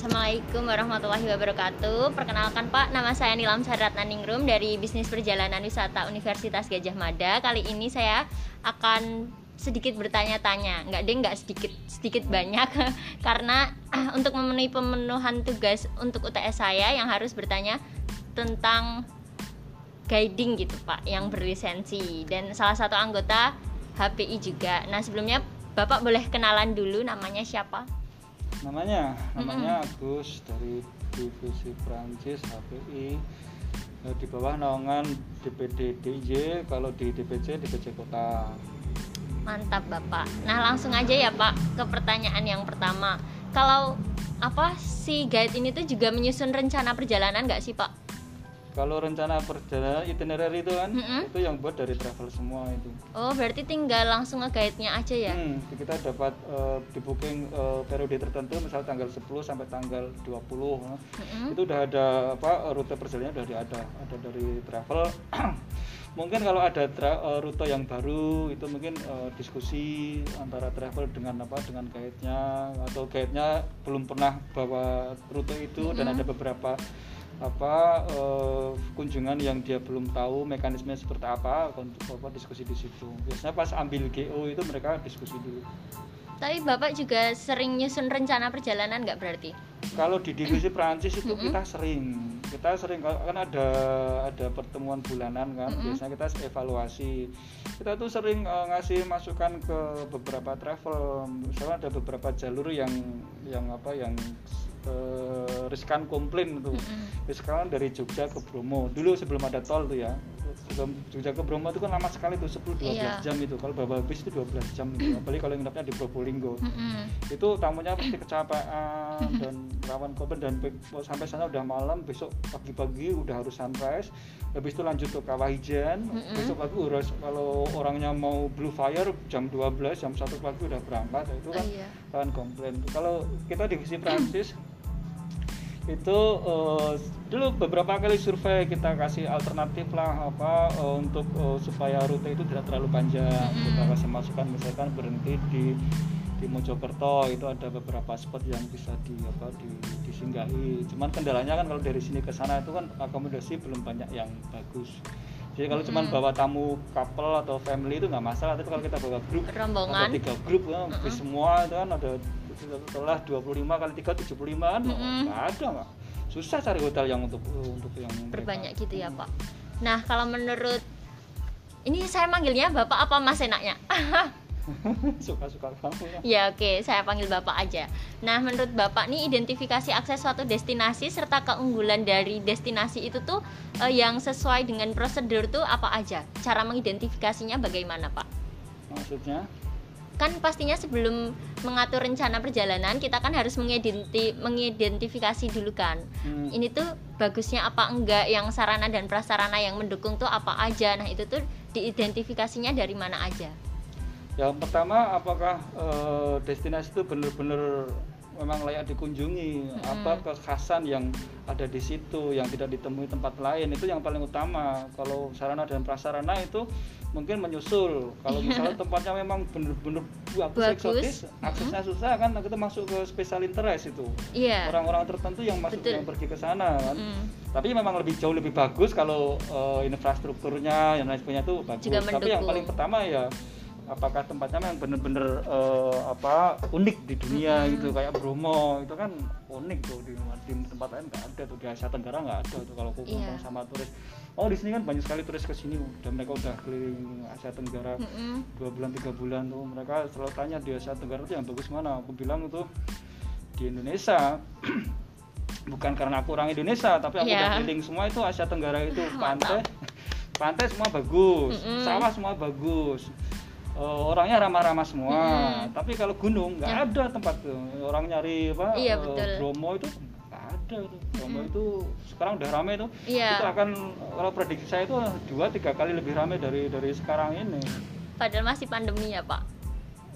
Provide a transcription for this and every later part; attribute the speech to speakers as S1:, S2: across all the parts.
S1: Assalamualaikum warahmatullahi wabarakatuh. Perkenalkan Pak, nama saya Nilam Saratna Ningrum dari Bisnis Perjalanan Wisata Universitas Gajah Mada. Kali ini saya akan sedikit bertanya-tanya, nggak deh nggak sedikit sedikit banyak karena untuk memenuhi pemenuhan tugas untuk UTS saya yang harus bertanya tentang guiding gitu Pak, yang berlisensi dan salah satu anggota HPI juga. Nah sebelumnya Bapak boleh kenalan dulu namanya siapa?
S2: Namanya namanya Agus dari divisi Prancis HPI eh, di bawah naungan DPD DIY kalau di DPC DPC kota
S1: Mantap Bapak. Nah langsung aja ya Pak ke pertanyaan yang pertama. Kalau apa si guide ini tuh juga menyusun rencana perjalanan nggak sih Pak?
S2: Kalau rencana perjalanan itinerary itu kan
S1: Mm-mm.
S2: itu yang buat dari travel semua itu
S1: Oh berarti tinggal langsung nge-guide-nya aja ya?
S2: Hmm, kita dapat eh, di booking eh, periode tertentu misal tanggal 10 sampai tanggal 20 nah.
S1: Mm-mm.
S2: itu udah ada apa rute perjalanan udah ada ada dari travel mungkin kalau ada tra- eh, rute yang baru itu mungkin eh, diskusi antara travel dengan apa dengan guide-nya atau guide-nya belum pernah bawa rute itu dan ada beberapa apa eh, kunjungan yang dia belum tahu mekanisme seperti apa untuk apa diskusi di situ. Biasanya pas ambil GO itu mereka diskusi dulu.
S1: Tapi Bapak juga sering nyusun rencana perjalanan nggak berarti?
S2: kalau di divisi Prancis itu kita sering. Kita sering kan ada ada pertemuan bulanan kan biasanya kita evaluasi. Kita tuh sering eh, ngasih masukan ke beberapa travel. Misalnya ada beberapa jalur yang yang apa yang eh, riskan komplain tuh. Riskan dari Jogja ke Bromo. Dulu sebelum ada tol tuh ya Jogja ke Bromo itu kan lama sekali tuh 10-12
S1: Iya.
S2: jam itu. Kalau bawa bis itu 12 jam gitu. apalagi kalau nginepnya di Probolinggo.
S1: Mm-mm.
S2: itu tamunya pasti kecapean dan rawan korban dan sampai sana udah malam besok pagi-pagi udah harus sunrise. Habis itu lanjut ke kawah ijen besok pagi harus kalau orangnya mau blue fire jam 12 jam 1 pagi udah berangkat. Itu kan
S1: Oh, iya.
S2: kan komplain. Kalau kita divisi Prancis itu eh, dulu beberapa kali survei kita kasih alternatif lah apa eh, untuk eh, supaya rute itu tidak terlalu panjang. Kita kasih masukan misalkan berhenti di di Mojokerto. Itu ada beberapa spot yang bisa di apa di disinggahi. Cuman kendalanya kan kalau dari sini ke sana itu kan akomodasi belum banyak yang bagus. Jadi kalau cuman bawa tamu couple atau family itu nggak masalah. Tapi kalau kita bawa grup
S1: Rombongan.
S2: tiga grup ya, bis semua itu kan ada setelah 25 kali 3 75 kan nggak ada nggak susah cari hotel yang untuk untuk yang mereka.
S1: Berbanyak gitu ya Pak. Nah kalau menurut ini saya manggilnya Bapak apa Mas enaknya?
S2: suka-suka kamu ya
S1: Ya oke, saya panggil Bapak aja. Nah, menurut Bapak nih identifikasi akses suatu destinasi serta keunggulan dari destinasi itu tuh eh, yang sesuai dengan prosedur tuh apa aja? Cara mengidentifikasinya bagaimana, Pak?
S2: maksudnya
S1: Kan pastinya sebelum mengatur rencana perjalanan kita kan harus mengidenti- mengidentifikasi dulu kan.
S2: Hmm.
S1: Ini tuh bagusnya apa enggak, yang sarana dan prasarana yang mendukung tuh apa aja. Nah, itu tuh diidentifikasinya dari mana aja?
S2: yang pertama apakah eh, destinasi itu benar-benar memang layak dikunjungi apa kekhasan yang ada di situ yang tidak ditemui tempat lain itu yang paling utama kalau sarana dan prasarana itu mungkin menyusul. Kalau misalnya tempatnya memang benar-benar bagus, eksotis aksesnya susah kan kita masuk ke special interest itu.
S1: Iya.
S2: orang-orang tertentu yang masuk
S1: Betul.
S2: yang pergi ke sana kan.
S1: Mm.
S2: tapi memang lebih jauh lebih bagus kalau eh, infrastrukturnya yang lain sebagainya itu bagus.
S1: Juga
S2: tapi yang paling pertama ya apakah tempatnya memang benar-benar eh, apa unik di dunia gitu kayak Bromo itu kan unik tuh di, di tempat lain nggak ada tuh di Asia Tenggara nggak ada tuh kalau aku
S1: Iya.
S2: ngomong sama turis oh di sini kan banyak sekali turis ke sini dan mereka udah keliling Asia Tenggara
S1: Mm-mm.
S2: dua bulan tiga bulan tuh mereka selalu tanya di Asia Tenggara tuh yang bagus mana aku bilang itu di Indonesia bukan karena aku orang Indonesia tapi aku
S1: Iya.
S2: udah keliling semua itu Asia Tenggara itu pantai pantai semua bagus
S1: Mm-mm.
S2: sawah semua bagus Eh, orangnya ramah-ramah semua
S1: Mm-mm.
S2: tapi kalau gunung nggak
S1: Ya.
S2: ada tempat tuh orang nyari apa
S1: Iya,
S2: eh. Bromo itu ada Bromo itu sekarang udah rame tuh
S1: Iya.
S2: itu akan kalau prediksi saya itu dua tiga kali lebih rame dari dari sekarang ini
S1: Padahal masih pandemi ya, Pak.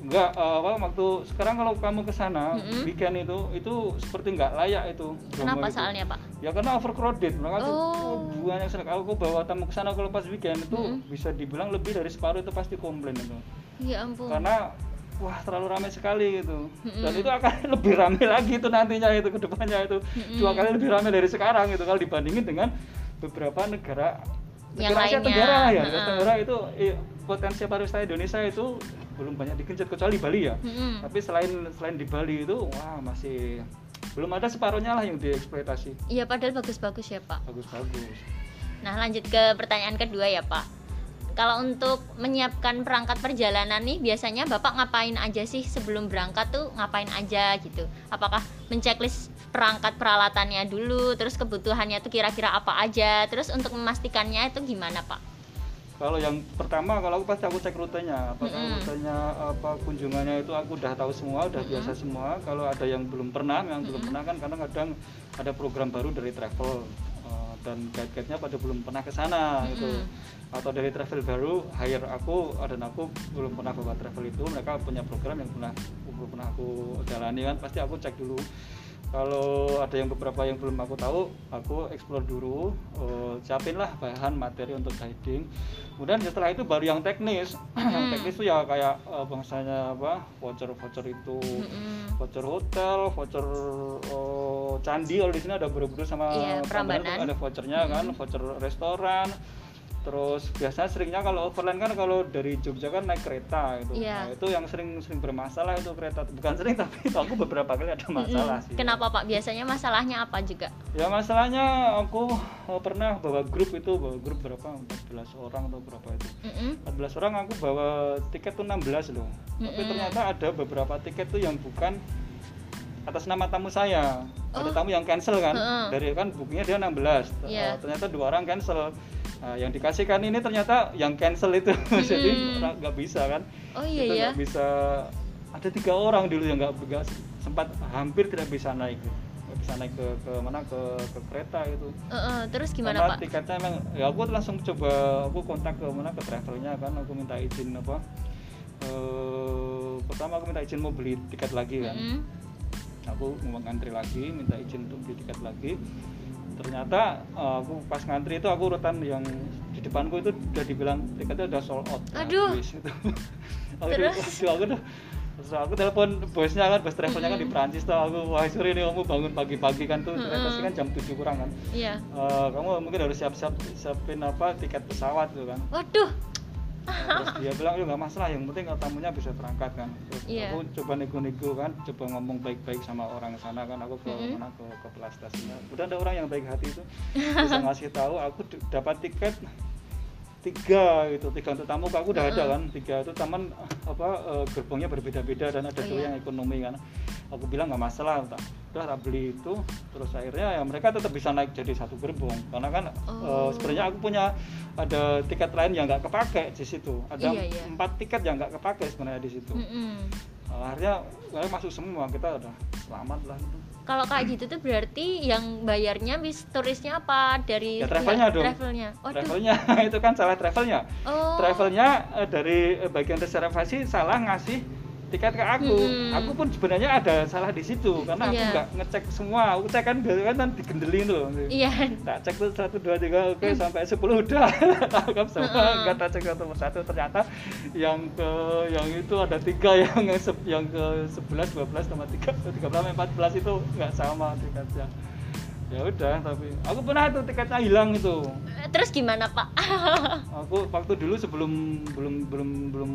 S2: Enggak, apa waktu sekarang kalau kamu ke sana
S1: Mm-mm.
S2: weekend itu itu seperti nggak layak itu.
S1: Kenapa
S2: itu.
S1: soalnya, Pak?
S2: Ya karena overcrowded. Tuh
S1: Oh.
S2: oh, banyak sekali. Kalau aku bawa tamu ke sana kalau pas weekend itu
S1: Mm-mm.
S2: bisa dibilang lebih dari separuh itu pasti komplain itu.
S1: Ya ampun.
S2: Karena wah terlalu ramai sekali gitu dan
S1: Mm-mm.
S2: itu akan lebih ramai lagi itu nantinya itu ke depannya itu
S1: Mm-mm.
S2: dua kali lebih ramai dari sekarang gitu kalau dibandingin dengan beberapa negara
S1: Yang
S2: negara Asia. Tenggara ya Asia
S1: Heeh.
S2: Tenggara itu eh, potensi pariwisata Indonesia itu belum banyak digenjot kecuali Bali ya
S1: Mm-mm.
S2: tapi selain selain di Bali itu wah masih belum ada separuhnya lah yang dieksploitasi
S1: Iya padahal bagus-bagus ya Pak.
S2: bagus-bagus
S1: Nah lanjut ke pertanyaan kedua ya Pak. Kalau untuk menyiapkan perangkat perjalanan nih biasanya Bapak ngapain aja sih sebelum berangkat tuh ngapain aja gitu? Apakah menceklis perangkat peralatannya dulu, terus kebutuhannya tuh kira-kira apa aja, terus untuk memastikannya itu gimana Pak?
S2: Kalau yang pertama kalau aku pasti aku cek rutenya, apakah
S1: Mm-mm.
S2: rutenya apa kunjungannya itu aku udah tahu semua, udah biasa semua. Kalau ada yang belum pernah, yang belum pernah kan kadang kadang ada program baru dari travel eh, dan guide-guide-nya pada belum pernah ke sana gitu. Atau dari travel baru hire aku dan aku belum pernah bawa travel itu, mereka punya program yang pernah belum pernah aku jalani kan pasti aku cek dulu. Kalau ada yang beberapa yang belum aku tahu, aku explore dulu, eh, siapin lah bahan materi untuk guiding. Kemudian setelah itu baru yang teknis. yang
S1: Hmm.
S2: teknis itu ya kayak eh, bangsanya apa, voucher-voucher itu,
S1: Mm-mm.
S2: voucher hotel, voucher eh, candi. Kalau di sini ada Borobudur sama
S1: Iya,
S2: Prambanan tuh ada vouchernya kan, voucher restoran. Terus biasanya seringnya kalau overland kan kalau dari Jogja kan naik kereta gitu.
S1: Iya.
S2: Nah, itu yang sering sering bermasalah itu kereta. Bukan sering tapi aku beberapa kali ada masalah
S1: Mm-mm.
S2: sih.
S1: Kenapa Pak? Biasanya masalahnya apa juga?
S2: Ya masalahnya aku eh, pernah bawa grup itu, bawa grup berapa? 14 orang atau berapa itu.
S1: Mm-mm.
S2: 14 orang aku bawa tiket tuh 16 loh. Tapi
S1: Mm-mm.
S2: ternyata ada beberapa tiket tuh yang bukan atas nama tamu saya. Ada
S1: Oh.
S2: tamu yang cancel kan.
S1: Heeh.
S2: Dari kan bukunya dia 16. T-
S1: Iya.
S2: Ternyata dua orang cancel. Nah, yang dikasihkan ini ternyata yang cancel itu. Jadi
S1: Mm-mm.
S2: orang nggak bisa kan.
S1: Oh iya
S2: Kita
S1: ya.
S2: nggak bisa ada tiga orang dulu yang nggak sempat hampir tidak bisa naik nggak bisa naik ke ke mana ke ke kereta itu
S1: Heeh, terus gimana
S2: karena
S1: Pak?
S2: tiketnya emang ya aku langsung coba aku kontak ke mana ke travelnya kan aku minta izin apa eh pertama aku minta izin mau beli tiket lagi kan
S1: Mm-mm.
S2: aku mau ngantri lagi minta izin untuk beli tiket lagi ternyata eh, aku pas ngantri itu aku urutan yang di depanku itu udah dibilang tiketnya udah sold out
S1: Aduh.
S2: habis itu aku,
S1: Terus?
S2: waduh, aku udah terus aku telepon bosnya kan bos travelnya kan di Perancis tuh aku wah sorry nih kamu bangun pagi-pagi kan tuh ternyata sih kan jam 7 kurang kan
S1: Iya.
S2: Eh, kamu mungkin harus siap-siap siapin apa tiket pesawat tuh kan
S1: Waduh.
S2: Terus dia bilang ya nggak masalah yang penting tamunya bisa berangkat kan terus
S1: Iya.
S2: aku coba nego-nego kan coba ngomong baik-baik sama orang sana kan aku ke
S1: Mm-mm.
S2: mana ke ke pelastasinya udah ada orang yang baik hati itu bisa ngasih tahu aku dapat tiket tiga gitu tiga untuk tamu aku udah ada
S1: Mm-mm.
S2: kan tiga itu taman apa eh, gerbongnya berbeda-beda dan ada
S1: Oh,
S2: dua
S1: iya.
S2: yang ekonomi kan aku bilang nggak masalah tak udah tak beli itu terus akhirnya ya mereka tetap bisa naik jadi satu gerbong karena kan eh,
S1: Oh.
S2: sebenarnya aku punya ada tiket lain yang nggak kepake di situ ada
S1: Iya, iya.
S2: empat tiket yang nggak kepake sebenarnya di situ
S1: Mm-mm.
S2: Nah, akhirnya akhirnya masuk semua kita udah selamat lah itu
S1: Kalau kayak gitu tuh berarti yang bayarnya bis turisnya apa dari
S2: Ya, travelnya dong.
S1: Travelnya. Waduh.
S2: travelnya itu kan salah travelnya
S1: Oh.
S2: travelnya eh, dari eh, bagian reservasi salah ngasih tiket ke aku.
S1: Hmm.
S2: aku pun sebenarnya ada salah di situ karena aku
S1: Iya.
S2: nggak ngecek semua. Aku cek kan biasanya kan digendelin tuh
S1: Iya.
S2: tak cek tuh satu dua tiga oke sampai sepuluh udah. Tangkap semua nggak tak cek satu persatu. Ternyata yang ke yang itu ada tiga yang yang, yang ke sebelas dua belas sama tiga tiga belas empat belas itu nggak sama tiketnya ya udah tapi aku pernah tuh tiketnya hilang itu
S1: Terus gimana Pak?
S2: aku waktu dulu sebelum belum belum belum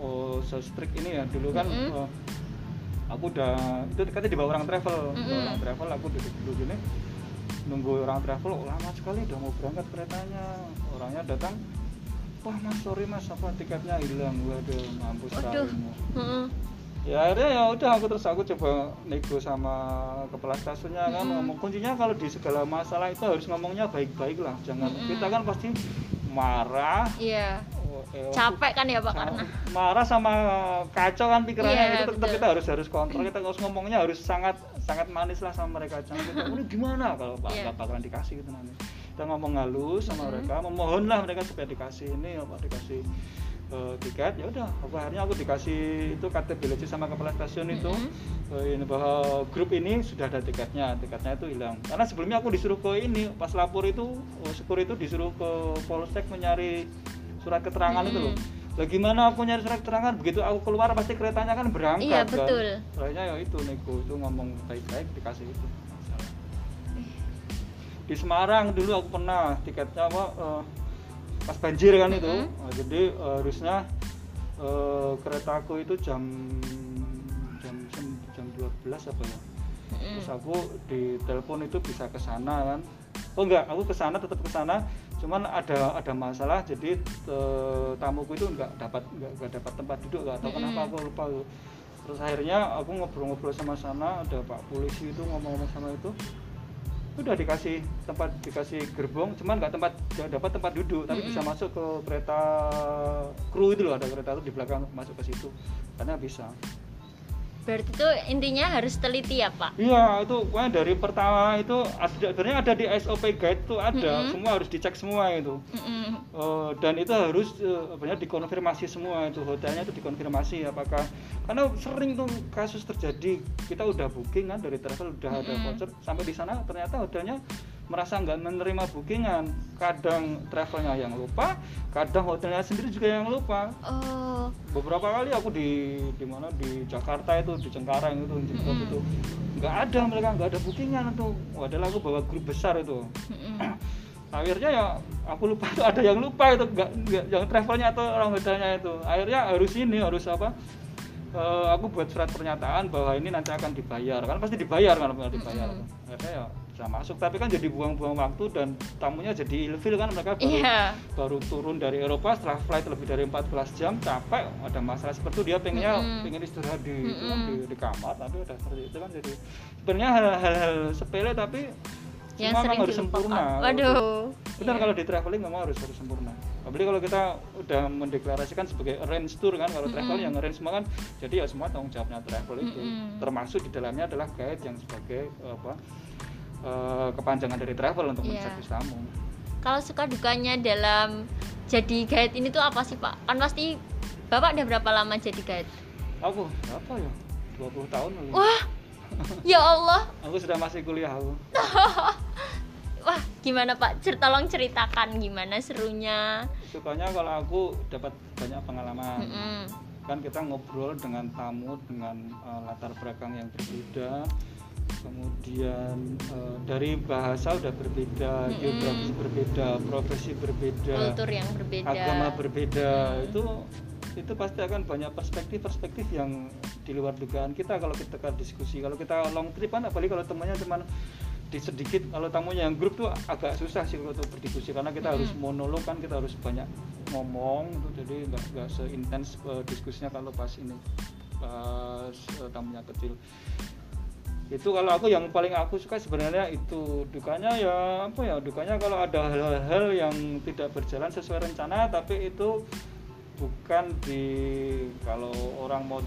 S2: oh se-strict ini ya dulu kan
S1: Mm-mm.
S2: eh, aku udah itu tiketnya dibawa orang travel Dibawa
S1: Mm-mm.
S2: orang travel aku duduk dulu gini nunggu orang travel oh, lama sekali udah mau berangkat keretanya orangnya datang wah mas sorry mas apa tiketnya hilang waduh mampus
S1: Heeh.
S2: Ya akhirnya ya udah aku terus aku coba nego sama kepala stasiunnya kan
S1: Mm-mm.
S2: ngomong kuncinya kalau di segala masalah itu harus ngomongnya baik-baik lah jangan
S1: Mm-mm.
S2: kita kan pasti marah
S1: Iya.
S2: oh, eh,
S1: Capek kan ya Pak karena.
S2: marah sama kacau kan pikirannya
S1: Iya,
S2: itu tetap
S1: betul.
S2: kita harus harus kontrol kita harus ngomongnya harus sangat sangat manis lah sama mereka jangan kita ini gimana kalau pak nggak bakalan dikasih gitu nanti kita ngomong halus sama
S1: Mhm.
S2: mereka memohon lah mereka supaya dikasih ini apa dikasih eh, tiket ya udah akhirnya aku dikasih itu KTP Loji sama kepala stasiun itu
S1: Mhm.
S2: eh, ini bahwa grup ini sudah ada tiketnya tiketnya itu hilang karena sebelumnya aku disuruh ke ini pas lapor itu oh, syukur itu disuruh ke polsek mencari surat keterangan itu loh lah gimana aku nyari surat keterangan begitu aku keluar pasti keretanya kan berangkat
S1: Iya,
S2: kan.
S1: betul.
S2: Akhirnya ya itu nego itu ngomong baik-baik dikasih itu Masalah. di Semarang dulu aku pernah tiketnya apa eh, pas banjir kan itu
S1: Mhm.
S2: Nah, jadi eh, harusnya eh, keretaku itu jam jam jam 12 apa ya
S1: Mm-mm.
S2: terus aku di telepon itu bisa ke sana kan oh enggak aku ke sana tetap ke sana cuman ada ada masalah jadi eh, tamuku itu enggak dapat enggak, enggak dapat tempat duduk enggak tahu kenapa
S1: Mm-mm.
S2: aku lupa terus akhirnya aku ngobrol-ngobrol sama sana ada pak polisi itu ngomong-ngomong sama itu udah dikasih tempat dikasih gerbong cuman nggak tempat nggak dapat tempat duduk tapi bisa
S1: Mm-mm.
S2: masuk ke kereta kru itu loh ada kereta itu di belakang masuk ke situ karena bisa
S1: Berarti itu intinya harus teliti ya Pak?
S2: Iya, itu pokoknya dari pertama itu ada sebenarnya ada di SOP guide tuh ada,
S1: Mm-mm.
S2: semua harus dicek semua itu.
S1: Mm-mm.
S2: Eh, dan itu harus ya, dikonfirmasi semua itu hotelnya itu dikonfirmasi apakah karena sering tuh kasus terjadi kita udah booking kan dari travel udah ada
S1: Mm-mm.
S2: voucher sampai di sana ternyata hotelnya merasa nggak menerima bookingan. Kadang travelnya yang lupa kadang hotelnya sendiri juga yang lupa.
S1: Oh,
S2: beberapa kali aku di di mana di Jakarta itu di Cengkareng itu di
S1: Mm-mm.
S2: itu nggak ada mereka nggak ada bookingan itu. Padahal aku bawa grup besar itu.
S1: Mm-mm.
S2: akhirnya ya aku lupa itu ada yang lupa itu nggak nggak yang travelnya atau orang hotelnya itu. Akhirnya harus ini harus apa Eh, aku buat surat pernyataan bahwa ini nanti akan dibayar. Kan pasti dibayar kan dibayar
S1: Mm-mm.
S2: akhirnya ya bisa masuk tapi kan jadi buang-buang waktu dan tamunya jadi ilfil kan mereka baru
S1: Iya.
S2: baru turun dari Eropa setelah flight lebih dari 14 jam capek ada masalah seperti itu dia pengennya
S1: Mm-mm.
S2: pengen istirahat di, kan,
S1: Mm-mm.
S2: di, di kamar tapi udah seperti itu kan jadi sebenarnya hal- hal-hal sepele tapi
S1: Yang
S2: semua
S1: sering
S2: harus sempurna
S1: Waduh.
S2: benar
S1: Iya.
S2: kalau di traveling memang harus harus sempurna apalagi kalau kita udah mendeklarasikan sebagai arrange tour kan kalau travel
S1: Mm-mm.
S2: yang arrange semua kan jadi ya semua tanggung jawabnya travel itu
S1: Mm-mm.
S2: termasuk di dalamnya adalah guide yang sebagai apa eh, kepanjangan dari travel untuk
S1: Iya.
S2: menservis tamu
S1: Kalau suka dukanya dalam jadi guide ini tuh apa sih Pak? Kan pasti Bapak udah berapa lama jadi guide?
S2: aku apa ya 20 tahun lalu.
S1: Wah, ya Allah.
S2: aku sudah masih kuliah aku
S1: Wah, gimana Pak? Cer tolong ceritakan gimana serunya.
S2: sukanya kalau aku dapat banyak pengalaman
S1: Mm-mm.
S2: kan kita ngobrol dengan tamu dengan eh, latar belakang yang berbeda kemudian eh, dari bahasa udah berbeda
S1: Mm-mm.
S2: geografis berbeda profesi berbeda
S1: Kultur yang berbeda.
S2: agama berbeda
S1: Mm.
S2: itu itu pasti akan banyak perspektif-perspektif yang di luar dugaan kita kalau kita diskusi kalau kita long trip kan apalagi kalau temannya cuman di sedikit kalau tamunya yang grup tuh agak susah sih untuk berdiskusi karena kita harus
S1: Mm-mm.
S2: monolog kan kita harus banyak ngomong gitu, jadi nggak nggak seintens eh, diskusinya kalau pas ini pas eh, tamunya kecil itu kalau aku yang paling aku suka sebenarnya itu dukanya ya apa ya dukanya kalau ada hal-hal yang tidak berjalan sesuai rencana tapi itu bukan di kalau orang mau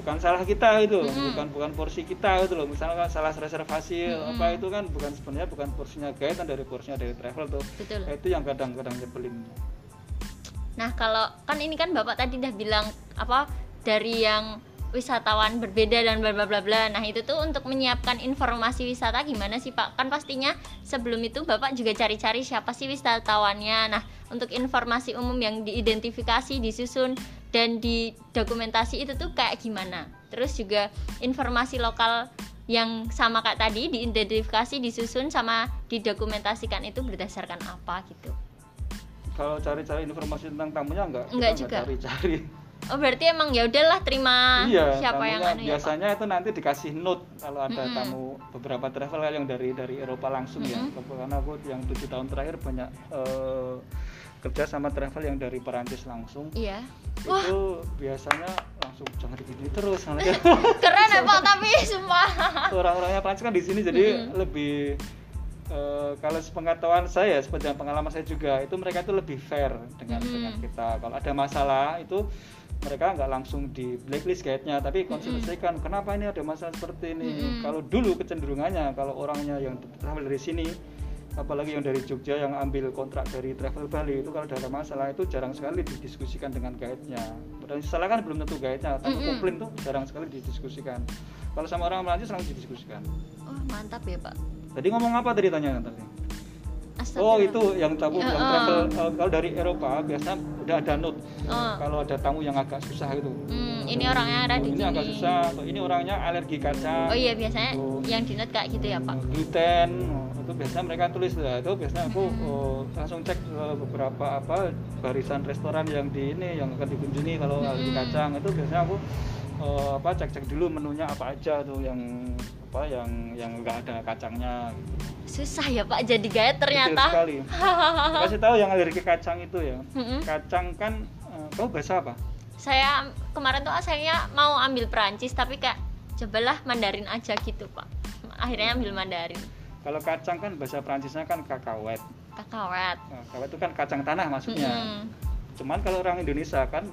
S2: bukan salah kita itu
S1: Mm-mm.
S2: bukan bukan porsi kita itu loh misalnya salah reservasi
S1: Mm-mm.
S2: apa itu kan bukan sebenarnya bukan porsinya guide kan dari porsinya dari travel tuh
S1: Betul.
S2: itu yang kadang-kadang nyebelin
S1: Nah, kalau kan ini kan Bapak tadi udah bilang apa dari yang wisatawan berbeda dan bla bla bla bla. Nah, itu tuh untuk menyiapkan informasi wisata gimana sih, Pak? Kan pastinya sebelum itu Bapak juga cari-cari siapa sih wisatawannya. Nah, untuk informasi umum yang diidentifikasi, disusun dan didokumentasi itu tuh kayak gimana? Terus juga informasi lokal yang sama kayak tadi diidentifikasi, disusun sama didokumentasikan itu berdasarkan apa gitu.
S2: kalau cari-cari informasi tentang tamunya enggak
S1: Enggak juga.
S2: cari-cari
S1: Oh berarti emang ya udahlah terima
S2: iya
S1: siapa yang anu ya
S2: biasanya itu nanti dikasih note kalau ada
S1: Mm-mm.
S2: tamu beberapa travel yang dari dari Eropa langsung ya
S1: Mm-mm.
S2: karena aku yang tujuh tahun terakhir banyak eh, kerja sama travel yang dari Perancis langsung
S1: Iya. Wah
S2: itu biasanya langsung jangan begini terus
S1: keren ya Pak tapi sumpah.
S2: orang-orangnya Prancis kan di sini jadi
S1: Mm-mm.
S2: lebih eh, kalau sepengetahuan saya sepanjang pengalaman saya juga itu mereka itu lebih fair dengan
S1: Mm-mm.
S2: dengan kita kalau ada masalah itu mereka nggak langsung di blacklist guide-nya tapi konsultasikan kenapa ini ada masalah seperti ini
S1: Mm-mm.
S2: kalau dulu kecenderungannya kalau orangnya yang travel dari sini apalagi yang dari Jogja yang ambil kontrak dari travel Bali itu kalau ada masalah itu jarang sekali didiskusikan dengan guide-nya dan salah kan belum tentu guide-nya tapi
S1: Mm-mm.
S2: komplain tuh jarang sekali didiskusikan kalau sama orang Perancis langsung didiskusikan
S1: Oh mantap ya Pak.
S2: Tadi ngomong apa tadi tanya tadi? Oh
S1: Astagfirullah.
S2: itu yang tamu yang
S1: Ya,
S2: travel
S1: oh.
S2: eh, kalau dari Eropa biasanya udah ada note
S1: Oh.
S2: kalau ada tamu yang agak susah itu.
S1: Hmm, ini orangnya ada di
S2: ini agak
S1: sini.
S2: susah atau ini orangnya alergi kacang.
S1: Oh iya biasanya
S2: Gitu.
S1: yang di note kayak gitu ya pak.
S2: gluten oh, itu biasanya mereka tulis ya itu biasanya aku
S1: Hmm.
S2: oh, langsung cek eh, beberapa apa barisan restoran yang di ini yang akan dikunjungi kalau
S1: Hmm.
S2: alergi kacang itu biasanya aku eh, apa cek cek dulu menunya apa aja tuh yang apa yang yang enggak ada kacangnya gitu.
S1: Susah ya pak jadi gaya
S2: Detail
S1: ternyata.
S2: sekali kasih tahu yang alergi kacang itu ya
S1: Mm-mm.
S2: kacang kan kamu bahasa apa
S1: Saya kemarin tuh asalnya mau ambil Perancis tapi kayak cobalah Mandarin aja gitu pak. Akhirnya ambil Mandarin.
S2: kalau kacang kan bahasa Prancisnya kan kakawet
S1: Kakawet.
S2: nah, kakawet itu kan kacang tanah maksudnya
S1: Mm-mm.
S2: cuman kalau orang Indonesia kan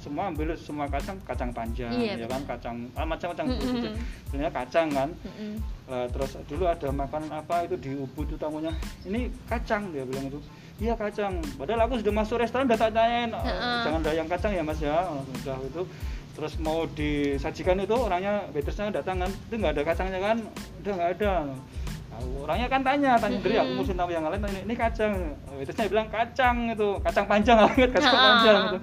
S2: semua ambil semua kacang kacang panjang
S1: Iya,
S2: ya kan? kacang ah, macam-macam
S1: Mm-mm.
S2: sebenarnya kacang kan. Lah, terus dulu ada makan apa itu di Ubud itu tamunya. Ini kacang dia bilang itu. Iya kacang. Padahal aku sudah masuk restoran udah tak tanyain "Oh, jangan ada yang kacang ya mas ya. Oh, udah itu. Terus mau disajikan itu orangnya waitersnya datang kan? Itu nggak ada kacangnya kan? Udah nggak ada. Nah, orangnya kan tanya tanya dari aku
S1: Mm-mm.
S2: mesti tahu yang lain tanya, ini kacang. Waitersnya bilang kacang itu kacang panjang banget kacang panjang itu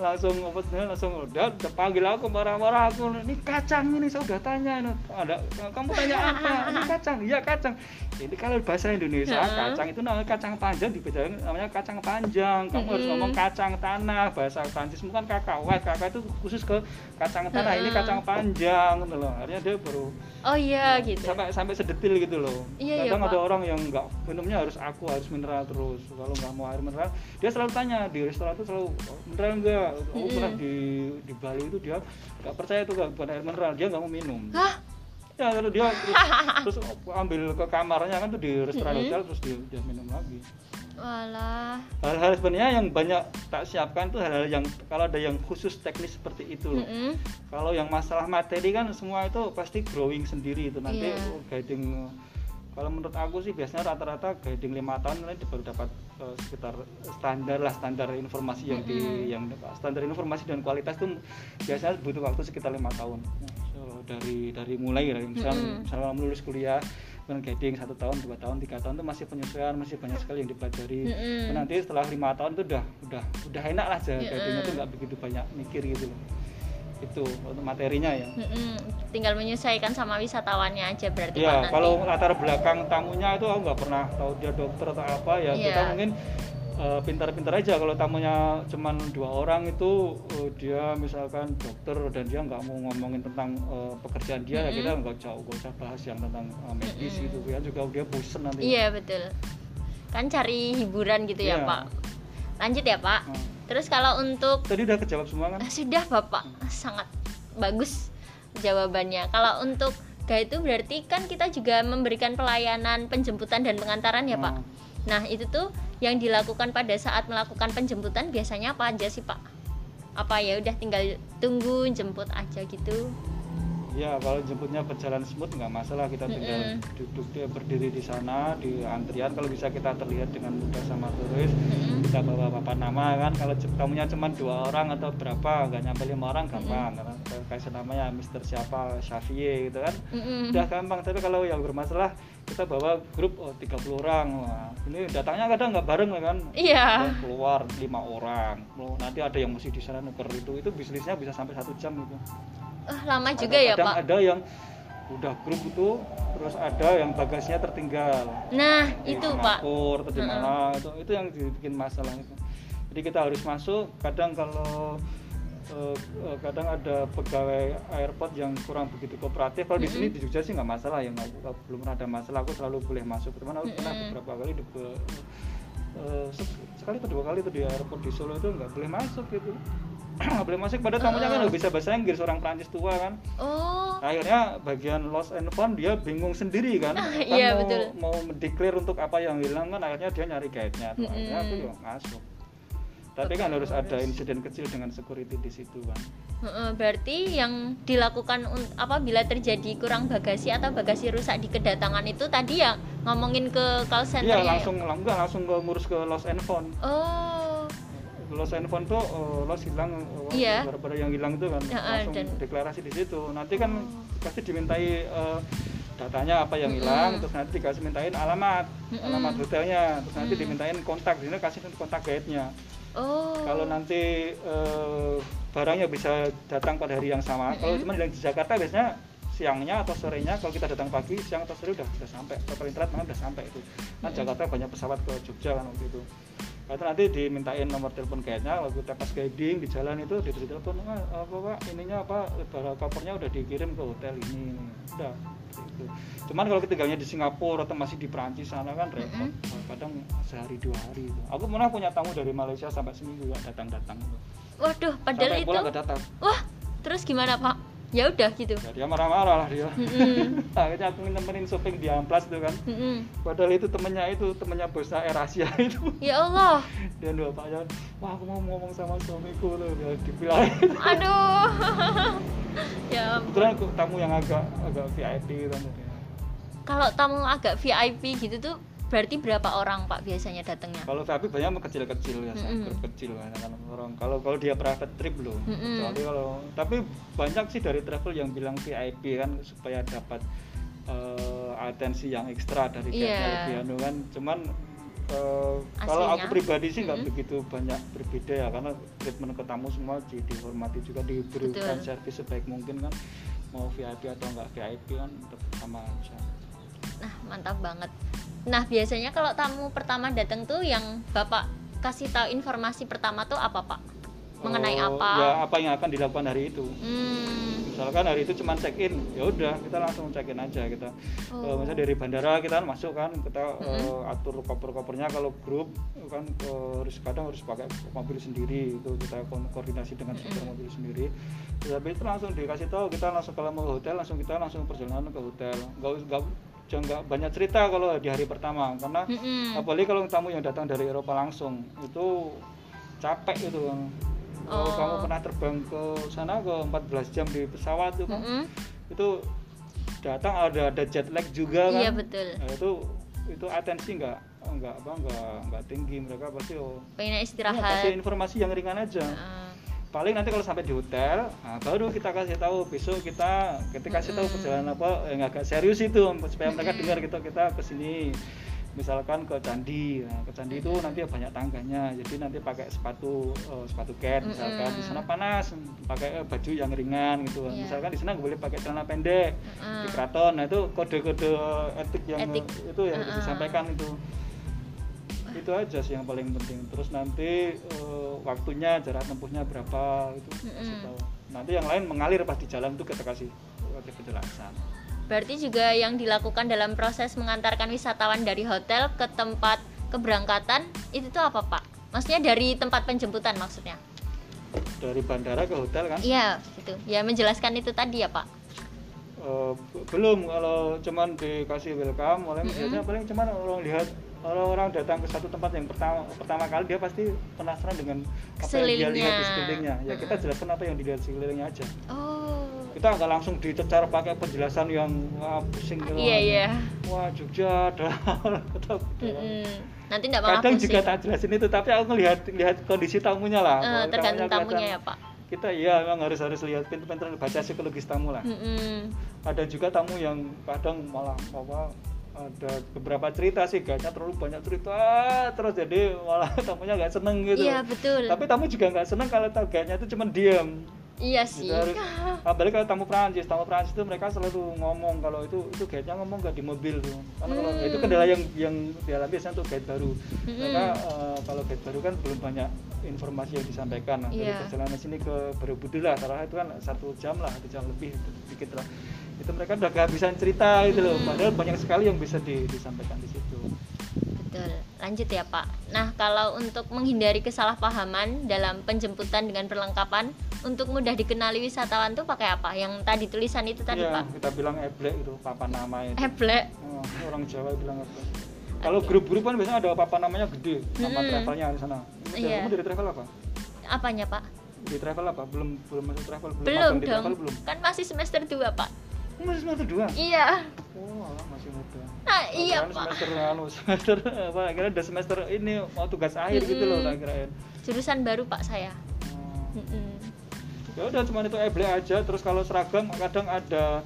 S2: langsung apa langsung udah, udah panggil aku marah-marah aku. Ini kacang ini saya udah tanya. Ini ada kamu tanya apa? Ini kacang. Iya kacang. Ini kalau bahasa Indonesia
S1: Heeh.
S2: kacang itu namanya kacang panjang dibedakan namanya kacang panjang. Kamu harus
S1: Mm-mm.
S2: ngomong kacang tanah. Bahasa Prancis bukan kakawet kakak itu khusus ke kacang tanah ini
S1: Heeh.
S2: kacang panjang gitu loh. Akhirnya dia baru
S1: Oh iya gitu.
S2: sampai sampai sedetil gitu loh.
S1: Iya, iya,
S2: kadang ada
S1: Pak.
S2: orang yang nggak minumnya harus aku harus mineral terus. Kalau nggak mau air mineral dia selalu tanya di restoran itu selalu "Oh, mineral enggak aku
S1: Mm-mm.
S2: pernah di di Bali itu dia nggak percaya itu bukan air mineral dia nggak mau minum
S1: Hah?
S2: ya kalau dia terus, terus ambil ke kamarnya kan tuh di restoran
S1: Mm-mm.
S2: hotel terus dia, dia minum lagi
S1: Walah.
S2: hal-hal sebenarnya yang banyak tak siapkan tuh hal-hal yang kalau ada yang khusus teknis seperti itu loh
S1: Mm-mm.
S2: kalau yang masalah materi kan semua itu pasti growing sendiri itu nanti oh, guiding kalau menurut aku sih biasanya rata-rata guiding lima tahun nanti baru dapat eh, sekitar standar lah standar informasi yang di yang standar informasi dan kualitas itu biasanya butuh waktu sekitar lima tahun So, dari dari mulai dari misal
S1: Mm-mm.
S2: misalnya lulus kuliah kan guiding satu tahun dua tahun tiga tahun itu masih penyesuaian masih banyak sekali yang dipelajari
S1: Mm-mm.
S2: nanti setelah lima tahun itu udah udah udah enak lah aja
S1: Mm-mm.
S2: guidingnya tuh nggak begitu banyak mikir gitu loh itu untuk materinya ya
S1: Mm-mm. Tinggal menyesuaikan sama wisatawannya aja berarti
S2: ya kalau latar belakang tamunya itu aku nggak pernah tahu dia dokter atau apa ya
S1: Iya.
S2: kita mungkin eh, pintar-pintar aja kalau tamunya cuman dua orang itu eh, dia misalkan dokter dan dia nggak mau ngomongin tentang eh, pekerjaan dia ya
S1: Mm-mm.
S2: kita nggak jauh nggak usah bahas yang tentang eh, medis
S1: Mm-mm.
S2: gitu ya juga dia bosen nanti
S1: Iya betul. Kan cari hiburan gitu ya
S2: Iya.
S1: Pak. Lanjut ya Pak.
S2: Nah,
S1: Terus kalau untuk
S2: tadi udah kejawab semua kan
S1: Ah, sudah Bapak sangat bagus jawabannya. Kalau untuk guide itu berarti kan kita juga memberikan pelayanan penjemputan dan pengantaran ya Pak.
S2: Hmm.
S1: Nah itu tuh yang dilakukan pada saat melakukan penjemputan biasanya apa aja sih Pak? Apa ya udah tinggal tunggu jemput aja gitu?
S2: Ya kalau jemputnya berjalan smooth nggak masalah. Kita tinggal
S1: Mm-mm.
S2: duduk dia berdiri di sana di antrian. Kalau bisa kita terlihat dengan mudah sama turis
S1: Mm-mm.
S2: kita bawa papan nama kan. Kalau tamunya cuma dua orang atau berapa nggak nyampe lima orang gampang. Karena kayak- namanya Mister siapa Xavier gitu kan.
S1: Mm-mm.
S2: udah gampang. Tapi kalau yang bermasalah kita bawa grup oh, 30 orang. Wah, ini datangnya kadang nggak bareng kan.
S1: Iya.
S2: Keluar lima orang. Nanti ada yang mesti di sana nuker itu itu bisnisnya bisa sampai satu jam gitu
S1: Oh, lama juga
S2: ada,
S1: ya Pak.
S2: ada yang udah grup itu terus ada yang bagasinya tertinggal.
S1: Nah
S2: di
S1: itu Pak.
S2: Singapura atau di mana itu itu yang bikin masalah itu. Jadi kita harus masuk kadang kalau eh, eh, kadang ada pegawai airport yang kurang begitu kooperatif kalau di sini di Jogja sih nggak masalah ya nggak belum pernah ada masalah aku selalu boleh masuk. Teman aku pernah
S1: Mm-mm.
S2: beberapa kali di se- sekali atau dua kali itu di airport di Solo itu nggak boleh masuk gitu boleh masuk pada tamunya kan
S1: Uh-uh.
S2: nggak bisa bahasa Inggris orang Prancis tua kan
S1: Oh.
S2: akhirnya bagian lost and found dia bingung sendiri kan Kan
S1: iya,
S2: mau,
S1: betul.
S2: mau mendeklar untuk apa yang hilang kan akhirnya dia nyari guide-nya Tuh, akhirnya aku
S1: Mm-mm.
S2: ya masuk tapi kan harus ada insiden kecil dengan security di situ kan
S1: berarti yang dilakukan apabila terjadi kurang bagasi atau bagasi rusak di kedatangan itu tadi ya ngomongin ke call center
S2: iya langsung enggak langsung ke ngurus ke lost and found
S1: Oh.
S2: Lost and found tuh eh, lost hilang eh,
S1: Iya.
S2: beberapa yang hilang itu kan
S1: Ya,
S2: langsung
S1: dan-
S2: deklarasi di situ nanti kan
S1: Oh.
S2: pasti dimintai eh, datanya apa yang hilang terus nanti dikasih mintain alamat
S1: Mm-mm.
S2: alamat hotelnya terus nanti
S1: Mm.
S2: dimintain kontak di sini kasih kontak guide-nya
S1: oh
S2: kalau nanti eh, barangnya bisa datang pada hari yang sama kalau
S1: Mm-mm.
S2: cuma yang di Jakarta biasanya siangnya atau sorenya kalau kita datang pagi siang atau sore udah udah sampai kapal internet malah udah sampai itu kan
S1: Mm-mm.
S2: Jakarta banyak pesawat ke Jogja kan waktu itu Nah, itu nanti dimintain nomor telepon guide-nya waktu kita pas guiding di jalan itu di telepon "Ah, apa pak? Ininya apa? Barang kopernya udah dikirim ke hotel ini. Udah gitu. cuman kalau ketiganya di Singapura atau masih di Perancis sana kan repot. Kadang sehari dua hari itu. Aku pernah punya tamu dari Malaysia sampai seminggu nggak datang-datang
S1: waduh padahal
S2: sampai
S1: itu
S2: pulang datang.
S1: Wah terus gimana pak ya udah gitu.
S2: Ya dia marah-marah lah dia.
S1: Mm-mm.
S2: akhirnya aku nemenin shopping di Amplas tuh kan.
S1: Mm-mm.
S2: padahal itu temennya itu temennya bosnya Air Asia itu.
S1: Ya Allah.
S2: Dan dua paknya wah aku mau ngomong sama suamiku loh dia dibilangin
S1: aduh. Ya
S2: kebetulan aku tamu yang agak agak VIP kan
S1: kalau tamu agak VIP gitu tuh berarti berapa orang pak biasanya datangnya
S2: kalau VIP banyak kecil-kecil ya
S1: Mm-mm.
S2: grup kecil kan orang kalau kalau dia private trip loh
S1: Mm-mm.
S2: kecuali kalau tapi banyak sih dari travel yang bilang VIP kan supaya dapat eh, atensi yang ekstra dari
S1: Iya.
S2: guide lebih anu kan cuman eh, kalau aku pribadi sih nggak
S1: Mm-mm.
S2: begitu banyak berbeda ya karena treatment ke tamu semua di- dihormati juga diberikan
S1: Betul.
S2: servis sebaik mungkin kan mau VIP atau nggak VIP kan tetap sama aja
S1: nah mantap banget nah biasanya kalau tamu pertama datang tuh yang bapak kasih tahu informasi pertama tuh apa pak mengenai
S2: Oh,
S1: apa
S2: ya apa yang akan dilakukan hari itu
S1: hmm.
S2: misalkan hari itu cuma check in ya udah kita langsung check in aja kita
S1: Oh.
S2: Eh, misalnya dari bandara kita kan masuk kan kita eh,
S1: Mm-mm.
S2: atur koper-kopernya kalau grup kan eh, harus kadang harus pakai mobil sendiri itu kita ko- koordinasi dengan supir
S1: Mm-mm.
S2: mobil sendiri Terus habis itu langsung dikasih tahu kita langsung kalau mau ke hotel langsung kita langsung perjalanan ke hotel nggak us- nggak jangan nggak banyak cerita kalau di hari pertama karena
S1: Mm-mm.
S2: apalagi kalau tamu yang datang dari Eropa langsung itu capek itu kalau
S1: Oh.
S2: kamu pernah terbang ke sana ke 14 jam di pesawat tuh kan
S1: Mm-mm.
S2: itu datang ada ada jet lag juga kan
S1: iya betul
S2: Nah, itu itu atensi nggak nggak apa nggak nggak tinggi mereka pasti oh
S1: pengen
S2: ya,
S1: istirahat
S2: kasih informasi yang ringan aja
S1: Heeh.
S2: Paling nanti kalau sampai di hotel nah, baru kita kasih tahu besok kita kita kasih tahu perjalanan apa yang agak serius itu supaya mereka dengar gitu kita ke sini misalkan ke candi. Nah, ke candi itu nanti banyak tangganya jadi nanti pakai sepatu eh, sepatu cat misalkan. Di sana panas pakai eh, baju yang ringan gitu.
S1: Iya.
S2: misalkan di sana boleh pakai celana pendek
S1: Heeh.
S2: di keraton. Nah itu kode-kode etik yang
S1: Etik.
S2: itu yang harus
S1: Uh-uh.
S2: disampaikan itu itu aja sih yang paling penting. Terus nanti eh, waktunya jarak tempuhnya berapa itu kasih
S1: Mm-mm.
S2: tahu. Nanti yang lain mengalir pas di jalan itu kita kasih kasih penjelasan.
S1: Berarti juga yang dilakukan dalam proses mengantarkan wisatawan dari hotel ke tempat keberangkatan itu tuh apa pak? Maksudnya dari tempat penjemputan maksudnya?
S2: Dari bandara ke hotel kan?
S1: Iya gitu. Ya menjelaskan itu tadi ya pak.
S2: B- belum. Kalau cuman dikasih welcome oleh
S1: Mm-mm.
S2: biasanya paling cuman orang lihat kalau orang datang ke satu tempat yang pertama pertama kali dia pasti penasaran dengan apa yang dia lihat di
S1: Sekelilingnya.
S2: ya kita jelaskan apa yang dilihat di sekelilingnya aja.
S1: Oh.
S2: Kita nggak langsung dicecar pakai penjelasan yang wah pusing gitu
S1: iya iya.
S2: wah Jogja ada atau
S1: Mm-mm. nanti enggak malah
S2: kadang juga tak jelasin itu tapi aku ngelihat lihat kondisi tamunya lah. Kalau
S1: tergantung
S2: tamunya
S1: tamunya ya pak.
S2: Kita iya memang harus harus lihat pinter-pinter baca psikologis tamu lah.
S1: Mm-mm.
S2: ada juga tamu yang kadang malah apa ada beberapa cerita sih kayaknya terlalu banyak cerita. Terus jadi malah tamunya nggak seneng gitu.
S1: Iya betul.
S2: Tapi tamu juga nggak seneng kalau kayaknya itu cuma diam
S1: iya sih.
S2: Gitu, harus apalagi kalau tamu Prancis tamu Prancis itu mereka selalu ngomong kalau itu itu guide-nya ngomong nggak di mobil tuh. Karena kalau
S1: Hmm.
S2: itu kendala yang yang dialami biasanya untuk guide baru.
S1: Mm-mm.
S2: mereka eh, kalau guide baru kan belum banyak informasi yang disampaikan. Nah, dari
S1: Iya.
S2: perjalanan sini ke Borobudur lah itu kan satu jam lah satu jam lebih sedikit lah itu mereka udah kehabisan cerita gitu loh
S1: Hmm.
S2: padahal banyak sekali yang bisa di- disampaikan di situ
S1: Betul. Lanjut ya, Pak. Nah, kalau untuk menghindari kesalahpahaman dalam penjemputan dengan perlengkapan untuk mudah dikenali wisatawan tuh pakai apa? Yang tadi tulisan itu tadi,
S2: Iya,
S1: Pak.
S2: kita bilang eblek itu papan nama itu
S1: Eblek.
S2: Oh, orang Jawa bilang apa? Kalau grup-grup kan biasanya ada papan namanya gede, nama
S1: Mm-mm.
S2: travelnya di sana.
S1: Iya.
S2: Kamu dari travel apa?
S1: Apanya, Pak?
S2: Di travel apa? Belum belum masuk travel, belum,
S1: Belum
S2: di travel
S1: dong.
S2: belum.
S1: Kan masih semester 2, Pak.
S2: Kamu masih semester dua?
S1: Iya.
S2: Oh, masih muda.
S1: Nah, iya, Pak.
S2: Semester anu, semester apa? Kira udah semester ini mau tugas akhir gitu loh,
S1: Mm-mm.
S2: tak kirain.
S1: Jurusan baru, Pak, saya.
S2: Oh.
S1: Mm-mm.
S2: ya udah cuma itu eble aja terus kalau seragam kadang ada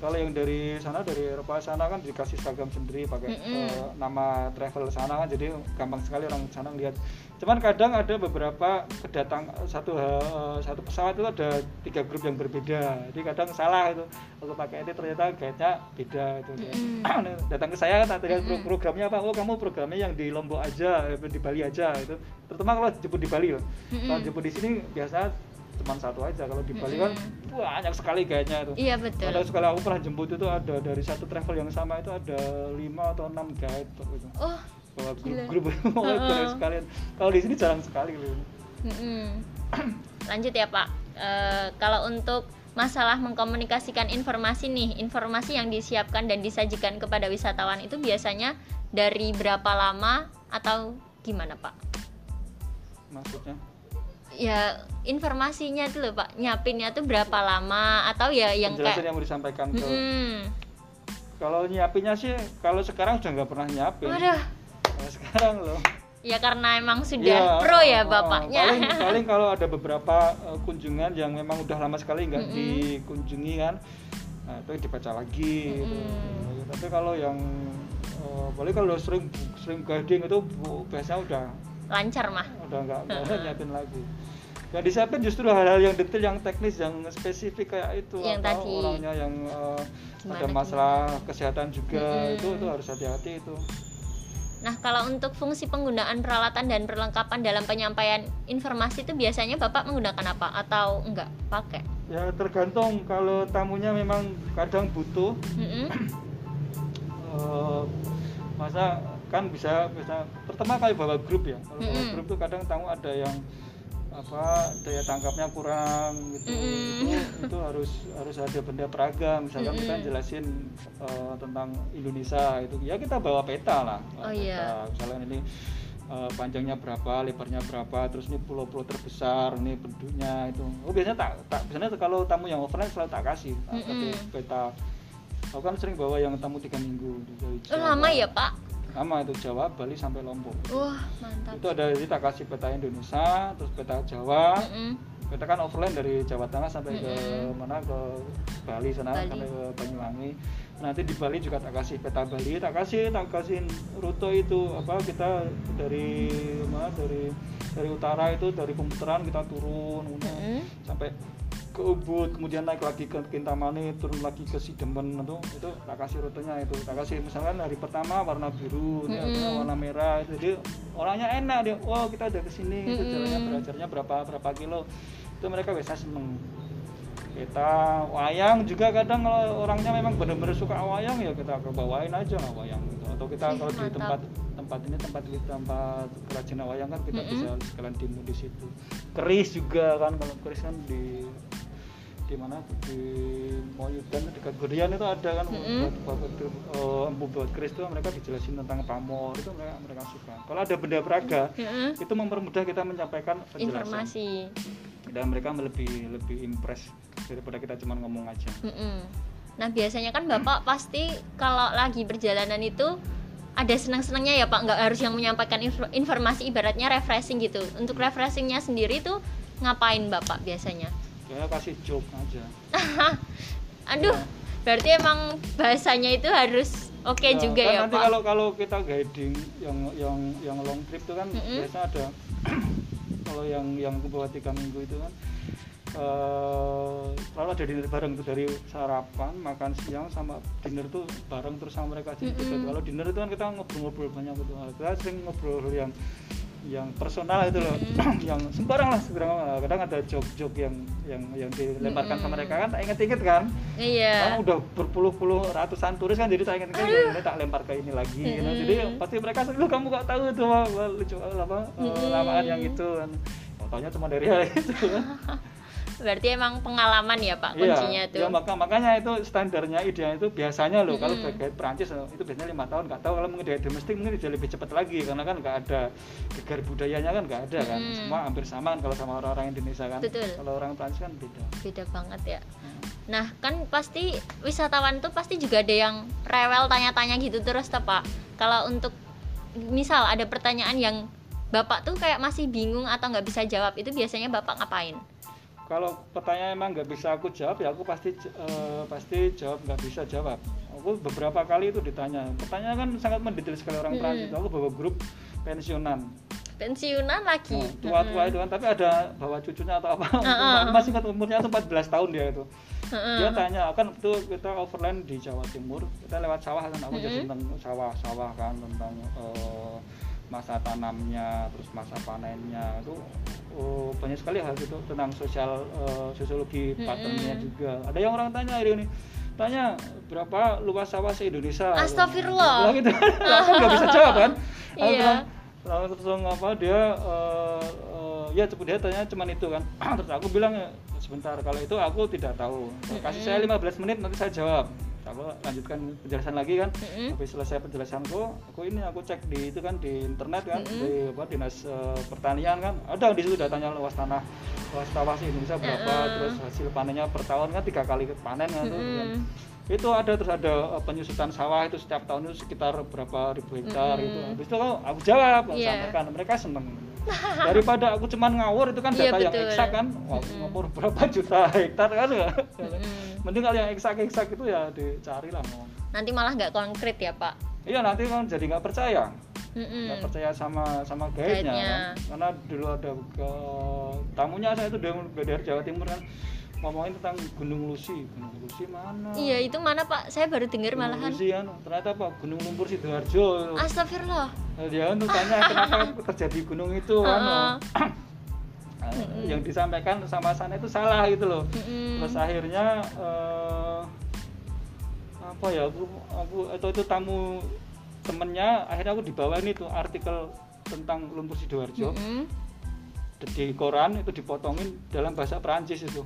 S2: kalau yang dari sana dari Eropa sana kan dikasih seragam sendiri pakai
S1: Mm-mm.
S2: eh, nama travel sana kan jadi gampang sekali orang sana lihat cuman kadang ada beberapa kedatang satu eh, satu pesawat itu ada tiga grup yang berbeda. Jadi kadang salah itu. Aku pakai ini ternyata guide-nya beda itu.
S1: Mm-mm.
S2: datang ke saya kan tanya
S1: Mm-mm.
S2: programnya apa? Oh kamu programnya yang di Lombok aja eh, di Bali aja itu terutama kalau jemput di Bali loh. Kalau
S1: Mm-mm.
S2: jemput di sini biasa cuma satu aja. Kalau di Bali kan banyak sekali gayanya itu.
S1: Iya betul.
S2: Ada sekali aku pernah jemput itu ada dari satu travel yang sama itu ada lima atau enam guide gitu.
S1: oh
S2: Bawa
S1: Gila.
S2: grup-grup
S1: Heeh.
S2: banyak sekalian. Kalau di sini jarang sekali loh.
S1: Lanjut ya pak Eh, kalau untuk masalah mengkomunikasikan informasi nih informasi yang disiapkan dan disajikan kepada wisatawan itu biasanya dari berapa lama atau gimana pak
S2: Maksudnya
S1: ya informasinya itu loh pak nyapinnya tuh berapa lama atau ya yang kayak
S2: yang mau disampaikan ke
S1: Mm-mm.
S2: kalau nyiapinnya sih kalau sekarang udah nggak pernah nyiapin.
S1: waduh
S2: Kalau sekarang loh.
S1: ya karena emang sudah
S2: Ya,
S1: pro ya bapaknya
S2: Paling, paling kalau ada beberapa eh, kunjungan yang memang udah lama sekali nggak
S1: Mm-mm.
S2: dikunjungi kan, nah, itu dibaca lagi. gitu.
S1: Mm-mm.
S2: Tapi kalau yang eh, paling kalau sering sering guiding itu bu- biasanya udah
S1: lancar mah
S2: udah nggak nyiapin lagi. Yang disiapin justru hal-hal yang detail, yang teknis, yang spesifik kayak itu.
S1: Yang
S2: atau
S1: tadi.
S2: orangnya yang
S1: Gimana,
S2: ada masalah kesehatan juga
S1: Mm-mm.
S2: itu itu harus hati-hati itu.
S1: Nah, kalau untuk fungsi penggunaan peralatan dan perlengkapan dalam penyampaian informasi itu biasanya Bapak menggunakan apa atau enggak pakai?
S2: Ya tergantung kalau tamunya memang kadang butuh
S1: Mm-mm.
S2: eh, masa kan bisa bisa terutama kalau bawa grup ya kalau bawa
S1: Mm-mm.
S2: grup tuh kadang tamu ada yang apa daya tangkapnya kurang gitu
S1: Mm-mm.
S2: itu, itu harus harus ada benda peragam misalkan kita
S1: Mm-mm.
S2: jelasin eh, tentang Indonesia itu ya kita bawa peta lah
S1: Oh, iya.
S2: peta. misalnya ini eh, panjangnya berapa lebarnya berapa terus ini pulau-pulau terbesar ini penduduknya itu oh biasanya tak tak biasanya kalau tamu yang offline selalu tak kasih kasih
S1: Mm-mm.
S2: peta aku kan sering bawa yang tamu tiga minggu dari
S1: Oh,
S2: Jawa.
S1: lama ya, Pak?
S2: Lama itu Jawa Bali sampai Lombok
S1: Wah, mantap.
S2: itu ada kita kasih peta Indonesia terus peta Jawa
S1: Mm-mm.
S2: kita kan offline dari Jawa Tengah sampai ke
S1: Mm-mm.
S2: mana ke Bali sana
S1: Bali.
S2: sampai ke Banyuwangi nanti di Bali juga tak kasih peta Bali tak kasih tak kasih rute itu apa kita dari mana dari dari utara itu dari Pemutaran kita turun
S1: Mm-mm.
S2: sampai ke Ubud kemudian naik lagi ke Kintamani turun lagi ke Sidemen itu itu tak kasih rutenya itu tak kasih misalkan hari pertama warna biru
S1: Mm-mm.
S2: ada warna merah jadi orangnya enak dia wow kita udah ke sini itu
S1: Mm-mm.
S2: jalannya belajarnya berapa berapa kilo itu mereka biasa seneng kita wayang juga kadang kalau orangnya memang benar-benar suka wayang ya kita bawain aja lah wayang gitu. atau kita
S1: Ih,
S2: kalau di tempat tempat ini tempat tempat kerajinan wayang kan kita
S1: Mm-mm.
S2: bisa sekalian demo di situ keris juga kan kalau keris kan di di mana di Moyudan di Kagurian itu ada kan
S1: Mm-mm.
S2: buat buat eh, empu buat keris itu mereka dijelasin tentang pamor itu mereka mereka suka kalau ada benda peraga
S1: Mm-mm.
S2: itu mempermudah kita menyampaikan penjelasan
S1: Informasi.
S2: dan mereka lebih lebih impress daripada kita cuma ngomong aja
S1: Mm-mm. Nah, biasanya kan Bapak pasti kalau lagi perjalanan itu ada senang-senangnya ya Pak, nggak harus yang menyampaikan inf- informasi ibaratnya refreshing gitu. Untuk refreshingnya sendiri tuh ngapain Bapak biasanya?
S2: Saya kasih joke aja
S1: Aduh,
S2: Ya.
S1: berarti emang bahasanya itu harus oke
S2: Ya,
S1: juga
S2: kan
S1: ya
S2: nanti
S1: Pak.
S2: kalau kalau kita guiding yang yang yang long trip itu kan
S1: Mm-mm.
S2: biasa ada kalau yang yang bawah tiga minggu itu kan eh selalu ada dinner bareng tuh dari sarapan makan siang sama dinner tuh bareng terus sama mereka jadi
S1: Mm-mm.
S2: gitu. kalau dinner itu kan kita ngobrol-ngobrol banyak gitu kita sering ngobrol yang yang personal itu loh
S1: Mm-mm.
S2: yang sembarang lah sembarang kadang ada joke-joke yang yang yang dilemparkan ke
S1: Mm-mm.
S2: mereka kan tak inget-inget kan
S1: Iya.
S2: udah berpuluh-puluh ratusan turis kan jadi tak inget kan ini tak lempar ke ini lagi gitu.
S1: Mm-mm.
S2: jadi pasti mereka lu kamu gak tahu itu lucu apa
S1: Mm-mm.
S2: lamaan yang itu kan Oh, taunya cuma dari hal itu
S1: Berarti emang pengalaman ya Pak kuncinya
S2: iya,
S1: tuh.
S2: ya, maka, makanya itu standarnya idealnya itu biasanya loh kalau
S1: Mm-mm.
S2: sebagai Perancis eh, itu biasanya lima tahun nggak tahu kalau mungkin dari domestik mungkin bisa lebih cepat lagi karena kan nggak ada gegar budayanya kan nggak ada kan semua hampir sama kan kalau sama orang-orang Indonesia kan
S1: Betul.
S2: kalau orang Perancis kan beda
S1: Beda banget ya.
S2: Hmm.
S1: Nah, kan pasti wisatawan tuh pasti juga ada yang rewel tanya-tanya gitu terus toh, Pak. Kalau untuk misal ada pertanyaan yang Bapak tuh kayak masih bingung atau nggak bisa jawab, itu biasanya Bapak ngapain?
S2: Kalau pertanyaan emang nggak bisa aku jawab ya aku pasti eh, pasti jawab nggak bisa jawab aku beberapa kali itu ditanya pertanyaan kan sangat mendetail sekali orang
S1: Hmm.
S2: Prancis aku bawa grup pensiunan
S1: pensiunan lagi
S2: Nah, tua-tua itu kan tapi ada bawa cucunya atau apa
S1: Heeh.
S2: masih ingat umurnya tuh 14 tahun dia itu
S1: Heeh.
S2: dia tanya kan itu kita overland di Jawa Timur kita lewat sawah kan aku jadi
S1: Mm-mm.
S2: tentang sawah-sawah kan tentang eh, masa tanamnya terus masa panennya itu oh, banyak sekali hal itu tentang sosial eh, sosiologi patternnya juga. Ada yang orang tanya hari ini tanya berapa luas sawah se Indonesia
S1: Astagfirullah.
S2: Lah gitu. Aku nggak bisa jawab kan? Aku
S1: Iya.
S2: bilang, langsung apa dia eh, eh, ya cepet dia tanya cuman itu kan? Terus aku bilang "Ya, sebentar kalau itu aku tidak tahu. Kasih saya 15 menit nanti saya jawab aku lanjutkan penjelasan lagi kan
S1: Mm-mm.
S2: habis selesai penjelasanku aku ini aku cek di itu kan di internet kan
S1: Mm-mm.
S2: di apa dinas eh, pertanian kan ada di situ datanya luas tanah luas sawah di Indonesia berapa
S1: Mm-mm.
S2: terus hasil panennya per tahun kan tiga kali panen kan tuh,
S1: Mm-mm.
S2: kan. itu ada terus ada eh, penyusutan sawah itu setiap tahun itu sekitar berapa ribu hektar
S1: Mm-mm.
S2: itu habis itu aku, aku jawab aku
S1: Iya.
S2: sampaikan mereka seneng daripada aku cuman ngawur itu kan
S1: Iya,
S2: data yang
S1: betul.
S2: eksak kan Wah,
S1: Mm-mm.
S2: ngawur berapa juta hektar kan ya
S1: Mm-mm.
S2: Mending kalau yang eksak eksak itu ya dicari lah ngomong
S1: nanti malah nggak konkret ya pak?
S2: Iya nanti kan jadi nggak percaya. Nggak percaya sama sama guide-nya kan. karena dulu ada ke tamunya saya itu dari, dari Jawa Timur kan? Ngomongin tentang Gunung Lusi. Gunung Lusi mana?
S1: Iya itu mana pak? Saya baru dengar malahan.
S2: Lusi kan? Ternyata apa Gunung Lumpur Sidoarjo.
S1: Astagfirullah.
S2: Dia kan tuh tanya kenapa terjadi gunung itu kan Nah, yang disampaikan sama sana itu salah gitu loh
S1: Mm-mm.
S2: terus akhirnya eh, apa ya aku aku atau itu tamu temennya akhirnya aku dibawain itu artikel tentang lumpur sidoarjo
S1: Mm-mm.
S2: di koran itu dipotongin dalam bahasa Perancis itu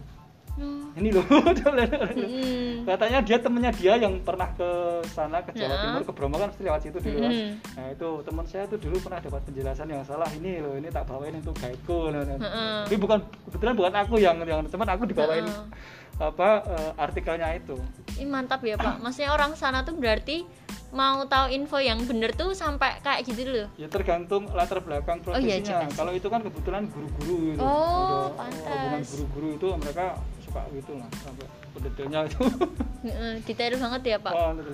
S1: Oh.
S2: ini loh
S1: Mm-mm.
S2: katanya dia temennya dia yang pernah ke sana ke Jawa
S1: Nah.
S2: Timur ke Bromo kan pasti lewat situ dulu kan
S1: Mm-mm.
S2: nah itu teman saya tuh dulu pernah dapat penjelasan yang salah ini loh ini tak bawain untuk guideku Nah, nah.
S1: Heeh.
S2: tapi bukan kebetulan bukan aku yang yang teman aku dibawain
S1: Heeh.
S2: apa eh, artikelnya itu
S1: Ih, mantap ya pak maksudnya orang sana tuh berarti mau tahu info yang bener tuh sampai kayak gitu loh
S2: ya tergantung latar belakang
S1: Oh, iya,
S2: profesinya kalau itu kan kebetulan guru-guru itu
S1: Oh, pantas.
S2: hubungan guru-guru itu mereka suka gitu lah sampai detailnya itu
S1: detail banget ya pak
S2: oh, gitu.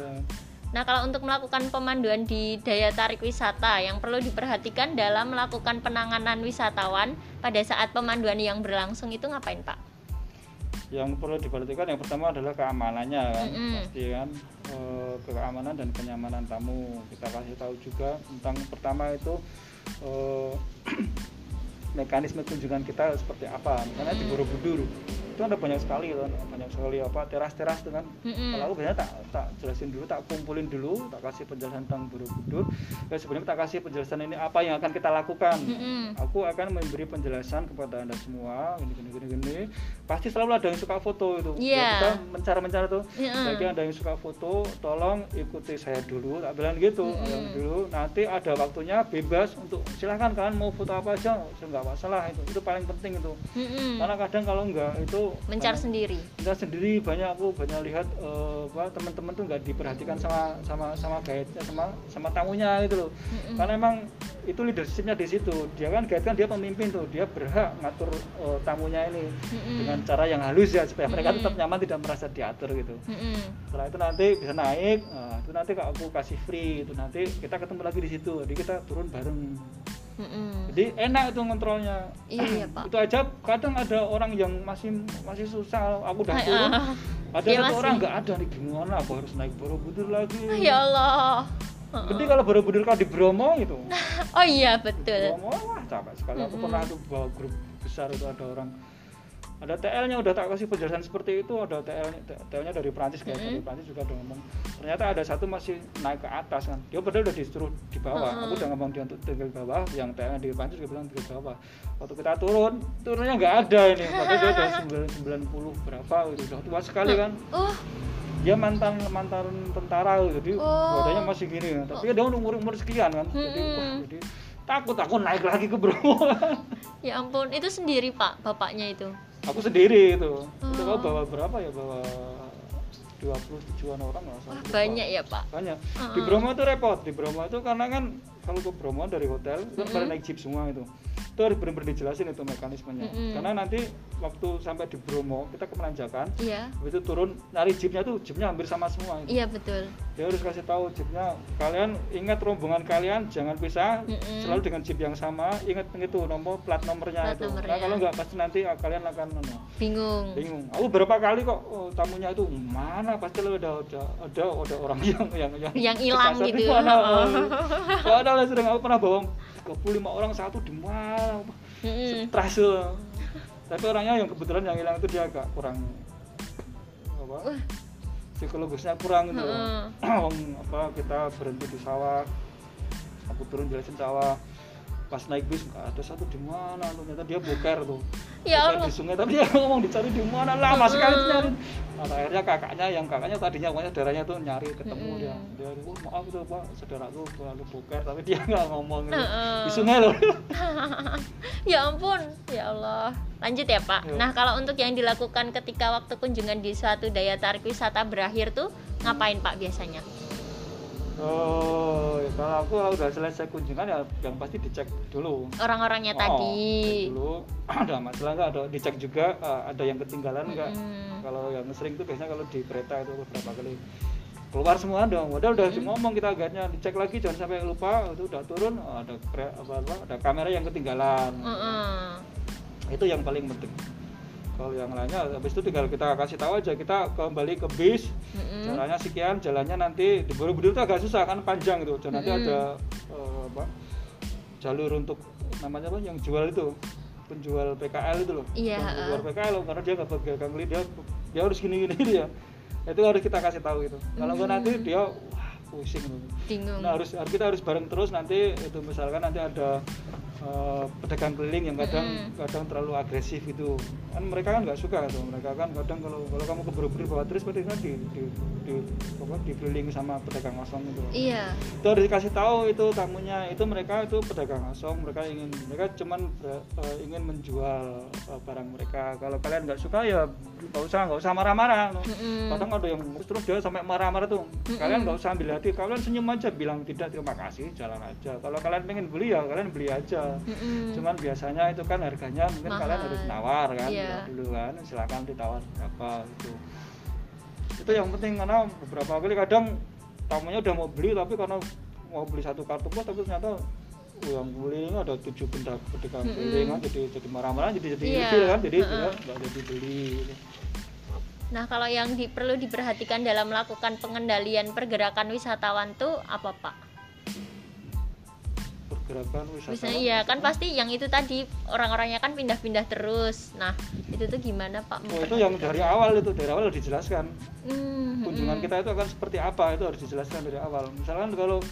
S1: Nah, kalau untuk melakukan pemanduan di daya tarik wisata yang perlu diperhatikan dalam melakukan penanganan wisatawan pada saat pemanduan yang berlangsung itu ngapain, Pak?
S2: yang perlu diperhatikan yang pertama adalah keamanannya kan
S1: Mm-mm.
S2: pasti kan Eh, keamanan dan kenyamanan tamu kita kasih tahu juga tentang pertama itu eh, mekanisme kunjungan kita seperti apa misalnya di
S1: Mm.
S2: Borobudur itu ada banyak sekali kan banyak sekali apa teras-teras itu kan
S1: Mm-mm.
S2: kalau aku biasanya tak tak jelasin dulu tak kumpulin dulu tak kasih penjelasan tentang Borobudur dan sebenarnya tak kasih penjelasan ini apa yang akan kita lakukan
S1: Mm-mm.
S2: aku akan memberi penjelasan kepada anda semua gini gini gini gini pasti selalu ada yang suka foto itu
S1: Iya.
S2: Ya, kita mencar mencar tuh bagi ada yang suka foto tolong ikuti saya dulu tak bilang gitu. Yang dulu nanti ada waktunya bebas untuk silahkan kalian mau foto apa aja nggak masalah itu itu paling penting itu
S1: Mm-mm.
S2: karena kadang kalau enggak itu
S1: Mencar
S2: banyak-
S1: sendiri.
S2: kita sendiri banyak aku banyak lihat eh, apa teman-teman tuh nggak diperhatikan sama sama sama guide sama sama tamunya gitu loh
S1: Mm-mm.
S2: karena emang itu leadershipnya di situ dia kan guide kan dia pemimpin tuh dia berhak ngatur eh, tamunya ini
S1: Mm-mm.
S2: dengan cara yang halus ya supaya mereka
S1: Mm-mm.
S2: tetap nyaman tidak merasa diatur gitu
S1: Mm-mm.
S2: setelah itu nanti bisa naik nah, itu nanti kalau aku kasih free itu nanti kita ketemu lagi di situ jadi kita turun bareng
S1: Mm-mm.
S2: Jadi enak itu ngontrolnya
S1: Iya, Pak.
S2: itu aja kadang ada orang yang masih masih susah aku udah
S1: Hai,
S2: turun ada
S1: Iya,
S2: satu orang nggak ada nih gimana aku harus naik Borobudur lagi
S1: Ya Allah.
S2: Jadi kalau Borobudur kalau di Bromo gitu
S1: Oh iya betul.
S2: Bromo wah capek sekali aku
S1: Mm-mm.
S2: pernah tuh bawa grup besar itu ada orang ada TL-nya udah tak kasih penjelasan seperti itu ada TL TL-nya dari Prancis kayak dari
S1: Mm-mm.
S2: Prancis juga udah ngomong ternyata ada satu masih naik ke atas kan dia padahal udah disuruh di bawah
S1: Mm-mm.
S2: aku udah ngomong dia untuk tinggal di bawah yang TL-nya di Prancis juga bilang tinggal di bawah waktu kita turun turunnya nggak ada ini padahal dia udah 9, 90 berapa gitu udah tua sekali kan
S1: Oh,
S2: dia mantan mantan tentara jadi
S1: Oh.
S2: badannya masih gini kan. tapi dia umur umur sekian kan jadi wah, jadi takut aku naik lagi ke Bromo
S1: ya ampun, itu sendiri Pak, bapaknya itu.
S2: Aku sendiri itu itu
S1: Oh.
S2: bawa berapa ya bawa 27an orang nggak salah
S1: Wah,
S2: lupa.
S1: banyak ya Pak.
S2: banyak di
S1: Heeh.
S2: Bromo itu repot di Bromo itu karena kan kalau ke Bromo dari hotel itu kan
S1: Mm-mm.
S2: pada naik jeep semua itu itu harus benar-benar dijelasin itu mekanismenya
S1: Mm-mm.
S2: karena nanti waktu sampai di Bromo kita ke menanjakan
S1: iya
S2: habis itu turun nyari jeepnya tuh jeepnya hampir sama semua
S1: iya betul
S2: dia harus kasih tahu jeepnya kalian ingat rombongan kalian jangan pisah
S1: Mm-mm.
S2: selalu dengan jeep yang sama ingat itu nomor plat nomornya
S1: Plat
S2: itu
S1: nomornya.
S2: nah, kalau nggak pasti nanti ah, kalian akan ano,
S1: bingung
S2: bingung aku berapa kali kok oh, tamunya itu mana pasti lo ada ada ada ada orang yang yang
S1: Yang hilang gitu.
S2: mana
S1: Oh.
S2: Ada lah sering aku pernah bawa 35 orang satu di mana
S1: Mm-mm.
S2: stres tapi orangnya yang kebetulan yang hilang itu dia agak kurang apa psikologisnya kurang gitu. Wong, apa kita berhenti di sawah. Aku turun jelasin sawah pas naik bis nggak ada satu di mana? Ternyata dia boker tuh.
S1: Ya
S2: Boker
S1: Allah.
S2: di sungai tapi dia ngomong dicari di mana? Lama sekali nyari nah, akhirnya kakaknya yang kakaknya tadinya pokoknya saudaranya tuh nyari ketemu
S1: Mm-mm.
S2: dia dia oh, maaf tuh pak saudaraku terlalu boker tapi dia nggak ngomong. Gitu. Di sungai loh.
S1: Ya ampun ya Allah. Lanjut ya Pak.
S2: Ya.
S1: nah kalau untuk yang dilakukan ketika waktu kunjungan di suatu daya tarik wisata berakhir tuh ngapain Pak biasanya
S2: oh ya kalau aku kalau udah selesai kunjungan ya yang pasti dicek dulu.
S1: Orang-orangnya
S2: Oh,
S1: tadi.
S2: dulu. Ada masalah nggak? Ada dicek juga eh, ada yang ketinggalan nggak?
S1: Mm-mm.
S2: kalau yang sering tuh biasanya kalau di kereta itu beberapa kali. Keluar semua dong udah udah
S1: Mm-mm.
S2: ngomong kita guide-nya dicek lagi jangan sampai lupa itu udah turun oh, ada apa, apa ada kamera yang ketinggalan.
S1: Mm-mm.
S2: itu yang paling penting kalau yang lainnya habis itu tinggal kita kasih tahu aja kita kembali ke bis.
S1: Mm-mm.
S2: caranya sekian jalannya nanti di Borobudur itu agak susah kan panjang gitu. Dan nanti
S1: Mm-mm.
S2: ada eh, apa jalur untuk namanya apa yang jual itu penjual PKL itu loh.
S1: Iya,
S2: yang
S1: heeh.
S2: jual PKL loh karena dia nggak pegang beli dia dia harus gini gini dia. Itu harus kita kasih tahu itu kalau nggak nanti dia wah pusing
S1: bingung.
S2: Nah, harus kita harus bareng terus nanti itu misalkan nanti ada eh, pedagang keliling yang kadang
S1: Mm-mm.
S2: kadang terlalu agresif itu kan mereka kan nggak suka tuh mereka kan. Kadang kalau kalau kamu ke Borobudur bawa terus berarti kan di di di apa dikelilingi sama pedagang kosong itu
S1: iya.
S2: Itu harus dikasih tahu itu tamunya. Itu mereka itu pedagang kosong mereka ingin mereka cuman eh, ingin menjual eh, barang mereka. Kalau kalian nggak suka ya nggak usah nggak usah marah-marah. Kadang ada yang terus dia sampai marah-marah tuh. Kalian nggak usah ambil hati. Kalian senyum aja bilang tidak terima kasih jalan aja. Kalau kalian pengen beli ya kalian beli aja
S1: Mm-mm.
S2: cuman biasanya itu kan harganya mungkin
S1: Mahal.
S2: kalian harus nawar kan bilang dulu kan silakan ditawar berapa gitu itu yang penting karena beberapa kali kadang tamunya udah mau beli tapi karena mau beli satu kartu pos tapi ternyata yang beli ini ada tujuh benda ketika beli kan jadi jadi marah-marah jadi jadi
S1: Iya.
S2: ilfil kan jadi
S1: Mm-mm.
S2: dia nggak jadi beli
S1: nah kalau yang di- perlu diperhatikan dalam melakukan pengendalian pergerakan wisatawan tuh apa Pak
S2: pergerakan wisata
S1: Misalnya iya kan pasti yang itu tadi orang-orangnya kan pindah-pindah terus. Nah, itu tuh gimana Pak?
S2: oh, itu yang dari awal itu dari awal udah dijelaskan
S1: Hmm,
S2: kunjungan
S1: hmm.
S2: kita itu akan seperti apa itu harus dijelaskan dari awal misalkan kalau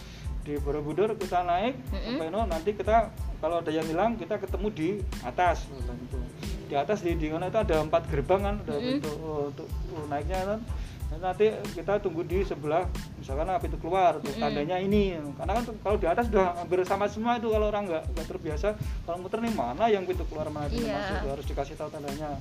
S2: di Borobudur kita naik sampai no, nanti kita kalau ada yang hilang kita ketemu di atas gitu. di atas di di mana itu ada empat gerbang kan ada
S1: Mm-mm.
S2: pintu oh, untuk oh, naiknya kan nanti kita tunggu di sebelah misalkan apa pintu keluar tuh tandanya ini karena kan kalau di atas udah hampir sama semua itu kalau orang nggak nggak terbiasa kalau muter nih mana yang pintu keluar mana pintu
S1: Iya.
S2: masuk harus dikasih tahu tandanya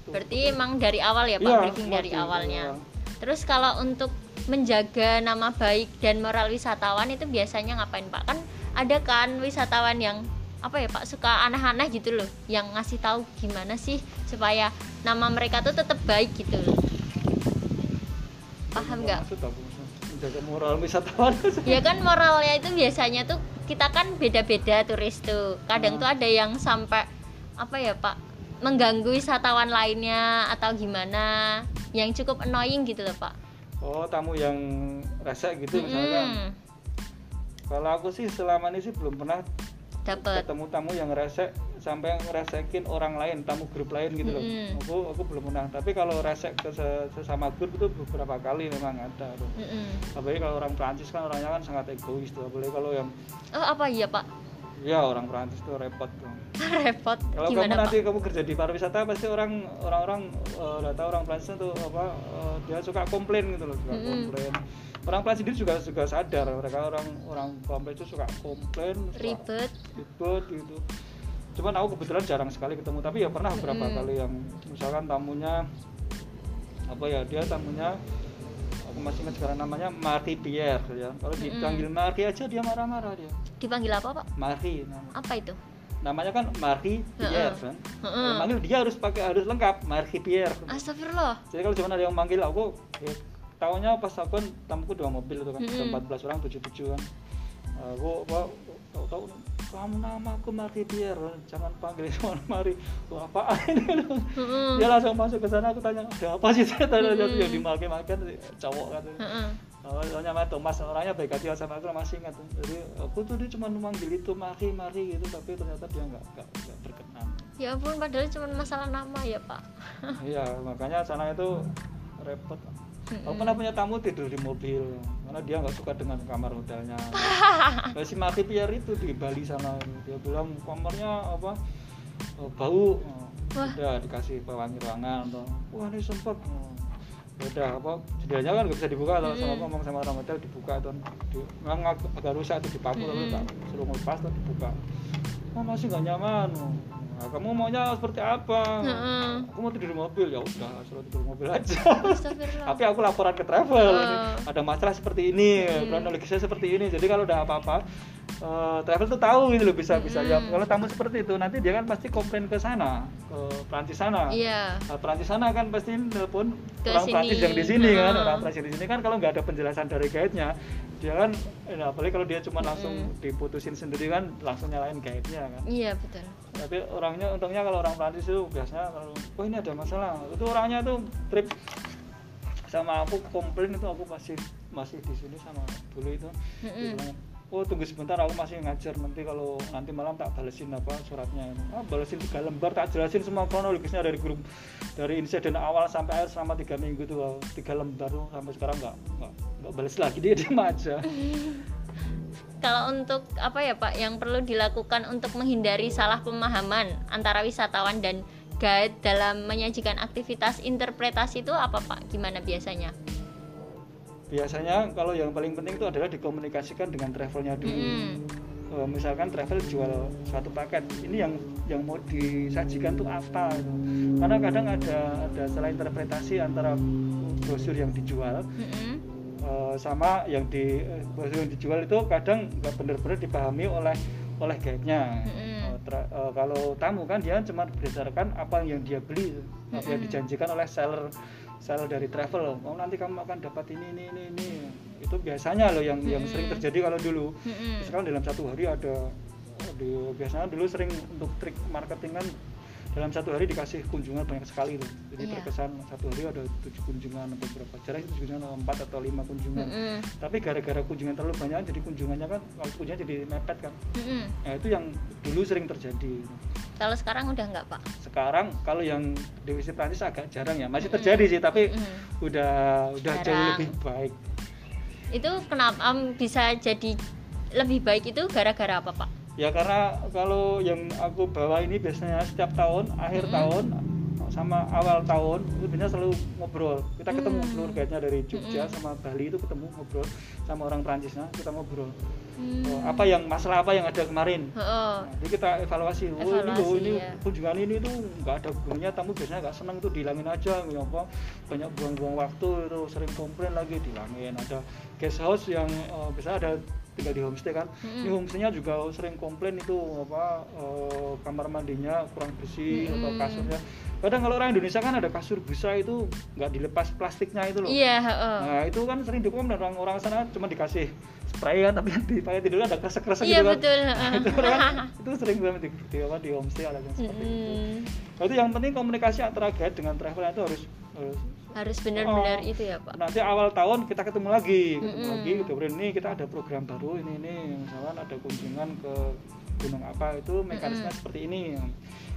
S2: Tuh.
S1: Berarti emang dari awal ya Pak
S2: Iya,
S1: briefing dari awalnya.
S2: iya.
S1: Terus kalau untuk menjaga nama baik dan moral wisatawan itu biasanya ngapain Pak? Kan ada kan wisatawan yang apa ya Pak suka aneh-aneh gitu loh, yang ngasih tahu gimana sih supaya nama mereka tuh tetap baik gitu loh. Paham nggak?
S2: Menjaga moral wisatawan.
S1: ya kan moralnya itu biasanya tuh kita kan beda-beda turis tuh kadang
S2: Hmm.
S1: tuh ada yang sampai apa ya pak mengganggu wisatawan lainnya atau gimana yang cukup annoying gitu loh pak
S2: oh, tamu yang rese gitu misalkan.
S1: Mm-mm.
S2: Kalau aku sih selama ini sih belum pernah
S1: dapet
S2: ketemu tamu yang rese sampai ngeresekin orang lain, tamu grup lain gitu loh.
S1: Mm-mm.
S2: Aku aku belum pernah. Tapi kalau resek ke se- sesama grup itu beberapa kali memang ada tuh.
S1: Mm-mm.
S2: Apalagi kalau orang Prancis kan orangnya kan sangat egois tuh. Apalagi kalau yang
S1: oh apa iya pak
S2: ya orang Prancis tuh repot tuh.
S1: repot
S2: Kalau kamu nanti kamu kerja di pariwisata pasti orang orang-orang eh, udah tahu orang Prancis tuh apa eh, dia suka komplain gitu loh, suka
S1: Mm-mm.
S2: komplain. Orang Prancis sendiri juga juga sadar mereka orang orang komplain itu suka komplain, suka
S1: ribet
S2: ribet gitu. Cuman aku kebetulan jarang sekali ketemu, tapi ya pernah beberapa
S1: Mm-mm.
S2: kali yang misalkan tamunya apa ya dia tamunya aku masih ingat sekarang namanya Marie Pierre ya kalau dipanggil Marie aja dia marah-marah dia
S1: Dipanggil apa, Pak?
S2: Marie nama.
S1: Apa itu?
S2: namanya kan Marie Pierre kan. Kalau manggil dia harus pakai harus lengkap Marie Pierre
S1: Astagfirullah.
S2: jadi kalau cuma ada yang manggil aku ya, tahunya pas aku kan tamuku dua mobil itu kan ada 14 orang 77 kan aku apa tahu tahu kamu nama aku Marie Pierre jangan panggil cuma Marie Wah, apaan? Ini
S1: Heeh.
S2: dia langsung masuk ke sana aku tanya ada apa sih saya tanya
S1: Mm-mm.
S2: yang dimaki-makan cowok kan. Oh, soalnya sama Thomas orangnya baik hati sama aku masih ingat. Jadi aku tuh dia cuma manggil itu mari mari gitu tapi ternyata dia nggak nggak berkenan.
S1: Ya ampun, padahal cuma masalah nama ya, Pak.
S2: iya makanya sana itu repot. Aku pernah punya tamu tidur di mobil karena dia nggak suka dengan kamar hotelnya. Nah, si Maki Pierre itu di Bali sana. Dia bilang kamarnya apa? Eh, bau.
S1: Wah.
S2: udah dikasih pewangi ruangan atau wah ini sempat Ya udah apa jendelanya kan nggak bisa dibuka kalau sama
S1: Mm-mm.
S2: ngomong sama orang hotel dibuka tuh. Di, agak rusak itu dipaku lalu tak suruh ngelepas tuh dibuka. Oh masih nggak nyaman nah, kamu maunya seperti apa
S1: Heeh.
S2: aku mau tidur di mobil ya udah suruh tidur di mobil aja tapi aku laporan ke travel
S1: Oh.
S2: ada masalah seperti ini
S1: Hmm.
S2: kronologisnya seperti ini jadi kalau udah apa-apa eh, travel tuh tahu gitu loh bisa bisa
S1: Hmm.
S2: jawab kalau tamu seperti itu nanti dia kan pasti komplain ke sana ke Prancis sana
S1: Iya.
S2: Nah, Prancis sana kan pasti telepon orang
S1: sini.
S2: Prancis yang di sini kan
S1: Ah.
S2: orang Prancis di sini kan kalau nggak ada penjelasan dari guide-nya dia kan eh, apalagi kalau dia cuma langsung
S1: Mm-mm.
S2: diputusin sendiri kan langsung nyalain guide-nya kan
S1: Iya, betul.
S2: tapi orangnya untungnya kalau orang Prancis itu biasanya kalau oh ini ada masalah itu orangnya tuh trip sama aku komplain itu aku masih masih di sini sama dulu itu Dia
S1: Mm-mm.
S2: Oh tunggu sebentar aku masih ngajar. Nanti kalau nanti malam tak balesin apa suratnya ini. Ah balesin tiga lembar tak jelasin semua kronologisnya dari grup dari insiden awal sampai akhir selama tiga minggu tuh tiga lembar tuh sampai sekarang nggak nggak bales lagi. Dia diam aja.
S1: Kalau untuk apa ya Pak yang perlu dilakukan untuk menghindari salah pemahaman antara wisatawan dan guide dalam menyajikan aktivitas interpretasi itu apa Pak? Gimana biasanya?
S2: Biasanya kalau yang paling penting itu adalah dikomunikasikan dengan travelnya dulu
S1: Mm-mm.
S2: Eh, misalkan travel jual suatu paket ini yang yang mau disajikan tuh apa gitu. karena kadang ada ada salah interpretasi antara brosur yang dijual
S1: Mm-mm.
S2: eh, sama yang di eh, brosur yang dijual itu kadang nggak benar-benar dipahami oleh oleh guide-nya. Eh, tra- kalau tamu kan dia cuma berdasarkan apa yang dia beli apa yang
S1: Mm-mm.
S2: dijanjikan oleh seller seller dari travel. Oh nanti kamu akan dapat ini ini ini ini. Itu biasanya loh yang yang sering terjadi kalau dulu.
S1: Mm-mm.
S2: sekarang dalam satu hari ada di, biasanya dulu sering untuk trik marketing kan dalam satu hari dikasih kunjungan banyak sekali tuh jadi
S1: Iya.
S2: terkesan satu hari ada tujuh kunjungan atau berapa jarang itu kunjungan empat atau lima kunjungan
S1: Mm-mm.
S2: tapi gara-gara kunjungan terlalu banyak jadi kunjungannya kan kalau kunjungan jadi mepet kan
S1: Mm-mm.
S2: nah itu yang dulu sering terjadi
S1: Kalau sekarang udah nggak Pak?
S2: sekarang kalau yang divisi Prancis agak jarang ya masih terjadi sih tapi
S1: Mm-mm.
S2: udah udah jauh
S1: Jarang.
S2: lebih baik
S1: Itu kenapa em, bisa jadi lebih baik itu gara-gara apa Pak?
S2: Ya karena kalau yang aku bawa ini biasanya setiap tahun akhir
S1: Mm-mm.
S2: tahun sama awal tahun itu biasanya selalu ngobrol kita ketemu
S1: Hmm.
S2: seluruh guide-nya dari Jogja
S1: Mm-mm.
S2: sama Bali itu ketemu ngobrol sama orang Prancisnya kita ngobrol
S1: Hmm.
S2: Oh, apa yang masalah apa yang ada kemarin
S1: Oh,
S2: Nah, jadi kita evaluasi, oh ini loh ini
S1: ya.
S2: kunjungan ini tuh nggak ada gunanya, tamu biasanya nggak senang tuh dihilangin aja, ya apa banyak buang-buang waktu itu sering komplain lagi dihilangin. Ada guest house yang eh, biasanya ada tinggal di homestay kan,
S1: Mm-mm.
S2: ini homestaynya juga sering komplain itu apa eh, kamar mandinya kurang bersih atau
S1: Mm-mm.
S2: kasurnya. Kadang kalau orang Indonesia kan ada kasur busa itu nggak dilepas plastiknya itu loh.
S1: iya. heeh.
S2: Nah itu kan sering dikomplain orang-orang sana cuma dikasih spray kan, tapi di pakai tidurnya ada kresek-kresek
S1: Iya
S2: gitu kan
S1: betul.
S2: itu kan itu sering banget di, di, apa, di homestay ada yang seperti itu
S1: Mm-mm.
S2: nah, itu yang penting komunikasi antara guide dengan travel itu harus, harus
S1: Harus benar-benar
S2: Oh.
S1: itu ya Pak.
S2: nanti awal tahun kita ketemu lagi ketemu
S1: Mm-mm.
S2: lagi udah beri ini kita ada program baru ini ini misalkan ada kunjungan ke gunung apa itu mekanisme
S1: Mm-mm.
S2: seperti ini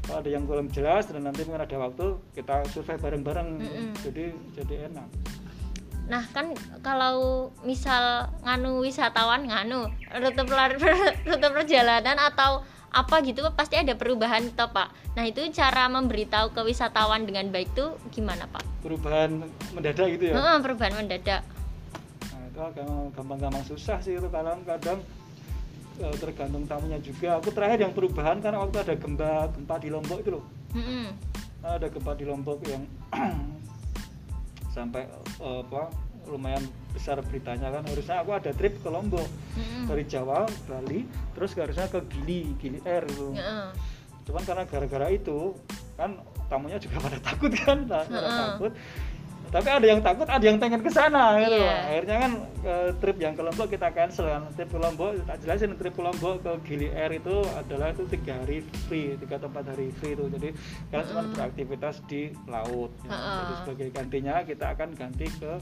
S2: kalau ada yang belum jelas dan nanti mungkin ada waktu kita survei bareng-bareng
S1: Mm-mm.
S2: jadi jadi enak
S1: Nah kan kalau misal nganu wisatawan nganu rute pelar- rute perjalanan atau apa gitu pasti ada perubahan toh Pak. Nah itu cara memberitahu ke wisatawan dengan baik tuh gimana Pak?
S2: perubahan mendadak gitu ya
S1: Heeh, perubahan mendadak.
S2: Nah, itu agak gampang-gampang susah sih itu kadang-kadang eh, tergantung tamunya juga. Aku terakhir yang perubahan karena waktu ada gempa gempa di Lombok itu loh.
S1: Mm-mm.
S2: Ada gempa di Lombok yang sampai eh, apa lumayan besar beritanya kan harusnya aku ada trip ke Lombok
S1: Mm-mm.
S2: dari Jawa Bali terus harusnya ke Gili Gili Air gitu
S1: Heeh.
S2: cuman karena gara-gara itu kan tamunya juga pada takut kan pada
S1: Heeh.
S2: takut tapi ada yang takut ada yang pengen ke sana gitu
S1: Iya.
S2: akhirnya kan eh, trip yang ke Lombok kita cancel kan trip ke Lombok tak jelasin trip ke Lombok ke Gili Air itu adalah itu tiga hari free tiga tempat hari free itu jadi kalian cuma
S1: Heeh.
S2: beraktivitas di laut ya. Jadi sebagai gantinya kita akan ganti ke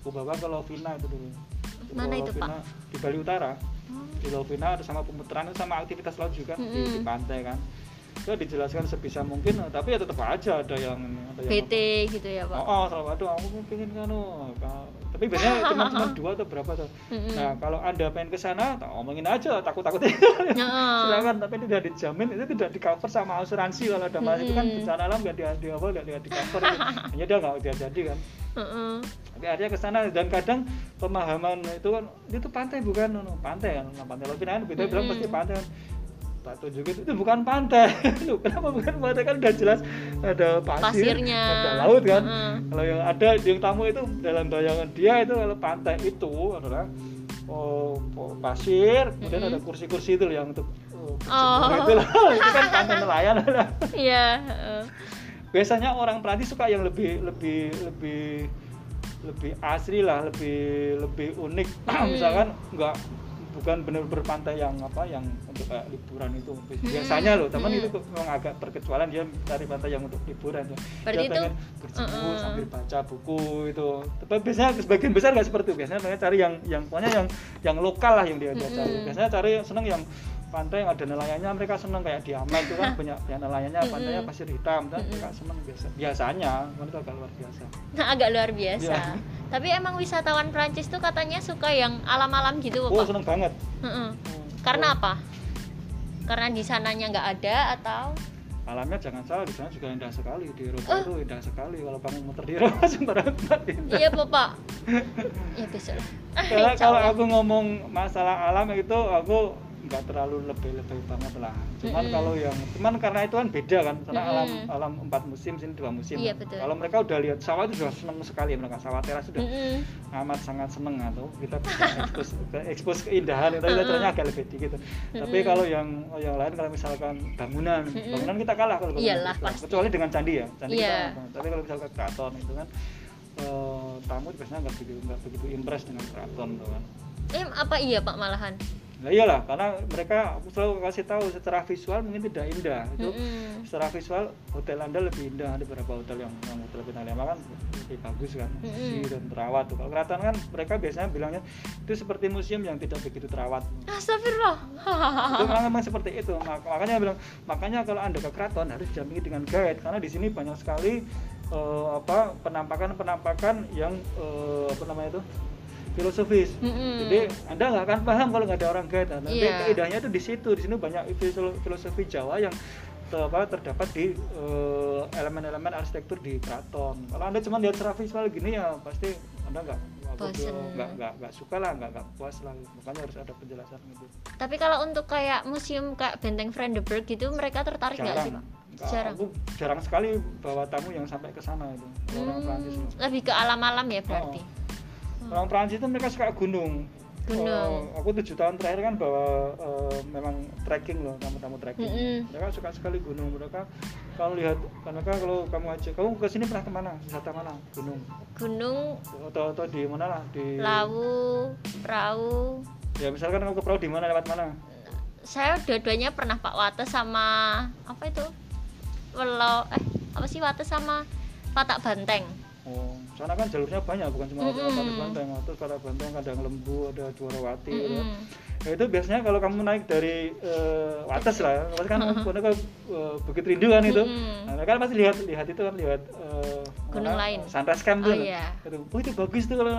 S2: Kubawa ke Lovina itu dulu Ke
S1: Mana itu,
S2: Lovina
S1: Pak?
S2: di Bali Utara
S1: Oh.
S2: di Lovina ada sama pemutaran sama aktivitas laut juga di, di
S1: Mm-mm.
S2: pantai kan itu dijelaskan sebisa mungkin tapi ya tetap aja ada yang ada yang
S1: BT gitu ya pak
S2: oh, oh selalu aduh aku pengen kan oh. Tapi biasanya cuma cuma dua atau berapa tuh
S1: Mm-mm.
S2: nah kalau anda pengen ke sana omongin aja takut
S1: Heeh.
S2: silakan tapi tidak dijamin itu tidak di cover sama asuransi kalau ada masalah itu kan bencana alam nggak di, di apa nggak di, di cover gitu. hanya dia nggak dia jadi kan
S1: Heeh.
S2: tapi akhirnya ke sana dan kadang pemahaman itu kan itu pantai bukan no, no, pantai kan pantai Lovina kan kita bilang pasti pantai kan tak tunjukin itu bukan pantai Loh, kenapa bukan pantai kan udah jelas ada pasir
S1: Pasirnya.
S2: ada laut kan
S1: Heeh.
S2: kalau yang ada yang tamu itu dalam bayangan dia itu kalau pantai itu adalah oh, oh, pasir kemudian
S1: Mm-mm.
S2: ada kursi-kursi itu yang untuk oh,
S1: Oh.
S2: itu, loh. itu kan pantai nelayan
S1: iya heeh.
S2: biasanya orang Prancis suka yang lebih lebih lebih lebih asli lah lebih lebih unik misalkan nggak bukan benar-benar pantai yang apa yang untuk kayak liburan itu biasanya loh teman
S1: Hmm.
S2: itu memang agak perkecualian dia cari pantai yang untuk liburan ya.
S1: Berarti
S2: dia
S1: itu-
S2: pengen berjemur
S1: Uh-uh.
S2: sambil baca buku itu tapi biasanya sebagian besar nggak seperti itu biasanya mereka cari yang yang pokoknya yang yang lokal lah yang dia, dia cari
S1: Mm-mm.
S2: biasanya cari yang seneng yang pantai yang ada nelayannya mereka seneng kayak di Aman itu kan banyak yang nelayannya pantainya pasir hitam dan mereka seneng biasa biasanya kan itu agak luar biasa
S1: Nah, agak luar biasa.
S2: Iya.
S1: Tapi emang wisatawan Prancis tuh katanya suka yang alam-alam gitu,
S2: oh
S1: Pak.
S2: seneng banget. Hmm.
S1: Karena
S2: Oh,
S1: apa? Karena di sananya nggak ada atau
S2: alamnya jangan salah di sana juga indah sekali di Eropa
S1: Eh.
S2: itu indah sekali kalau kamu muter di Eropa tempat indah
S1: Iya, Bapak. ya besok lah.
S2: Kalau aku ngomong masalah alam itu aku nggak terlalu lebih-lebih banget lah. Cuman
S1: Mm-mm.
S2: kalau yang cuman karena itu kan beda kan. Karena alam
S1: Mm-mm.
S2: alam empat musim sini dua musim.
S1: Iya,
S2: kan.
S1: betul.
S2: Kalau mereka udah lihat sawah itu sudah seneng sekali mereka sawah teras sudah
S1: Mm-mm.
S2: amat sangat seneng atau kita bisa ekspos ekspos keindahan itu caranya agak lebih dikit. Tapi
S1: Mm-mm.
S2: kalau yang yang lain kalau misalkan bangunan,
S1: Mm-mm.
S2: bangunan kita kalah kalau bangunan
S1: Iyalah, pasti.
S2: kecuali dengan candi ya. Candi
S1: Iya.
S2: kita nonton. Tapi kalau misalkan keraton itu kan eh, tamu biasanya nggak begitu nggak begitu impress dengan keraton tuh kan.
S1: Eh, apa iya, Pak malahan?
S2: Nah iyalah, karena mereka aku selalu kasih tahu secara visual mungkin tidak indah. Itu
S1: Mm-mm.
S2: secara visual hotel Anda lebih indah. Ada beberapa hotel yang, yang hotel bintang kan lebih bagus kan,
S1: Mm-mm.
S2: bersih dan terawat. Tuh. Kalau keraton kan mereka biasanya bilangnya itu seperti museum yang tidak begitu terawat.
S1: Astagfirullah.
S2: itu memang, memang seperti itu. Mak- makanya bilang, makanya kalau Anda ke keraton harus didampingi dengan guide karena di sini banyak sekali eh, apa penampakan-penampakan yang eh, apa namanya itu filosofis.
S1: Mm-mm.
S2: Jadi Anda nggak akan paham kalau nggak ada orang guide. Nah, Nanti
S1: Iya.
S2: keindahnya itu di situ. Di sini banyak filo- filosofi Jawa yang apa, terdapat di eh, elemen-elemen arsitektur di keraton. Kalau Anda cuma lihat secara visual gini ya pasti Anda nggak nggak- nggak nggak suka lah, nggak nggak puas lah. Makanya harus ada penjelasan gitu.
S1: Tapi kalau untuk kayak museum kayak Benteng Brandenburg gitu, mereka tertarik nggak sih, Jarang.
S2: Aku jarang sekali bawa tamu yang sampai ke sana itu. Orang
S1: Hmm,
S2: Prancis.
S1: lebih ke alam-alam ya berarti.
S2: Orang Prancis itu mereka suka gunung.
S1: Gunung.
S2: Oh, aku tujuh tahun terakhir kan bawa eh, memang trekking loh, tamu-tamu trekking.
S1: Mm-mm.
S2: Mereka suka sekali gunung. Mereka kalau lihat, karena kan kalau kamu aja, kamu ke sini pernah ke mana? Wisata mana? Gunung.
S1: Gunung,
S2: Atau atau di mana lah? Di.
S1: Lawu, Perahu.
S2: Ya misalkan kamu ke perahu di mana? Lewat mana?
S1: Saya dua-duanya pernah Pak Wates sama apa itu? Welau eh apa sih Wates sama Patak Banteng.
S2: Oh, sana kan jalurnya banyak, bukan cuma
S1: Mm-mm.
S2: pada banteng, terus pada banteng kadang lembu, ada juarawati. gitu.
S1: Mm-mm.
S2: Ya, itu biasanya kalau kamu naik dari eh, Wates lah, Wates kan karena kan eh, Bukit Rindu kan itu.
S1: Mm-mm.
S2: Nah, mereka pasti lihat lihat itu kan lihat eh,
S1: Gunung
S2: mana,
S1: lain.
S2: Sunrise Camp
S1: Oh,
S2: tuh.
S1: iya.
S2: Itu, oh itu bagus tuh kalau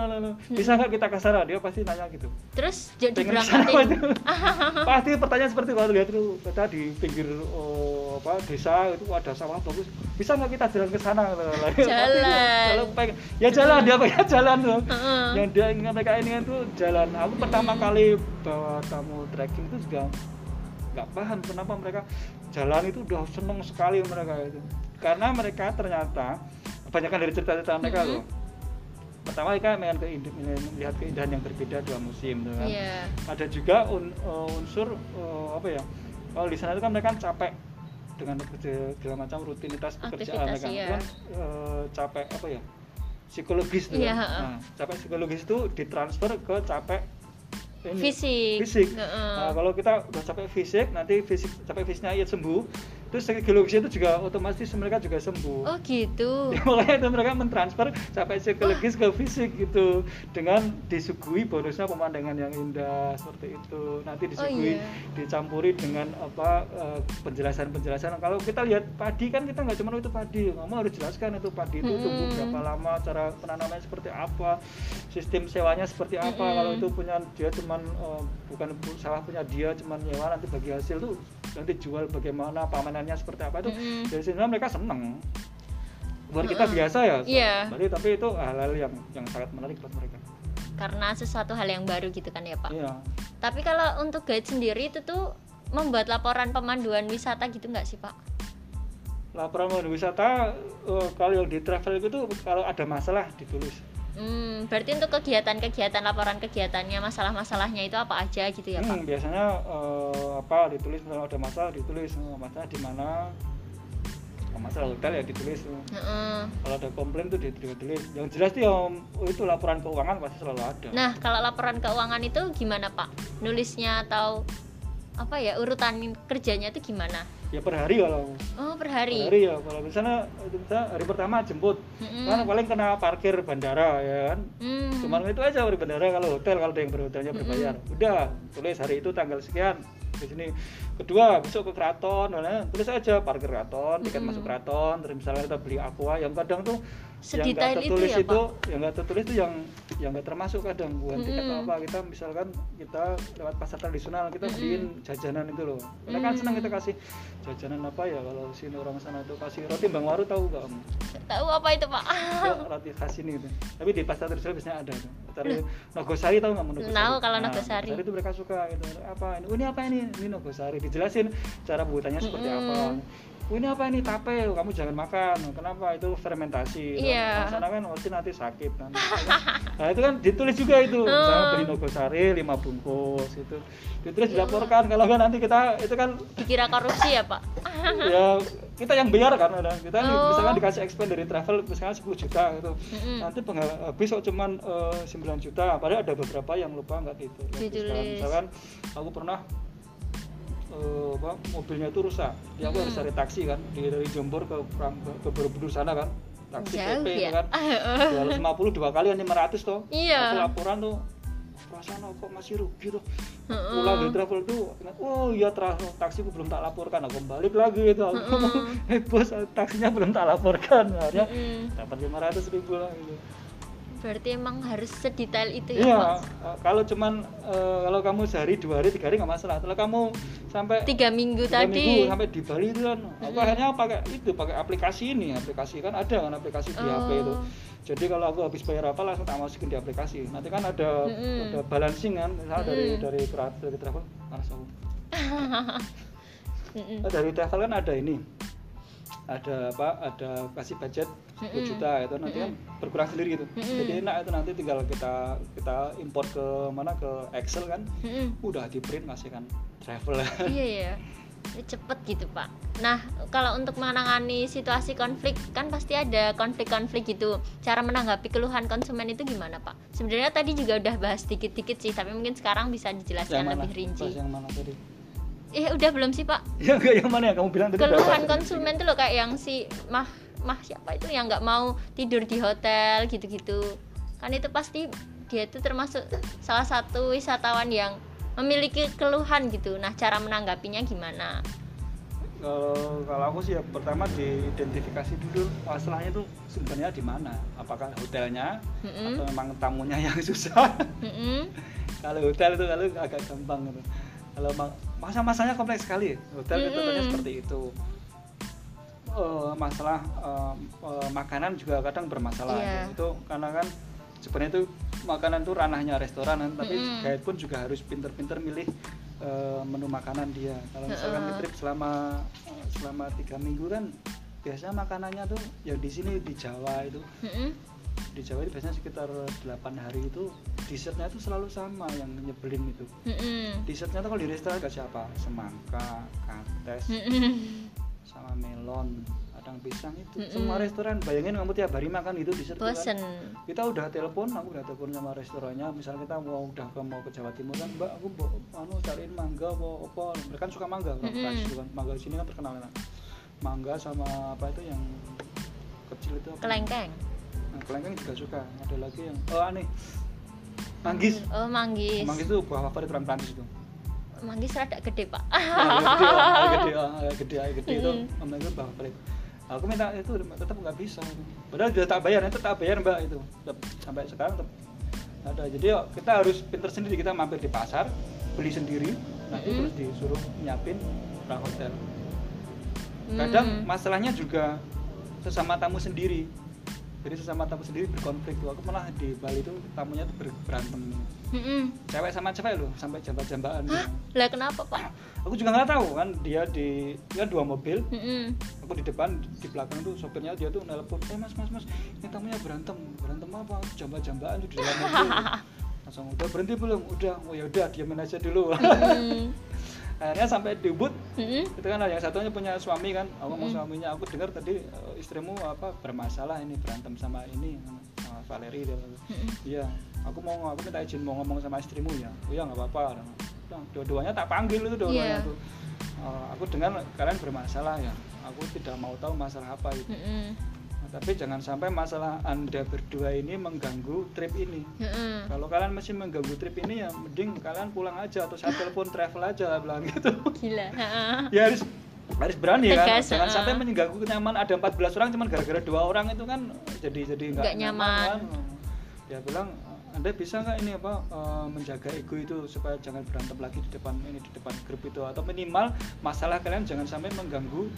S2: bisa nggak kita ke sana? Dia pasti nanya gitu.
S1: Terus jadi
S2: ke
S1: berangkatin.
S2: itu. pasti pertanyaan seperti itu, kalau lihat itu kita di pinggir oh, apa desa itu ada sawah bagus. Bisa nggak kita jalan ke sana?
S1: Jalan.
S2: Kalau pengen, ya jalan dia pengen jalan tuh yang dia ingat mereka ini itu jalan aku pertama kali bawa tamu trekking itu juga nggak paham kenapa mereka jalan itu udah seneng sekali mereka itu karena mereka ternyata kebanyakan dari cerita-cerita mereka
S1: Mhm.
S2: loh pertama keindah- melihat keindahan yang berbeda dua musim tuh kan
S1: Iya.
S2: ada juga un- uh, unsur uh, apa ya kalau di sana itu kan mereka kan capek dengan kerja- segala macam rutinitas pekerjaan mereka
S1: iya.
S2: itu kan uh, capek apa ya psikologis tuh
S1: Iya,
S2: kan.
S1: heeh.
S2: nah, capek psikologis itu ditransfer ke capek ini,
S1: Fisik.
S2: fisik
S1: Heeh.
S2: Nah, kalau kita udah capek fisik nanti fisik capek fisiknya iya sembuh terus psikologisnya itu juga otomatis mereka juga sembuh
S1: Oh gitu.
S2: Ya, makanya itu mereka mentransfer sampai psikologis ke fisik gitu dengan disuguhi bonusnya pemandangan yang indah seperti itu nanti disuguhi
S1: iya.
S2: dicampuri dengan apa eh, penjelasan-penjelasan kalau kita lihat padi kan kita nggak cuma itu padi kamu harus jelaskan itu padi itu tumbuh
S1: Mm-mm.
S2: berapa lama cara penanamannya seperti apa sistem sewanya seperti apa
S1: Mm-mm.
S2: kalau itu punya dia cuman eh, bukan sawah punya dia cuman nyewa nanti bagi hasil tuh nanti jual bagaimana seperti apa itu
S1: Mm-mm.
S2: dari sini mereka seneng buat kita
S1: Mm-mm.
S2: biasa ya
S1: Iya.
S2: berarti tapi itu hal-hal yang yang sangat menarik buat mereka
S1: Karena sesuatu hal yang baru gitu kan ya Pak.
S2: iya
S1: Tapi kalau untuk guide sendiri itu tuh membuat laporan pemanduan wisata gitu nggak sih Pak?
S2: laporan pemandu wisata eh, kalau yang di travel itu kalau ada masalah ditulis
S1: Hmm, berarti untuk kegiatan-kegiatan laporan kegiatannya masalah-masalahnya itu apa aja gitu ya Pak?
S2: Hmm, biasanya eh, apa ditulis misalnya ada masalah ditulis masalah di mana masalah hotel ya ditulis
S1: Heeh.
S2: kalau ada komplain tuh ditulis yang jelas tuh yang oh, itu laporan keuangan pasti selalu ada
S1: Nah, kalau laporan keuangan itu gimana Pak? Nulisnya atau apa ya urutan kerjanya itu gimana?
S2: ya per hari kalau
S1: Oh per
S2: per
S1: hari.
S2: hari ya kalau misalnya misalnya hari pertama jemput
S1: Mm-mm.
S2: kan paling kena parkir bandara ya kan
S1: Hmm.
S2: cuman itu aja di bandara kalau hotel kalau ada yang berhotelnya berbayar udah tulis hari itu tanggal sekian di sini kedua besok ke keraton nah, tulis aja parkir keraton tiket
S1: Mm-mm.
S2: masuk keraton terus misalnya kita beli aqua yang kadang tuh yang
S1: Sedetail
S2: nggak
S1: itu
S2: tertulis
S1: ya,
S2: itu
S1: Pak?
S2: yang nggak tertulis itu yang yang nggak termasuk kadang bukan tiket
S1: Mm-mm.
S2: apa kita misalkan kita lewat pasar tradisional kita
S1: Mm-mm.
S2: beliin jajanan itu loh kita kan
S1: Mm.
S2: senang kita kasih jajanan apa ya kalau sini orang sana tuh kasih roti bang waru tahu nggak kamu
S1: Tahu apa itu Pak?
S2: itu roti khas ini gitu. Tapi di pasar tradisional biasanya ada tuh. Pasar Nogosari tahu nggak Nogosari?
S1: Tahu kalau
S2: Nah,
S1: Nogosari.
S2: itu mereka suka gitu. Apa ini? Oh, ini apa ini? Ini Nogosari. Dijelasin cara buatannya seperti apa.
S1: Mm-mm.
S2: Oh, ini apa ini tape? Kamu jangan makan. Kenapa? Itu fermentasi.
S1: Iya.
S2: Nah, sana kan oh, nanti sakit kan. nah, itu kan ditulis juga itu. Misalnya
S1: Oh.
S2: beli Nogosari 5 bungkus itu. Ditulis dilaporkan kalau kan nanti kita itu kan
S1: Dikira korupsi ya Pak?
S2: ya kita yang bayar kan ada kita
S1: Oh.
S2: misalkan dikasih expense dari travel misalnya 10 juta gitu
S1: Mm-mm.
S2: nanti kok cuman eh, 9 juta padahal ada beberapa yang lupa nggak gitu
S1: Ditulis.
S2: misalkan aku pernah eh, apa, mobilnya itu rusak. Dia aku harus cari taksi kan di dari Jombor ke ke, Borobudur sana kan. Taksi
S1: Jauh
S2: PP
S1: ya?
S2: kan. 250 dua kali kan 500 toh.
S1: Iya.
S2: aku laporan tuh perasaan kok masih rugi tuh? Pulang dari travel tuh oh iya tra- taksiku belum tak laporkan. Aku balik lagi itu aku ngomong eh bos taksinya belum tak laporkan. Akhirnya dapat 500 ribu lah gitu
S1: Berarti emang harus sedetail itu ya
S2: iya
S1: Pak?
S2: eh, kalau cuman eh, kalau kamu sehari dua hari tiga hari nggak masalah kalau kamu sampai
S1: Tiga minggu
S2: tiga
S1: tadi.
S2: minggu sampai di Bali itu kan aku
S1: Mm-mm.
S2: akhirnya pakai itu pakai aplikasi ini aplikasi kan ada kan aplikasi di HP itu
S1: Oh.
S2: jadi kalau aku habis bayar apa langsung tak masukin di aplikasi nanti kan ada
S1: Mm-mm.
S2: ada balancing kan misalnya dari
S1: Mm-mm.
S2: dari tra- dari travel aku
S1: Mm-mm.
S2: Nah, dari travel kan ada ini ada apa ada kasih budget 10
S1: Mm-mm.
S2: juta itu nanti kan berkurang sendiri gitu.
S1: Mm-mm.
S2: jadi enak itu nanti tinggal kita kita import ke mana ke Excel kan.
S1: Mm-mm.
S2: udah di print kasih kan travel.
S1: Iya ya cepet gitu pak. Nah kalau untuk menangani situasi konflik kan pasti ada konflik-konflik gitu. Cara menanggapi keluhan konsumen itu gimana pak? Sebenarnya tadi juga udah bahas dikit-dikit sih tapi mungkin sekarang bisa dijelaskan lebih
S2: Bahas
S1: rinci
S2: yang mana tadi?
S1: Eh udah belum sih pak?
S2: Ya enggak yang mana yang kamu bilang tadi?
S1: Keluhan konsumen tuh loh kayak yang si mah mah siapa itu yang nggak mau tidur di hotel gitu-gitu. Kan itu pasti dia itu termasuk salah satu wisatawan yang memiliki keluhan gitu. Nah cara menanggapinya gimana?
S2: Kalau- kalau aku sih ya pertama diidentifikasi dulu masalahnya itu sebenarnya di mana? Apakah hotelnya
S1: Mm-mm.
S2: atau memang tamunya yang susah?
S1: Mm-mm.
S2: kalau hotel itu kalau agak gampang gitu. Kalau ma- masa-masanya kompleks sekali. Hotel itu
S1: Mm-mm.
S2: katanya seperti itu Eh, masalah eh, eh, makanan juga kadang bermasalah
S1: Iya.
S2: itu karena kan sebenarnya itu makanan itu ranahnya restoran kan, tapi
S1: Mm-mm.
S2: guide pun juga harus pinter-pinter milih eh, menu makanan dia kalau misalkan di
S1: Heeh.
S2: trip selama selama tiga minggu kan biasanya makanannya tuh ya di sini di Jawa itu
S1: Mm-mm.
S2: di Jawa itu biasanya sekitar 8 hari itu dessertnya tuh selalu sama yang nyebelin itu
S1: Mm-mm.
S2: dessertnya tuh kalau di restoran gak siapa semangka kates
S1: Mm-mm.
S2: Sama melon kadang pisang itu.
S1: Mm-mm.
S2: semua restoran bayangin kamu tiap hari makan itu dessert itu kan. kita udah telepon aku udah telepon sama restorannya. Misalnya kita mau udah ke mau ke Jawa Timur kan mbak aku mau anu cariin mangga mau apa? Mereka kan suka mangga kan. Prancis itu kan. Mangga di sini kan terkenal kan mangga sama apa itu yang kecil itu apa?
S1: kelengkeng.
S2: Nah, kelengkeng juga suka. Ada lagi yang oh aneh. Manggis.
S1: Oh manggis.
S2: Manggis itu buah favorit orang Prancis itu
S1: manggis rada gede pak.
S2: Nah, gede, ah, gede, ah, gede, ah, gede itu.
S1: Mm.
S2: Itu aku minta itu tetap nggak bisa. Padahal sudah tak bayar itu tak bayar mbak itu. Tetap, sampai sekarang tetap ada. Jadi yuk, kita harus pinter sendiri. Kita mampir di pasar beli sendiri. Nanti
S1: Mm-mm.
S2: terus disuruh nyiapin orang hotel. Kadang
S1: Hmm.
S2: masalahnya juga sesama tamu sendiri jadi sesama tamu sendiri berkonflik tuh. Aku malah di Bali itu tamunya tuh ber- berantem.
S1: Mm-mm.
S2: cewek sama cewek loh sampai jambak-jambakan.
S1: Hah? lah kenapa pak?
S2: Aku juga nggak tahu kan dia di dia dua mobil.
S1: Mm-mm.
S2: aku di depan di belakang tuh sopirnya dia tuh nelpon eh mas mas mas ini tamunya berantem. Berantem apa? Jambak-jambakan tuh di dalam mobil. Langsung udah berhenti belum? Udah. Oh ya udah diamin aja dulu.
S1: Mm-mm.
S2: akhirnya sampai di Ubud
S1: Mm-mm.
S2: itu kan yang satunya punya suami kan aku ngomong
S1: Mm.
S2: suaminya aku dengar tadi eh, istrimu apa bermasalah ini berantem sama ini sama Valeri dia.
S1: Mm-mm.
S2: iya aku mau aku minta izin mau ngomong sama istrimu ya oh ya nggak apa-apa dua-duanya tak panggil itu dua-duanya
S1: Iya.
S2: tuh Eh, aku dengar kalian bermasalah ya aku tidak mau tahu masalah apa itu
S1: Mm-mm.
S2: Tapi jangan sampai masalah anda berdua ini mengganggu trip ini
S1: Mm-mm.
S2: kalau kalian masih mengganggu trip ini ya mending kalian pulang aja atau saya telepon travel aja bilang gitu
S1: gila
S2: ya harus harus berani kan
S1: Tegas,
S2: jangan
S1: uh.
S2: sampai mengganggu kenyaman ada 14 orang cuman gara-gara dua orang itu kan jadi jadi nggak
S1: Nggak nyaman.
S2: kan dia bilang anda bisa nggak ini apa eh, menjaga ego itu supaya jangan berantem lagi di depan ini di depan grup itu? Atau minimal masalah kalian jangan sampai mengganggu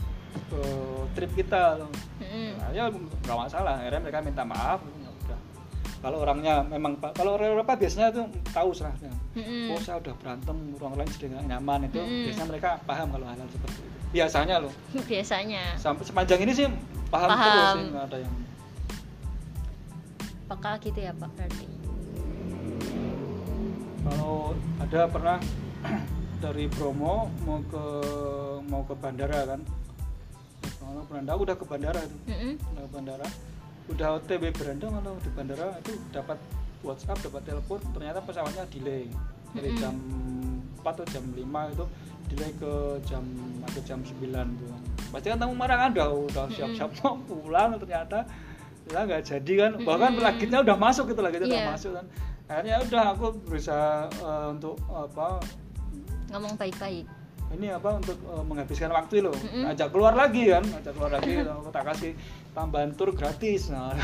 S2: eh, trip kita. Nah, ya nggak masalah. Akhirnya mereka minta maaf. Ya udah. Kalau orangnya memang kalau orang Eropa biasanya tuh tahu serahnya.
S1: Mm-mm.
S2: oh saya udah berantem orang lain nggak nyaman itu.
S1: Mm-mm.
S2: biasanya mereka paham kalau hal-hal seperti itu. Biasanya loh.
S1: Biasanya.
S2: Sampai sepanjang ini sih paham,
S1: Paham.
S2: terus sih nggak ada yang
S1: bakal gitu ya pak berarti
S2: kalau ada pernah dari Bromo mau ke mau ke bandara kan? Kalau beranda udah ke bandara itu.
S1: Mm-mm.
S2: udah ke bandara. Udah OTW beranda kalau di bandara itu dapat WhatsApp dapat telepon ternyata pesawatnya delay. Dari
S1: Mm-mm.
S2: jam 4 atau jam 5 itu delay ke jam atau jam 9 tuh. Pasti kan tamu marah kan? Udah udah siap-siap mau pulang ternyata. Ya nggak jadi kan? Bahkan
S1: Mm-mm.
S2: lagitnya udah masuk gitu lagitnya udah
S1: Iya.
S2: masuk kan akhirnya udah aku berusaha eh, untuk apa
S1: ngomong baik-baik
S2: ini apa untuk eh, menghabiskan waktu loh
S1: Mm-mm.
S2: ajak keluar lagi kan ajak keluar lagi aku tak kasih tambahan tur gratis nah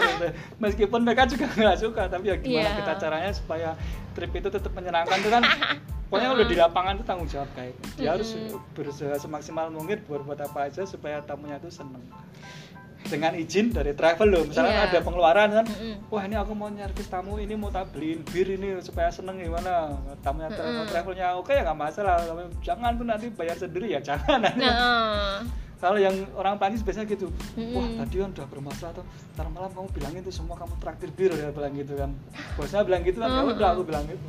S2: meskipun mereka juga nggak suka tapi ya gimana
S1: Iya.
S2: kita caranya supaya trip itu tetap menyenangkan itu kan pokoknya udah di lapangan itu tanggung jawab kayak dia harus
S1: Mm-mm.
S2: berusaha semaksimal mungkin buat buat apa aja supaya tamunya itu seneng dengan izin dari travel loh misalnya
S1: Iya.
S2: ada pengeluaran kan
S1: Mm-mm.
S2: wah ini aku mau nyervis tamu ini mau tak beliin bir ini supaya seneng gimana tamunya
S1: Mm-mm.
S2: travelnya oke ya nggak masalah Tapi jangan tuh nanti bayar sendiri ya jangan
S1: nah
S2: kalau yang orang Prancis biasanya gitu
S1: Mm-mm.
S2: wah tadi kan udah bermasalah tuh ntar malam kamu bilangin tuh semua kamu traktir bir ya bilang gitu kan bosnya bilang gitu kan ya
S1: Mm-mm.
S2: udah aku bilang gitu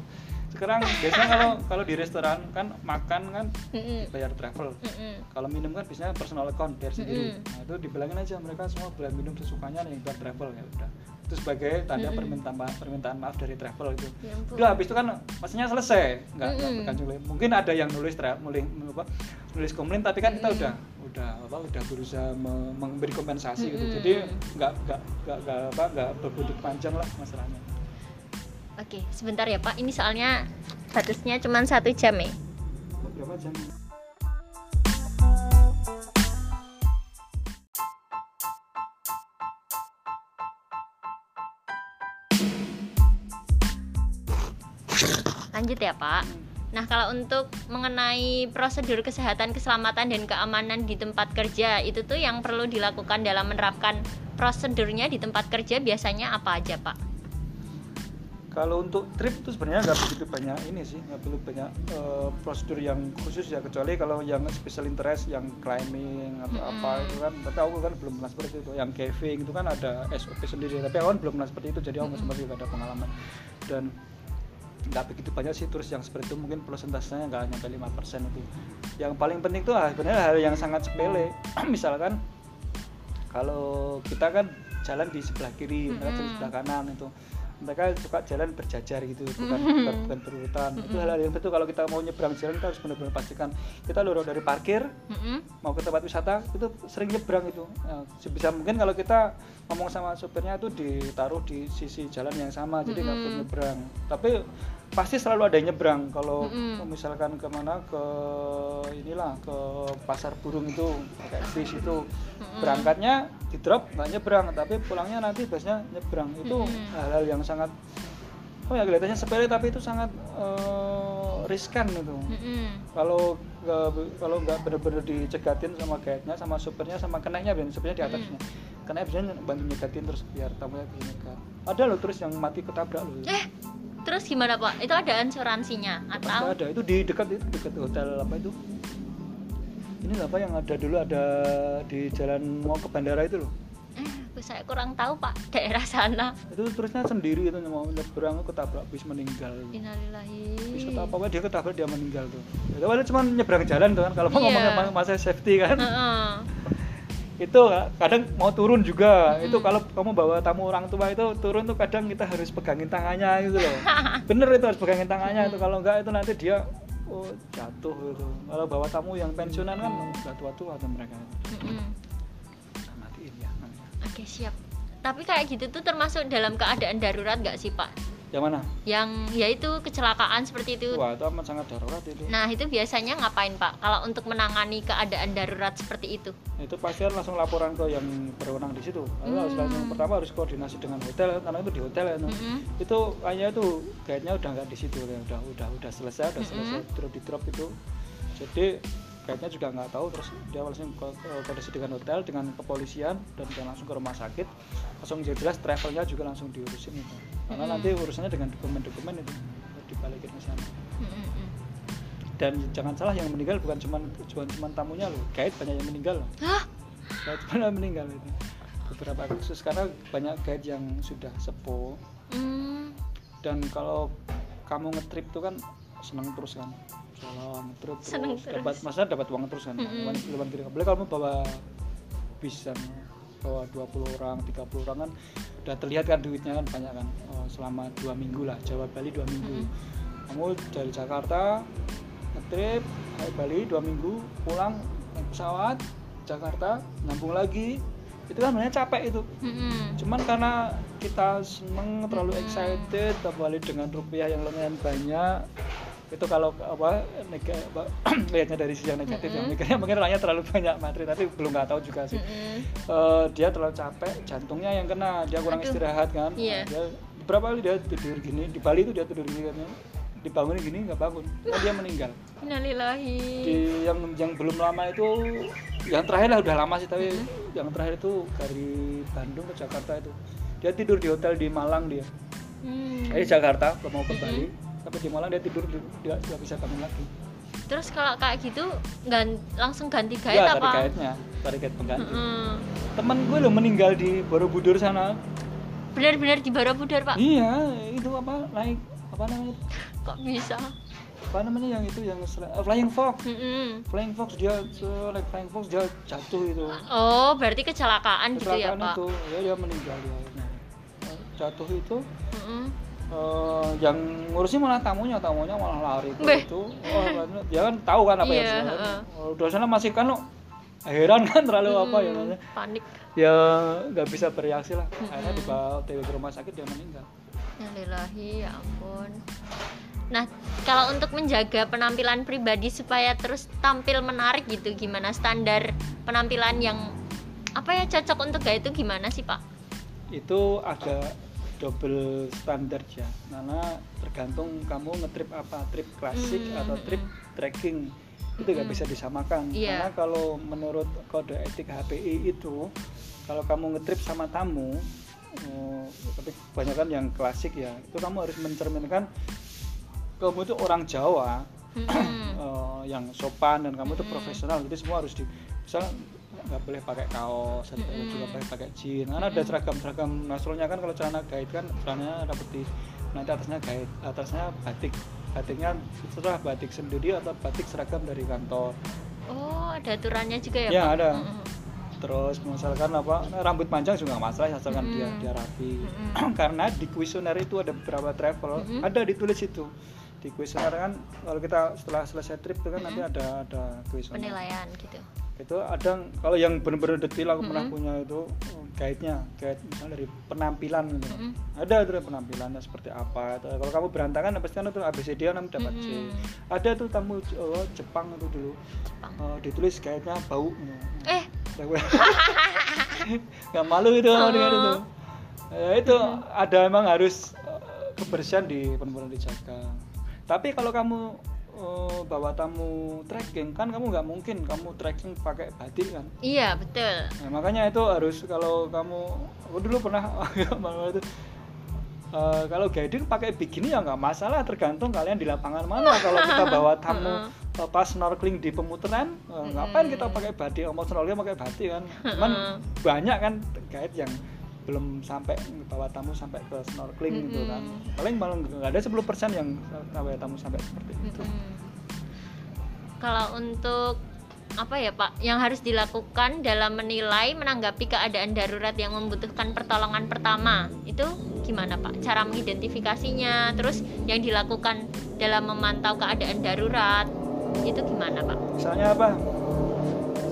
S2: sekarang biasanya kalau kalau di restoran kan makan kan
S1: Mm-mm.
S2: bayar travel
S1: Mm-mm.
S2: kalau minum kan biasanya personal account bayar sendiri
S1: Mm-mm.
S2: nah itu dibilangin aja mereka semua boleh minum sesukanya nih buat travel ya udah itu sebagai tanda
S1: Mm-mm.
S2: permintaan maaf permintaan maaf dari travel itu
S1: Ya ampun.
S2: udah habis itu kan maksudnya selesai nggak nggak berkanjung lagi. mungkin ada yang nulis tra- nulis apa nulis komplain tapi kan kita
S1: Mm-mm.
S2: udah udah apa udah berusaha me- memberi kompensasi gitu
S1: Mm-mm.
S2: jadi nggak nggak nggak nggak apa nggak berbuntut panjang lah masalahnya
S1: oke sebentar ya pak. Ini soalnya batasnya cuma satu jam ya?
S2: Berapa jam?
S1: Lanjut ya pak. Nah, kalau untuk mengenai prosedur kesehatan, keselamatan, dan keamanan di tempat kerja, itu tuh yang perlu dilakukan dalam menerapkan prosedurnya di tempat kerja biasanya apa aja, Pak?
S2: Kalau untuk trip itu sebenarnya nggak begitu banyak ini sih nggak begitu banyak eh, prosedur yang khusus ya kecuali kalau yang special interest yang climbing atau
S1: Mm-mm.
S2: apa itu kan. Tapi aku kan belum pernah seperti itu. Yang caving itu kan ada SOP sendiri tapi aku kan belum pernah seperti itu jadi aku nggak seperti itu, nggak ada pengalaman. Dan nggak begitu banyak sih terus yang seperti itu mungkin persentasenya nggak nyampe 5% itu. Yang paling penting tuh ah, sebenarnya hal yang sangat sepele. Misalkan kalau kita kan jalan di sebelah kiri mereka di
S1: Mm-mm.
S2: sebelah kanan itu mereka suka jalan berjajar gitu bukan
S1: Mm-mm.
S2: bukan, bukan berurutan itu hal-hal yang betul kalau kita mau nyebrang jalan kita harus benar-benar pastikan kita lurus dari parkir
S1: Mm-mm.
S2: mau ke tempat wisata itu sering nyebrang itu Nah, sebisa mungkin kalau kita ngomong sama sopirnya itu ditaruh di sisi jalan yang sama jadi nggak perlu
S1: Mm-mm.
S2: nyebrang tapi pasti selalu ada yang nyebrang. Kalau
S1: Mm-mm.
S2: misalkan ke mana ke inilah ke pasar burung itu kayak bis itu. Berangkatnya di drop nggak nyebrang. Tapi pulangnya nanti busnya nyebrang. Itu hal-hal yang sangat oh ya kelihatannya sepele tapi itu sangat eh, riskan itu. Kalau nggak kalau nggak benar-benar dicegatin sama guide-nya sama supirnya sama keneknya biar supirnya di atasnya. Keneknya biasanya bantu nyegatin terus biar tamunya bisa nyegat ada loh terus yang mati ketabrak loh.
S1: Eh, terus gimana pak? Itu ada asuransinya atau?
S2: ada itu di dekat itu dekat hotel apa itu ini apa yang ada dulu ada di jalan mau ke bandara itu loh
S1: Eh, saya kurang tahu pak daerah sana.
S2: itu terusnya sendiri itu mau nyebrang ketabrak bis meninggal
S1: Innalillahi.
S2: bis atau apa dia ketabrak dia meninggal tuh itu padahal cuma nyebrang jalan tuh kan kalau mau
S1: Iya.
S2: ngomongnya masa safety kan
S1: Heeh.
S2: Itu kadang mau turun juga
S1: Mm-mm.
S2: itu kalau kamu bawa tamu orang tua itu turun tuh kadang kita harus pegangin tangannya gitu loh bener itu harus pegangin tangannya itu kalau enggak itu nanti dia oh jatuh gitu kalau bawa tamu yang pensiunan kan udah tua-tua tuh mereka
S1: Mm-mm.
S2: Nah, matiin ya.
S1: Oke siap. Tapi kayak gitu tuh termasuk dalam keadaan darurat nggak sih pak?
S2: Yang mana
S1: Yang yaitu kecelakaan seperti itu.
S2: wah itu amat sangat darurat itu
S1: Nah itu biasanya ngapain pak? Kalau untuk menangani keadaan darurat seperti itu?
S2: itu pasti harus langsung laporan ke yang berwenang di situ Lalu harus
S1: Hmm.
S2: langsung pertama harus koordinasi dengan hotel karena itu di hotel ya.
S1: Mm-mm.
S2: itu kayaknya itu guide-nya udah nggak di situ ya udah udah udah selesai udah selesai
S1: Mm-mm.
S2: drop di drop itu jadi guide-nya juga nggak tahu terus dia langsung ko- ko- koordinasi dengan hotel dengan kepolisian dan dia langsung ke rumah sakit langsung jelas travelnya juga langsung diurusin itu karena
S1: Mm-mm.
S2: nanti urusannya dengan dokumen-dokumen itu dibalikin ke sana
S1: Mm-mm.
S2: dan jangan salah yang meninggal bukan cuma cuma cuma tamunya loh guide banyak yang meninggal loh
S1: Hah?
S2: guide banyak yang meninggal itu beberapa kasus karena banyak guide yang sudah sepuh
S1: Hmm.
S2: dan kalau kamu ngetrip tuh kan seneng terus kan ngetrip terus
S1: Seneng terus.
S2: dapat masa dapat uang terus kan uang uang kiri boleh kamu bawa bis kan bawa 20 orang 30 orang kan udah terlihat kan duitnya kan banyak kan Oh, selama dua minggu lah Jawa Bali dua minggu
S1: Mm-mm.
S2: kamu dari Jakarta ngetrip ke Bali dua minggu pulang naik pesawat Jakarta nyambung lagi itu kan sebenarnya capek itu
S1: Mm-mm.
S2: cuman karena kita seneng terlalu
S1: Hmm.
S2: excited apalagi dengan rupiah yang lumayan banyak itu kalau apa nega, apa, lihatnya dari sisi yang negatif yang
S1: Mm-mm.
S2: mikirnya mungkin orangnya terlalu banyak materi tapi belum nggak tahu juga sih
S1: Mm-mm.
S2: Eh, dia terlalu capek jantungnya yang kena dia kurang
S1: Aduh.
S2: istirahat kan
S1: Iya.
S2: Nah, dia beberapa kali dia tidur gini di Bali itu dia tidur gini kan dibangunin gini nggak bangun nah, dia meninggal
S1: Innalillahi.
S2: di yang yang belum lama itu yang terakhir lah udah lama sih tapi
S1: Mm-hmm.
S2: yang terakhir itu dari Bandung ke Jakarta itu dia tidur di hotel di Malang dia
S1: Hmm.
S2: dari Jakarta mau ke. Bali tapi di Malang dia tidur dia nggak bisa bangun lagi
S1: Terus kalau kayak gitu gan langsung ganti guide
S2: ya
S1: apa?
S2: guide-nya dari guide pengganti
S1: Mm-mm.
S2: teman gue lo meninggal di Borobudur sana
S1: Benar-benar di Borobudur pak?
S2: iya itu apa naik apa namanya
S1: Kok bisa?
S2: apa namanya yang itu yang eh, Flying Fox
S1: Mm-mm.
S2: Flying Fox dia se- naik Flying Fox dia jatuh itu
S1: Oh berarti kecelakaan gitu ya
S2: kecelakaan
S1: pak?
S2: itu ya dia meninggal dia jatuh itu
S1: Mm-mm.
S2: Eh, yang ngurusin malah tamunya tamunya malah lari ke itu oh, dia kan tahu kan apa
S1: Iya,
S2: yang salah
S1: heeh.
S2: oh, udah sana masih kan lo heran kan terlalu apa ya
S1: Hmm,
S2: namanya
S1: Panik.
S2: ya nggak bisa bereaksi lah akhirnya
S1: Mm-mm.
S2: dibawa ke rumah sakit dia meninggal
S1: Innalillahi, ya ampun. Nah, kalau untuk menjaga penampilan pribadi supaya terus tampil menarik gitu, gimana standar penampilan yang apa ya cocok untuk gaya itu gimana sih pak?
S2: itu ada double standar ya karena tergantung kamu ngetrip apa trip klasik
S1: Hmm,
S2: atau
S1: hmm,
S2: trip trekking itu nggak
S1: Hmm.
S2: bisa disamakan
S1: Iya.
S2: karena kalau menurut kode etik HPI itu kalau kamu ngetrip sama tamu oh, tapi kebanyakan yang klasik ya itu kamu harus mencerminkan kamu itu orang Jawa
S1: Mm-mm.
S2: eh, yang sopan dan kamu itu
S1: Mm-mm.
S2: profesional jadi semua harus di misal nggak boleh pakai kaos atau
S1: Mm-mm.
S2: juga boleh pakai jeans karena ada
S1: Mm-mm.
S2: seragam seragam nasionalnya kan kalau celana guide kan celananya ada putih nanti atasnya guide atasnya batik batiknya setelah batik sendiri atau batik seragam dari kantor
S1: oh ada aturannya juga ya
S2: Ya,
S1: pak
S2: ada.
S1: Mm-mm.
S2: terus misalkan apa rambut panjang juga nggak masalah asalkan dia
S1: Mm-mm.
S2: dia rapi
S1: Mm-mm.
S2: karena di kuesioner itu ada beberapa travel
S1: Mm-mm.
S2: ada ditulis itu di kuesioner kan kalau kita setelah selesai trip itu kan nanti
S1: Mm-mm.
S2: ada ada kuesioner
S1: penilaian gitu
S2: itu ada kalau yang benar-benar detail aku pernah
S1: Mm-mm.
S2: punya itu oh, guide-nya guide misalnya dari penampilan gitu.
S1: Mm-mm.
S2: ada itu penampilannya seperti apa Atau kalau kamu berantakan pasti kan itu ABCD kamu dapat C
S1: Mm-mm.
S2: ada tuh tamu oh, Jepang itu dulu
S1: Jepang.
S2: Oh, ditulis guide-nya bau
S1: eh
S2: nggak malu itu
S1: Oh.
S2: dengan itu Ya, itu ada emang harus eh, kebersihan di benar-benar dijaga tapi kalau kamu eh, bawa tamu trekking. Kan kamu nggak mungkin kamu trekking pakai batik kan?
S1: Iya betul.
S2: Nah, makanya itu harus kalau kamu aku dulu pernah malah itu. Eh, kalau guiding pakai bikini ya nggak masalah tergantung kalian di lapangan mana. Kalau kita bawa tamu eh, pas snorkeling di pemutaran eh, ngapain kita pakai batik? Mau snorkeling pakai batik kan? Cuman banyak kan guide yang belum sampai bawa tamu sampai ke snorkeling gitu kan. Paling malah nggak ada 10% yang bawa tamu sampai seperti itu.
S1: Mm-mm. kalau untuk apa ya Pak yang harus dilakukan dalam menilai menanggapi keadaan darurat yang membutuhkan pertolongan pertama itu gimana Pak? Cara mengidentifikasinya terus yang dilakukan dalam memantau keadaan darurat itu gimana Pak?
S2: Misalnya apa?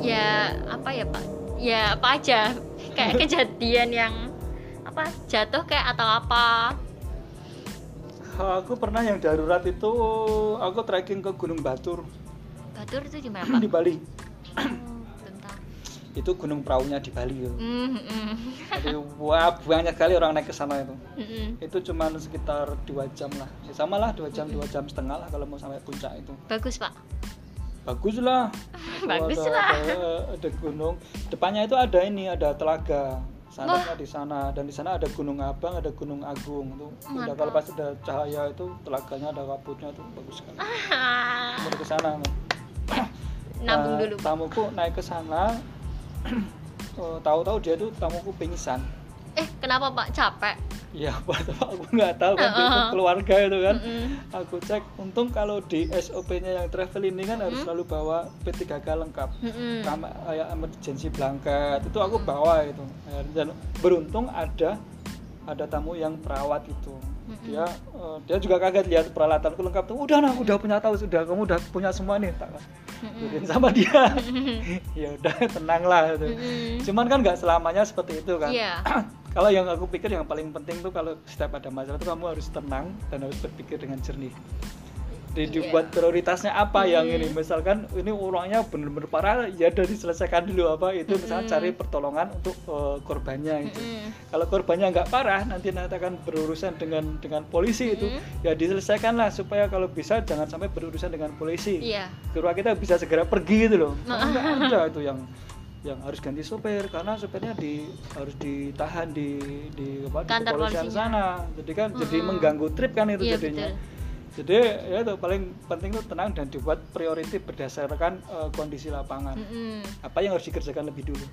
S1: Ya apa ya Pak? Ya apa aja kayak kejadian yang apa jatuh kayak atau apa
S2: aku pernah yang darurat itu aku trekking ke Gunung Batur
S1: batur itu gimana Pak
S2: di Bali
S1: Oh,
S2: itu gunung perahunya di Bali ya.
S1: Mm, mm,
S2: Jadi wah banyak kali orang naik ke sana itu.
S1: mm, mm.
S2: Itu cuma sekitar dua jam lah. Ya, sama lah dua jam dua jam setengah lah kalau mau sampai puncak itu.
S1: bagus Pak
S2: Bagus lah.
S1: Bagus
S2: ada,
S1: lah.
S2: Ada, ada gunung. Depannya itu ada ini ada telaga. Sananya di sana dan di sana ada Gunung Abang, ada Gunung Agung itu. Udah
S1: Mantap.
S2: kalau pas ada cahaya itu telaganya ada kabutnya itu bagus sekali. Mau ke sana.
S1: nabung
S2: Nah,
S1: dulu
S2: Tamuku naik ke sana. oh, tahu-tahu dia tuh tamuku pingsan.
S1: Eh kenapa Pak capek
S2: Iya, Pak, aku nggak tahu kan itu
S1: Heeh.
S2: keluarga itu kan.
S1: Mm-mm.
S2: Aku cek, untung kalau di SOP-nya yang travel ini kan harus selalu bawa P3K lengkap.
S1: Mm-mm.
S2: Sama kayak emergency blanket itu aku bawa itu. Dan beruntung ada ada tamu yang perawat itu. Dia eh, dia juga kaget lihat peralatanku lengkap tuh. Udah nah, udah punya tahu sudah kamu udah punya semua nih. Tak Bikin sama dia. ya udah tenanglah itu. Cuman kan nggak selamanya seperti itu kan.
S1: Iya.
S2: kalau yang aku pikir yang paling penting tuh kalau setiap ada masalah tuh kamu harus tenang dan harus berpikir dengan jernih. Di,
S1: Iya.
S2: dibuat prioritasnya apa yang
S1: Hmm.
S2: ini misalkan ini orangnya benar-benar parah ya udah diselesaikan dulu apa itu misalnya
S1: Hmm.
S2: cari pertolongan untuk eh, korbannya itu.
S1: Mm-mm.
S2: Kalau korbannya nggak parah nanti nanti akan berurusan dengan dengan polisi itu
S1: Hmm.
S2: ya diselesaikanlah supaya kalau bisa jangan sampai berurusan dengan polisi.
S1: iya
S2: Kira kita bisa segera pergi gitu loh.
S1: Nah.
S2: Nggak ada itu yang yang harus ganti sopir karena sopirnya di harus ditahan di di apa di
S1: Kantor
S2: kepolisian sana. Jadi kan jadi
S1: Mm-mm.
S2: mengganggu trip kan itu
S1: Iya,
S2: jadinya.
S1: betul.
S2: Jadi ya itu paling penting itu tenang dan dibuat priority berdasarkan eh, kondisi lapangan.
S1: Mm-mm.
S2: Apa yang harus dikerjakan lebih dulu.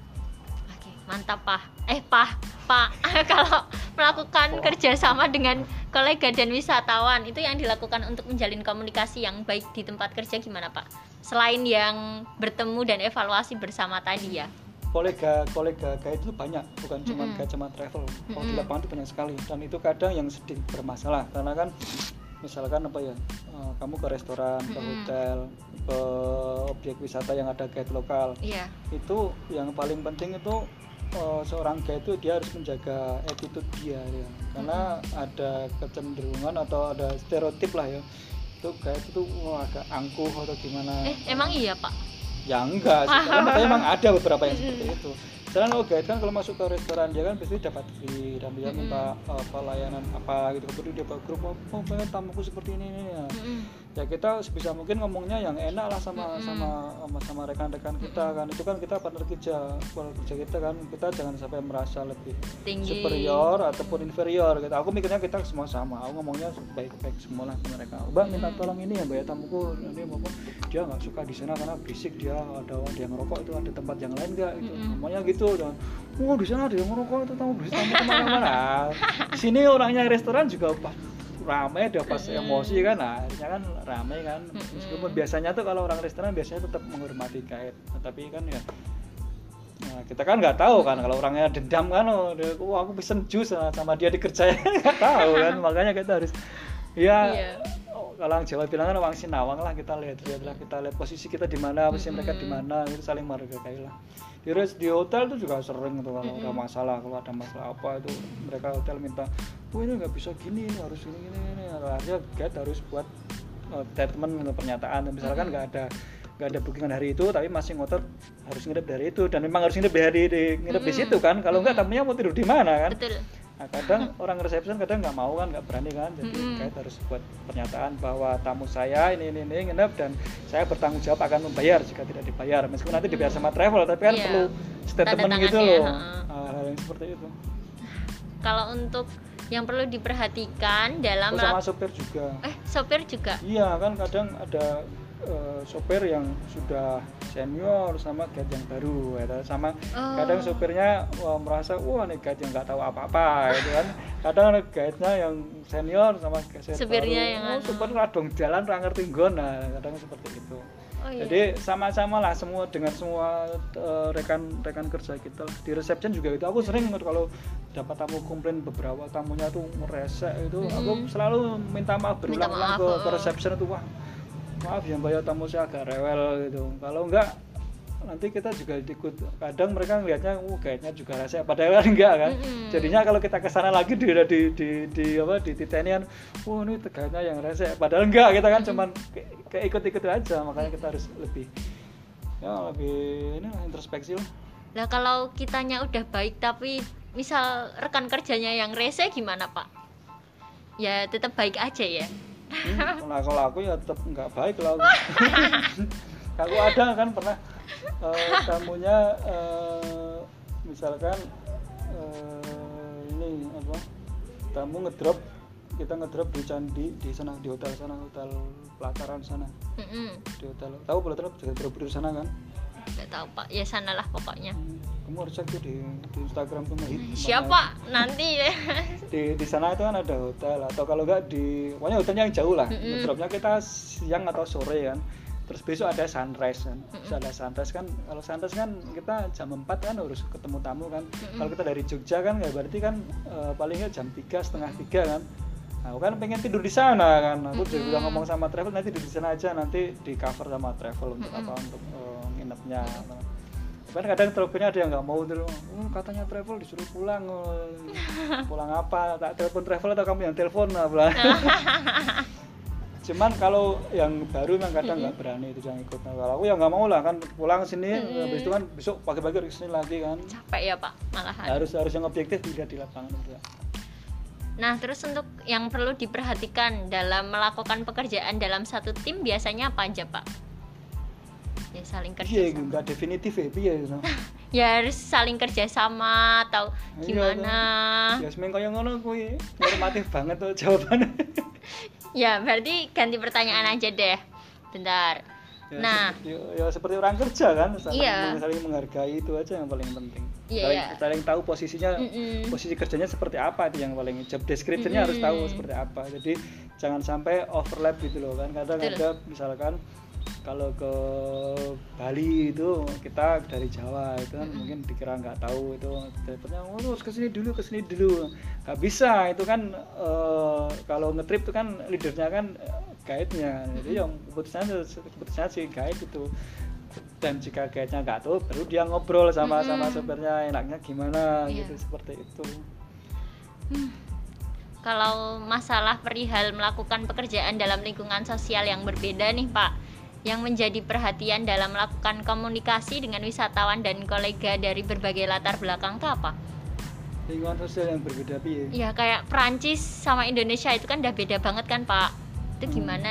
S1: Oke, mantap Pak. Eh Pak, Pak, kalau melakukan kerjasama dengan kolega dan wisatawan itu yang dilakukan untuk menjalin komunikasi yang baik di tempat kerja gimana Pak? Selain yang bertemu dan evaluasi bersama tadi ya.
S2: kolega kolega guide itu banyak bukan cuma
S1: Mm-mm.
S2: guide sama travel kalau di
S1: Mm-mm.
S2: lapangan itu banyak sekali dan itu kadang yang sedikit bermasalah karena kan misalkan apa ya eh, kamu ke restoran ke
S1: Mm-mm.
S2: hotel ke objek wisata yang ada guide lokal
S1: Iya.
S2: itu yang paling penting itu eh, seorang guide itu dia harus menjaga attitude dia ya karena ada kecenderungan atau ada stereotip lah ya itu guide itu wah, agak angkuh atau gimana
S1: Eh, emang iya Pak?
S2: Ya enggak sih, karena memang ada beberapa yang seperti itu. Misalnya kalau guide kan kalau masuk ke restoran dia kan pasti dapat free dan dia minta uh, pelayanan apa gitu. Kemudian dia grup oh, oh pengen tamuku seperti ini, ini ya. Ya kita sebisa mungkin ngomongnya yang enak lah sama
S1: Mm-mm.
S2: sama sama sama rekan-rekan kita kan. Itu kan kita partner kerja partner kerja kita kan. Kita jangan sampai merasa lebih
S1: Tinggi.
S2: superior ataupun inferior gitu. Aku mikirnya kita semua sama. Aku ngomongnya baik-baik semua lah ke mereka. Mbak minta tolong ini ya mbak ya tamuku. Ini apa dia nggak suka di sana karena berisik dia ada dia ngerokok itu ada tempat yang lain nggak? Gitu.
S1: Mm-mm.
S2: ngomongnya gitu dan oh di sana ada yang ngerokok itu tamu berisik tamu ke mana-mana. Sini orangnya restoran juga ramai dia pas
S1: Mm-mm.
S2: emosi kan nah, akhirnya kan ramai kan
S1: Mm-mm.
S2: meskipun biasanya tuh kalau orang restoran biasanya tetap menghormati guide Nah, tapi kan ya Nah, kita kan nggak tahu kan kalau orangnya dendam kan, oh, dia, "Wah, aku pesen jus sama- dia dikerjain nggak tahu kan, makanya kita harus ya
S1: Iya.
S2: Kalau Jawa bilang kan wang sinawang lah kita lihat lihat lah kita lihat posisi kita di mana, posisi mereka di mana, itu saling menghargai lah. Di res di hotel tuh juga sering tuh kalau ada masalah, kalau ada masalah apa itu mereka hotel minta, oh ini nggak bisa gini, ini harus gini gini, gini. akhirnya guide harus buat uh, statement atau pernyataan, misalkan nggak ada nggak ada bookingan hari itu tapi masih ngotot harus nginep dari itu. Dan memang harus nginep di hari di nginep di situ kan. Kalau nggak tamunya mau tidur di mana kan?
S1: Betul
S2: nah kadang orang resepsi kadang nggak mau kan nggak berani kan. Jadi guide harus buat pernyataan bahwa tamu saya ini ini ini nginep dan saya bertanggung jawab akan membayar jika tidak dibayar. Meskipun nanti dibayar sama travel tapi kan
S1: Iya.
S2: perlu statement gitu
S1: tangannya,
S2: loh. Ah, hal yang seperti itu.
S1: Kalau untuk yang perlu diperhatikan dalam
S2: Terus sama sopir juga.
S1: Eh sopir juga?
S2: Iya kan kadang ada eh, sopir yang sudah senior sama guide yang baru ya, sama
S1: Oh.
S2: kadang sopirnya wah, merasa wah nih guide yang nggak taw apa-apa gitu kan. Kadang ada guide-nya yang senior sama guide
S1: Supirnya
S2: baru,
S1: yang
S2: oh,
S1: anu.
S2: supir radong jalan ra ngerti nah kadang seperti itu.
S1: Oh iya.
S2: Jadi sama-sama lah semua dengan semua eh, rekan-rekan kerja kita di reception juga itu aku sering kalau dapat tamu komplain beberapa tamunya tuh meresek itu aku
S1: Mm-mm.
S2: selalu minta maaf berulang-ulang ke, ke reception itu wah maaf ya mbak ya tamu saya agak rewel gitu. Kalau enggak nanti kita juga ikut. Kadang mereka ngelihatnya uh kayaknya juga rese. Padahal kan enggak kan?
S1: Mm-mm.
S2: jadinya kalau kita ke sana lagi di di di, di apa di titanian wah ini tegaknya yang rese. Padahal enggak kita kan cuman ke- kayak ikut-ikut aja makanya kita harus lebih ya lebih ini lah, introspeksi lah.
S1: Lah kalau kitanya udah baik tapi misal rekan kerjanya yang rese gimana pak? Ya tetap baik aja ya.
S2: Hmm, nah kalau aku ya tetap nggak baik lah. Aku ada kan pernah eh, tamunya eh, misalkan eh, ini apa tamu ngedrop kita ngedrop di candi di sana di hotel sana hotel pelataran sana.
S1: Mm-mm.
S2: di hotel tahu pelataran juga drop di sana kan
S1: Nggak tahu pak. Ya sanalah pokoknya.
S2: Hmm, kamu harus cek di, di Instagram tuh Mahit.
S1: Siapa? Nanti. Ya?
S2: di di sana itu kan ada hotel. Atau kalau enggak di pokoknya hotelnya yang jauh lah.
S1: Mm-mm.
S2: ngedropnya kita siang atau sore kan. Terus besok ada sunrise kan. Terus ada sunrise kan. Kalau sunrise kan kita jam 4 kan harus ketemu tamu kan. Kalau kita dari Jogja kan nggak berarti kan eh, palingnya jam 3 setengah tiga kan. Nah, aku kan pengen tidur di sana kan. Aku juga udah ngomong sama travel nanti tidur di sana aja nanti di cover sama travel untuk apa untuk eh, nginepnya. Kan kadang travelnya ada yang nggak mau terus, "Oh, katanya travel disuruh pulang, oh, pulang apa? Tak telepon travel atau kamu yang telepon lah. Cuman kalau yang baru memang kadang nggak berani itu jangan ikut. Nah, kalau aku ya nggak mau lah kan pulang sini,
S1: Mm-mm.
S2: habis itu kan besok pagi-pagi harus ke sini lagi kan.
S1: Capek ya pak malahan.
S2: Harus harus yang objektif dilihat di lapangan juga.
S1: Nah terus untuk yang perlu diperhatikan dalam melakukan pekerjaan dalam satu tim biasanya apa aja pak? Ya saling kerja
S2: Iya, nggak definitif ya, piye gitu.
S1: Ya harus saling kerja sama atau
S2: Iya,
S1: gimana?
S2: Ya semeng kaya ngono kuwi normatif banget tuh jawabannya.
S1: Ya berarti ganti pertanyaan aja deh. Bentar.
S2: Ya,
S1: Nah.
S2: seperti, ya seperti orang kerja kan, saling,
S1: Iya.
S2: saling menghargai itu aja yang paling penting.
S1: Iya,
S2: saling,
S1: iya.
S2: saling tahu posisinya,
S1: Mm-mm.
S2: posisi kerjanya seperti apa itu yang paling job description-nya harus tahu seperti apa. Jadi jangan sampai overlap gitu loh kan. Kadang
S1: Betul.
S2: ada misalkan kalau ke Bali itu kita dari Jawa itu kan mungkin dikira nggak tahu itu. Drivernya oh terus ke sini dulu ke sini dulu. Nggak bisa itu kan eh, kalau ngetrip itu kan leadernya kan eh, guide-nya. Jadi yang keputusannya keputusannya si guide itu. Dan jika guide-nya nggak tahu baru dia ngobrol sama sama
S1: Mm-mm.
S2: sopirnya enaknya gimana?
S1: Iya.
S2: gitu seperti itu.
S1: Kalau masalah perihal melakukan pekerjaan dalam lingkungan sosial yang berbeda nih Pak, yang menjadi perhatian dalam melakukan komunikasi dengan wisatawan dan kolega dari berbagai latar belakang itu apa?
S2: lingkungan sosial yang berbeda piye
S1: Ya kayak Prancis sama Indonesia itu kan udah beda banget kan Pak. Itu
S2: Hmm.
S1: gimana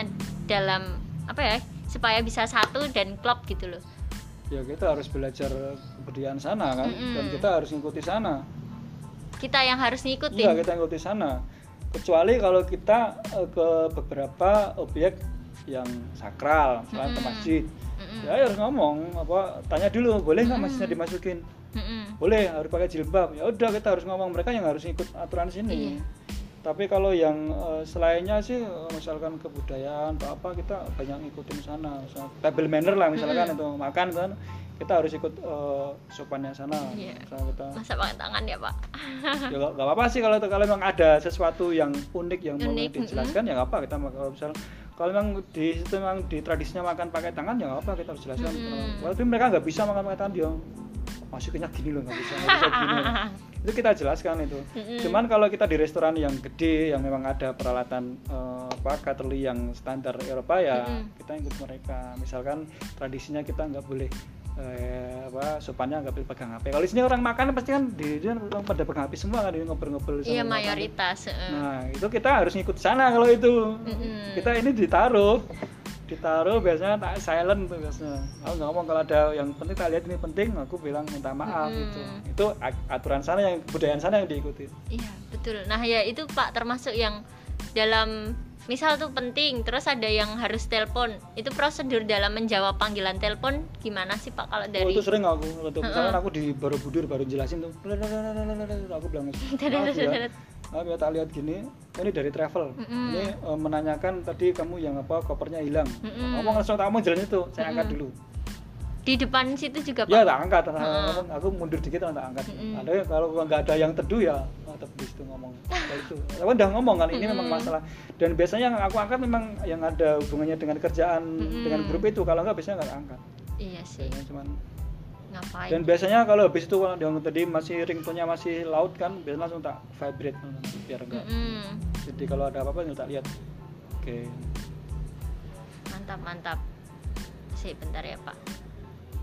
S1: dalam apa ya supaya bisa satu dan klop gitu loh
S2: ya kita harus belajar kebudayaan sana kan
S1: Mm-mm.
S2: dan kita harus ngikuti sana
S1: kita yang harus
S2: Iya
S1: ngikutin
S2: kita ngikuti sana kecuali kalau kita eh, ke beberapa objek yang sakral misalnya ke
S1: Mm-mm.
S2: masjid
S1: Mm-mm.
S2: ya harus ngomong apa tanya dulu boleh nggak masjidnya dimasukin
S1: Mm-mm.
S2: boleh harus pakai jilbab ya udah kita harus ngomong mereka yang harus ikut aturan sini
S1: Iya.
S2: tapi kalau yang eh, selainnya sih eh, misalkan kebudayaan atau apa kita banyak ngikutin sana misalnya table manner lah misalkan
S1: Mm-mm.
S2: itu makan kan kita harus ikut eh, sopannya sana.
S1: Iya.
S2: misalnya kita
S1: masa pakai tangan ya pak?
S2: Ya nggak nggak apa-apa sih kalau kalau memang ada sesuatu yang unik yang mau
S1: Unik,
S2: dijelaskan ya nggak apa kita kalau misal kalau memang di situ memang di tradisinya makan pakai tangan ya nggak apa kita harus jelaskan
S1: Mm-mm.
S2: tapi mereka nggak bisa makan pakai tangan dia masukinnya gini loh nggak bisa nggak bisa gini itu kita jelaskan itu.
S1: Mm-mm.
S2: cuman kalau kita di restoran yang gede yang memang ada peralatan eh, apa cutlery yang standar Eropa ya
S1: Mm-mm.
S2: kita ikut mereka. Misalkan tradisinya kita nggak boleh eh, apa sopannya nggak boleh pegang HP kalau sini orang makan pasti kan di di orang pada pegang HP semua kan di ngobrol-ngobrol
S1: iya
S2: makan.
S1: mayoritas heeh.
S2: nah itu kita harus ngikut sana kalau itu
S1: Mm-mm.
S2: kita ini ditaruh ditaruh biasanya tak silent tuh biasanya aku nggak ngomong kalau ada yang penting tak lihat ini penting aku bilang minta maaf
S1: Mm-mm.
S2: gitu itu aturan sana yang kebudayaan sana yang diikuti
S1: Iya betul. Nah ya itu Pak termasuk yang dalam misal tuh penting, terus ada yang harus telepon. Itu prosedur dalam menjawab panggilan telepon gimana sih Pak kalau
S2: Oh,
S1: dari?
S2: itu sering aku untuk
S1: Heeh.
S2: misalkan aku di Borobudur baru jelasin tuh aku bilang maaf ya maaf ya tak lihat gini oh, ini dari travel ini eh, menanyakan tadi kamu yang apa kopernya hilang
S1: Mm-mm.
S2: ngomong langsung tak mau jalan itu saya angkat dulu
S1: Di depan situ juga Pak.
S2: ya tak angkat ngomong, aku mundur dikit tak angkat
S1: Mm-mm.
S2: ada kalau nggak ada yang teduh ya tetap di situ ngomong Kalau itu aku udah ngomong kan ini memang
S1: Mm-mm.
S2: masalah dan biasanya yang aku angkat memang yang ada hubungannya dengan kerjaan
S1: Mm-mm.
S2: dengan grup itu kalau nggak biasanya nggak angkat
S1: Iya sih.
S2: biasanya cuman
S1: Ngapain?
S2: dan biasanya kalau habis itu kalau yang tadi masih ringtone-nya masih laut kan biasanya langsung tak vibrate biar enggak
S1: Mm-mm.
S2: jadi kalau ada apa-apa tak lihat oke
S1: Mantap mantap. Sih bentar ya Pak.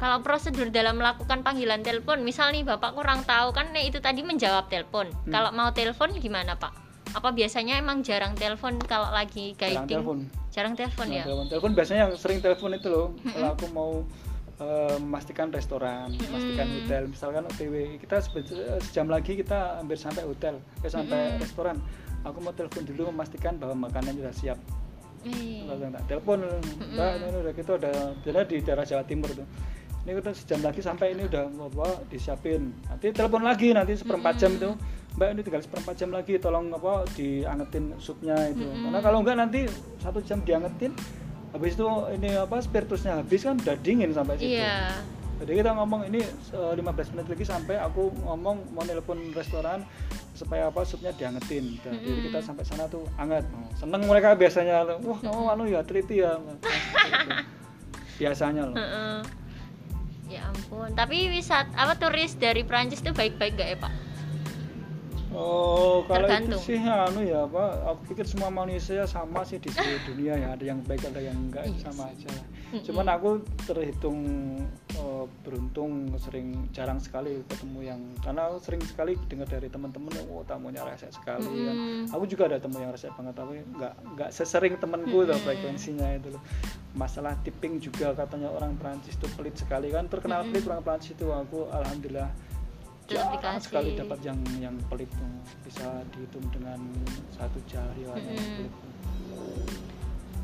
S1: Kalau prosedur dalam melakukan panggilan telepon, misal nih Bapak kurang tahu kan nih, itu tadi menjawab telepon.
S2: Hmm.
S1: Kalau mau telepon gimana Pak? Apa biasanya emang jarang telepon kalau lagi
S2: jarang
S1: guiding?
S2: telepon
S1: Jarang telepon
S2: Jarang
S1: ya.
S2: telepon telepon biasanya yang sering telepon itu loh kalau aku mau eh, memastikan restoran memastikan
S1: Mm.
S2: hotel misalkan OTW kita sejam lagi kita hampir sampai hotel eh, sampai
S1: Mm.
S2: restoran aku mau telepon dulu memastikan bahwa makanan sudah siap
S1: Eh,
S2: langsung tak telepon mbak ini udah kita udah biasanya di daerah Jawa Timur tuh ini udah sejam lagi sampai ini udah apa disiapin nanti telepon lagi nanti seperempat jam itu mbak ini tinggal seperempat jam lagi tolong apa diangetin supnya itu
S1: Mm-mm.
S2: karena kalau enggak nanti satu jam diangetin habis itu ini apa spiritusnya habis kan udah dingin sampai situ
S1: Iya.
S2: jadi kita ngomong ini eh, 15 menit lagi sampai aku ngomong mau nelpon restoran supaya apa supnya diangetin. Dan jadi
S1: Mm-mm.
S2: kita sampai sana tuh anget. Seneng mereka biasanya. Wah kamu anu ya teliti ya. Biasanya loh.
S1: Ya ampun. Tapi wisat apa turis dari Prancis tuh baik-baik gak ya Pak?
S2: Oh kalau
S1: Tergantung.
S2: itu sih anu ya apa? Aku pikir semua manusia sama sih di seluruh dunia ya. Ada yang baik ada yang enggak
S1: Iya
S2: sama aja.
S1: Mm-mm.
S2: Cuman aku terhitung eh, beruntung sering jarang sekali ketemu yang karena aku sering sekali dengar dari teman-teman oh tamunya rese sekali kan.
S1: Mm-mm.
S2: Aku juga ada teman yang rese banget tapi nggak nggak sesering temanku tuh
S1: Mm-mm.
S2: frekuensinya itu loh. Masalah tipping juga katanya orang Prancis itu pelit sekali kan terkenal
S1: Mm-mm.
S2: pelit orang Prancis itu aku alhamdulillah jarang
S1: dikasih.
S2: sekali dapat yang yang pelit tuh bisa dihitung dengan satu jari yang
S1: Mm-mm.
S2: pelit.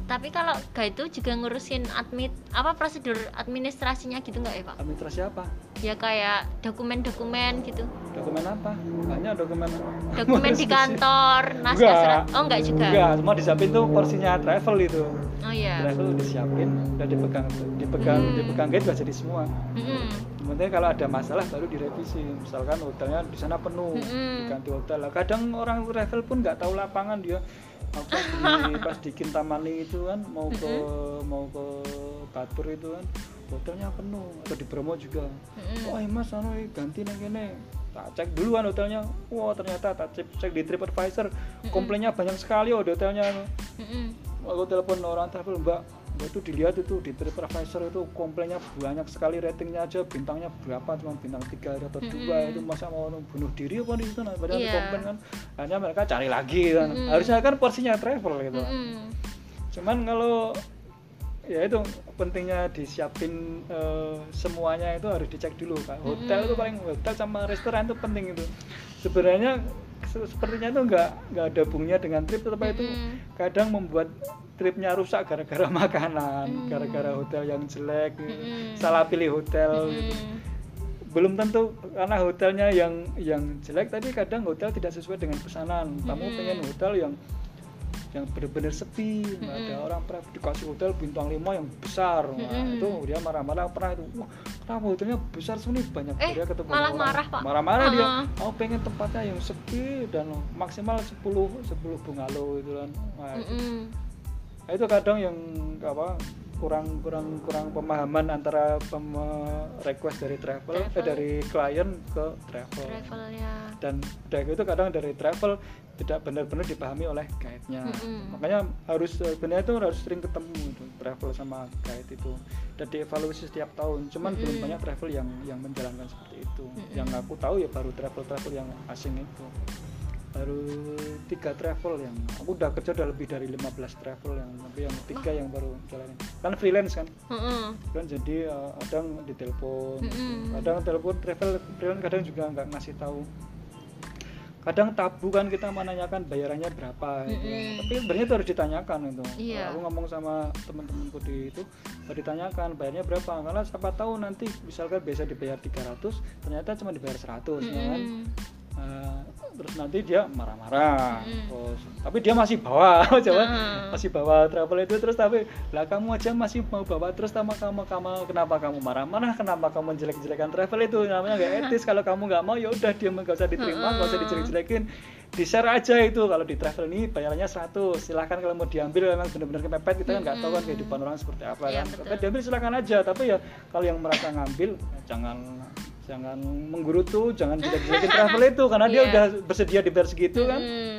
S1: Tapi kalau gak itu juga ngurusin admit apa prosedur administrasinya gitu nggak ya Pak?
S2: Administrasi apa?
S1: Ya kayak dokumen-dokumen gitu.
S2: Dokumen apa? Banyak dokumen.
S1: Dokumen di kantor, naskah surat. Oh enggak juga.
S2: Enggak, semua disiapin tuh porsinya travel itu.
S1: Oh iya.
S2: Travel disiapin, udah dipegang dipegang
S1: Hmm.
S2: dipegang udah jadi semua.
S1: Mm-mm.
S2: Kemudian kalau ada masalah baru direvisi. Misalkan hotelnya di sana penuh,
S1: Mm-mm.
S2: diganti hotel. Lah, Kadang orang travel pun nggak tahu lapangan dia. Pas di, pas di Kintamani itu kan mau ke mau ke Batur itu kan hotelnya penuh atau di Bromo juga.
S1: Mm-mm.
S2: Wah mas, anu eh, ganti nih gini. Tak cek dulu kan hotelnya. Wah ternyata tak cek, cek di TripAdvisor komplainnya banyak sekali oh di hotelnya.
S1: Mm-mm.
S2: Aku telepon orang travel mbak, mbak itu dilihat itu di TripAdvisor itu komplainnya banyak sekali ratingnya aja bintangnya berapa cuma bintang tiga atau dua
S1: Mm-mm.
S2: itu masa mau bunuh diri apa di situ nah padahal
S1: Iya.
S2: komplain kan hanya mereka cari lagi kan
S1: Mm-mm.
S2: harusnya kan porsinya travel gitu
S1: Mm-mm.
S2: cuman kalau ya itu pentingnya disiapin eh, semuanya itu harus dicek dulu kak. Hotel itu paling hotel sama restoran itu penting itu. Sebenarnya se- sepertinya itu nggak nggak ada hubungannya dengan trip tetapi itu kadang membuat tripnya rusak gara-gara makanan
S1: Mm.
S2: gara-gara hotel yang jelek gitu. Salah pilih hotel. Gitu. Belum tentu karena hotelnya yang yang jelek tadi kadang hotel tidak sesuai dengan pesanan. Kamu pengen hotel yang yang benar-benar sepi nggak ada
S1: Mm-mm.
S2: orang pernah dikasih hotel bintang 5 yang besar Wah,
S1: Mm-mm.
S2: itu dia marah-marah pernah itu wah kenapa hotelnya besar sini banyak
S1: Eh,
S2: dia ketemu
S1: malah
S2: orang.
S1: marah, Pak.
S2: marah-marah dia
S1: Ah.
S2: mau pengen tempatnya yang sepi dan maksimal 10 10 bungalow itu kan Wah, itu-
S1: Mm-mm.
S2: Nah, itu kadang yang apa kurang kurang kurang pemahaman antara pem, request dari travel, eh,
S1: Travel.
S2: dari klien ke travel.
S1: travelnya
S2: dan udah gitu kadang dari travel tidak benar-benar dipahami oleh guide-nya
S1: Mm-mm.
S2: makanya harus eh, sebenarnya itu harus sering ketemu itu, travel sama guide itu dan dievaluasi setiap tahun cuman belum
S1: Mm-mm.
S2: banyak travel yang yang menjalankan seperti itu
S1: Mm-mm.
S2: yang aku tahu ya baru travel travel yang asing itu baru tiga travel yang aku udah kerja udah lebih dari 15 travel yang tapi yang tiga yang baru jalanin kan freelance kan
S1: Mm-mm.
S2: kan jadi uh, kadang ditelepon
S1: Mm-mm.
S2: kadang telepon travel freelance kadang juga nggak ngasih tahu kadang tabu kan kita menanyakan bayarannya berapa gitu.
S1: Mm-mm.
S2: tapi sebenarnya itu harus ditanyakan itu
S1: Iya.
S2: aku ngomong sama teman-temanku di itu harus ditanyakan bayarnya berapa karena siapa tahu nanti misalkan biasa dibayar 300 ternyata cuma dibayar 100 ya kan Nah, terus nanti dia marah-marah
S1: Mm-mm.
S2: terus tapi dia masih bawa coba
S1: Ah.
S2: masih bawa travel itu terus tapi lah kamu aja masih mau bawa terus sama kamu kamu kenapa kamu marah-marah kenapa kamu jelek-jelekan travel itu namanya nggak etis kalau kamu nggak mau ya udah dia nggak usah diterima nggak usah
S1: Ah.
S2: dijelek-jelekin di share aja itu kalau di travel ini bayarannya 100 silahkan kalau mau diambil memang benar-benar kepepet kita kan nggak tahu kan
S1: Mm-mm.
S2: kehidupan orang seperti apa
S1: Iya,
S2: kan
S1: betul.
S2: Tapi diambil silahkan aja tapi ya kalau yang merasa ngambil ya jangan jangan menggerutu jangan jelek-jelekin travel itu karena dia
S1: Iya.
S2: udah bersedia dibayar segitu kan
S1: Mm-mm.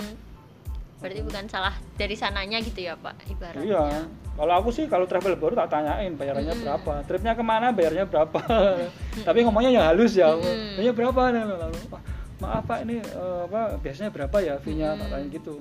S1: berarti bukan salah dari sananya gitu ya pak ibaratnya
S2: Iya. Kalau aku sih kalau travel baru tak tanyain bayarannya
S1: Mm-mm.
S2: berapa, tripnya ke mana, bayarnya berapa. Tapi ngomongnya yang halus ya. Bayarnya berapa? Lalu, "Wah, maaf pak ini eh, apa biasanya berapa ya fee-nya tanya gitu.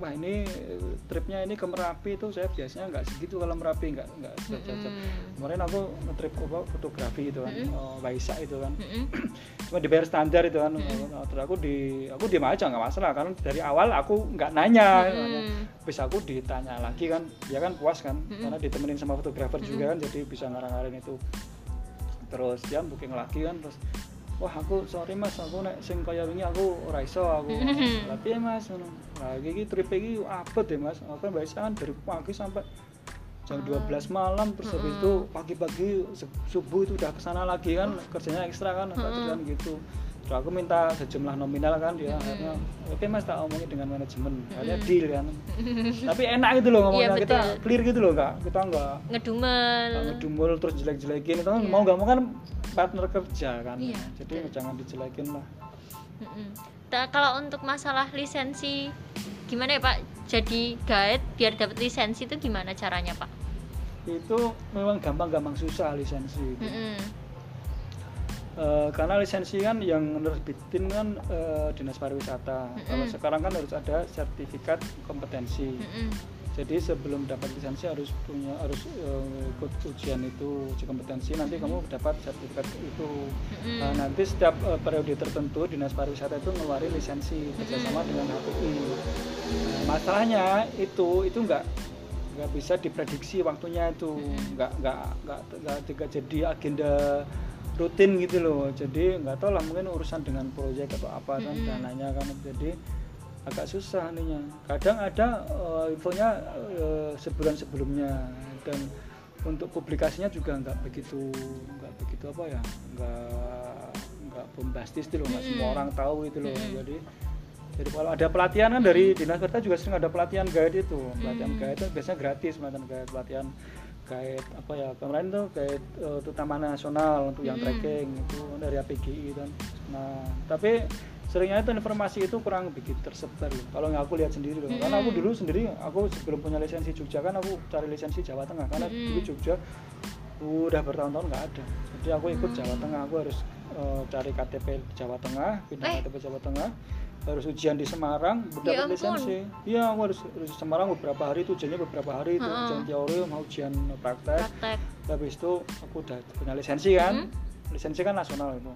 S2: Wah ini eh, tripnya ini ke Merapi itu saya biasanya nggak segitu kalau Merapi nggak nggak sejam.
S1: Mm-mm.
S2: Kemarin aku nge-trip apa fotografi itu kan, eh, Waisak itu kan
S1: Mm-mm.
S2: cuma dibayar standar itu kan. Nah, terus aku di aku diem aja nggak masalah karena dari awal aku nggak nanya
S1: Mm-mm.
S2: bisa aku ditanya lagi kan dia kan puas kan
S1: Mm-mm.
S2: karena ditemenin sama fotografer juga kan jadi bisa ngarang-ngarang itu terus dia booking lagi kan terus wah aku sorry mas. Aku nek sing kaya wingi aku ora iso aku
S1: Mm-mm.
S2: lah piye mas? Ngono. Lah iki trip iki abot ya mas. Aku kan biasa kan dari pagi sampai jam 12 malam terus habis itu pagi-pagi subuh itu udah ke sana lagi kan kerjanya ekstra kan kan gitu terus aku minta sejumlah nominal kan dia
S1: Mm-mm.
S2: akhirnya oke mas tak omongin dengan manajemen akhirnya
S1: Mm-mm.
S2: deal kan tapi enak gitu loh ngomongnya
S1: Iya,
S2: kita clear gitu loh kak kita nggak
S1: ngedumel
S2: nggak ngedumul terus jelek-jelekin itu kan
S1: Iya.
S2: mau nggak mau kan partner kerja kan
S1: Iya,
S2: jadi
S1: betul.
S2: jangan dijelekin lah
S1: Mm-mm. Ta- kalau untuk masalah lisensi gimana ya pak jadi guide biar dapat lisensi itu gimana caranya pak
S2: itu memang gampang-gampang susah lisensi itu.
S1: Mm-mm.
S2: Eh, karena lisensi kan yang nerbitin kan eh, dinas pariwisata kalau
S1: Mm-mm.
S2: sekarang kan harus ada sertifikat kompetensi
S1: Mm-mm.
S2: jadi sebelum dapat lisensi harus punya harus eh, ikut ujian itu uji kompetensi nanti kamu dapat sertifikat itu
S1: Mm-mm.
S2: Nah, nanti setiap eh, periode tertentu dinas pariwisata itu ngeluarin lisensi kerjasama dengan HPI. Nah, masalahnya itu itu nggak nggak bisa diprediksi waktunya itu nggak nggak nggak nggak nggak jadi agenda rutin gitu loh. Jadi nggak tahu lah mungkin urusan dengan proyek atau apa kan
S1: Mm-mm.
S2: dananya kan jadi agak susah ininya. Kadang ada eh, infonya eh, sebulan sebelumnya dan untuk publikasinya juga nggak begitu nggak begitu apa ya nggak nggak bombastis itu loh nggak semua
S1: Mm-mm.
S2: orang tahu itu loh
S1: Mm-mm.
S2: jadi jadi kalau ada pelatihan kan dari dinas pariwisata juga sering ada pelatihan guide itu pelatihan
S1: Mm.
S2: guide itu biasanya gratis pelatihan guide pelatihan guide apa ya kemarin tuh guide eh, terutama nasional untuk yang
S1: Mm.
S2: trekking itu dari APGI kan nah tapi seringnya itu informasi itu kurang begitu tersebar loh. kalau nggak aku lihat sendiri loh karena aku
S1: Mm.
S2: dulu sendiri aku sebelum punya lisensi Jogja kan aku cari lisensi Jawa Tengah karena
S1: Mm.
S2: dulu Jogja udah bertahun-tahun nggak ada jadi aku ikut
S1: Hmm.
S2: Jawa Tengah aku harus eh, cari KTP Jawa Tengah pindah
S1: Eh.
S2: KTP Jawa Tengah harus ujian di Semarang
S1: Ya
S2: mendapat
S1: ampun.
S2: lisensi iya aku harus, harus di Semarang beberapa hari itu ujiannya beberapa hari itu
S1: Heeh.
S2: ujian teori mau ujian praktek
S1: praktek
S2: habis itu aku udah punya lisensi kan
S1: Hmm.
S2: lisensi kan nasional itu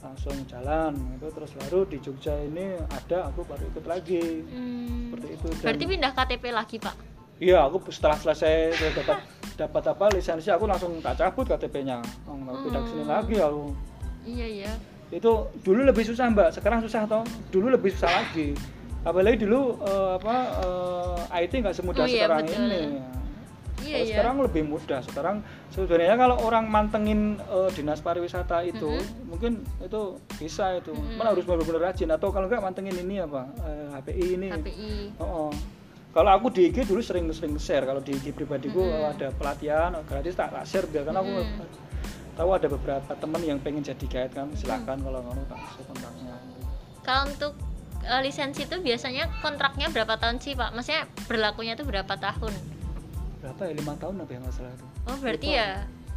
S2: langsung jalan itu terus baru di Jogja ini ada aku baru ikut lagi
S1: Hmm.
S2: seperti itu Dan-
S1: berarti pindah KTP lagi pak
S2: Iya, aku setelah selesai dapat dapat apa lisensi aku langsung tak cabut KTP-nya. Oh, nggak pindah ke sini
S1: Hmm.
S2: lagi aku.
S1: iya iya
S2: Itu dulu lebih susah, Mbak. Sekarang susah toh. Dulu lebih susah lagi. Apalagi dulu eh, apa eh, IT nggak semudah
S1: Oh, iya,
S2: sekarang
S1: betul.
S2: ini.
S1: iya
S2: Kalau
S1: iya
S2: sekarang lebih mudah. Sekarang sebenarnya kalau orang mantengin eh, dinas pariwisata itu
S1: Mm-hmm.
S2: mungkin itu bisa itu.
S1: Mm-mm.
S2: Malah harus benar-benar rajin atau kalau nggak mantengin ini apa eh, HPI ini.
S1: KPI
S2: Oh, oh. Kalau aku di IG dulu sering-sering share kalau di IG pribadiku
S1: Mm-mm.
S2: ada pelatihan gratis tak, tak share biar karena aku
S1: Mm-mm.
S2: Tahu ada beberapa teman yang pengen jadi guide kan silakan kalau kamu tak share kontaknya.
S1: kalau untuk eh, lisensi itu biasanya kontraknya berapa tahun sih pak maksudnya berlakunya tuh berapa tahun
S2: Berapa ya lima tahun apa ya nggak salah itu?
S1: oh berarti
S2: Lupa.
S1: ya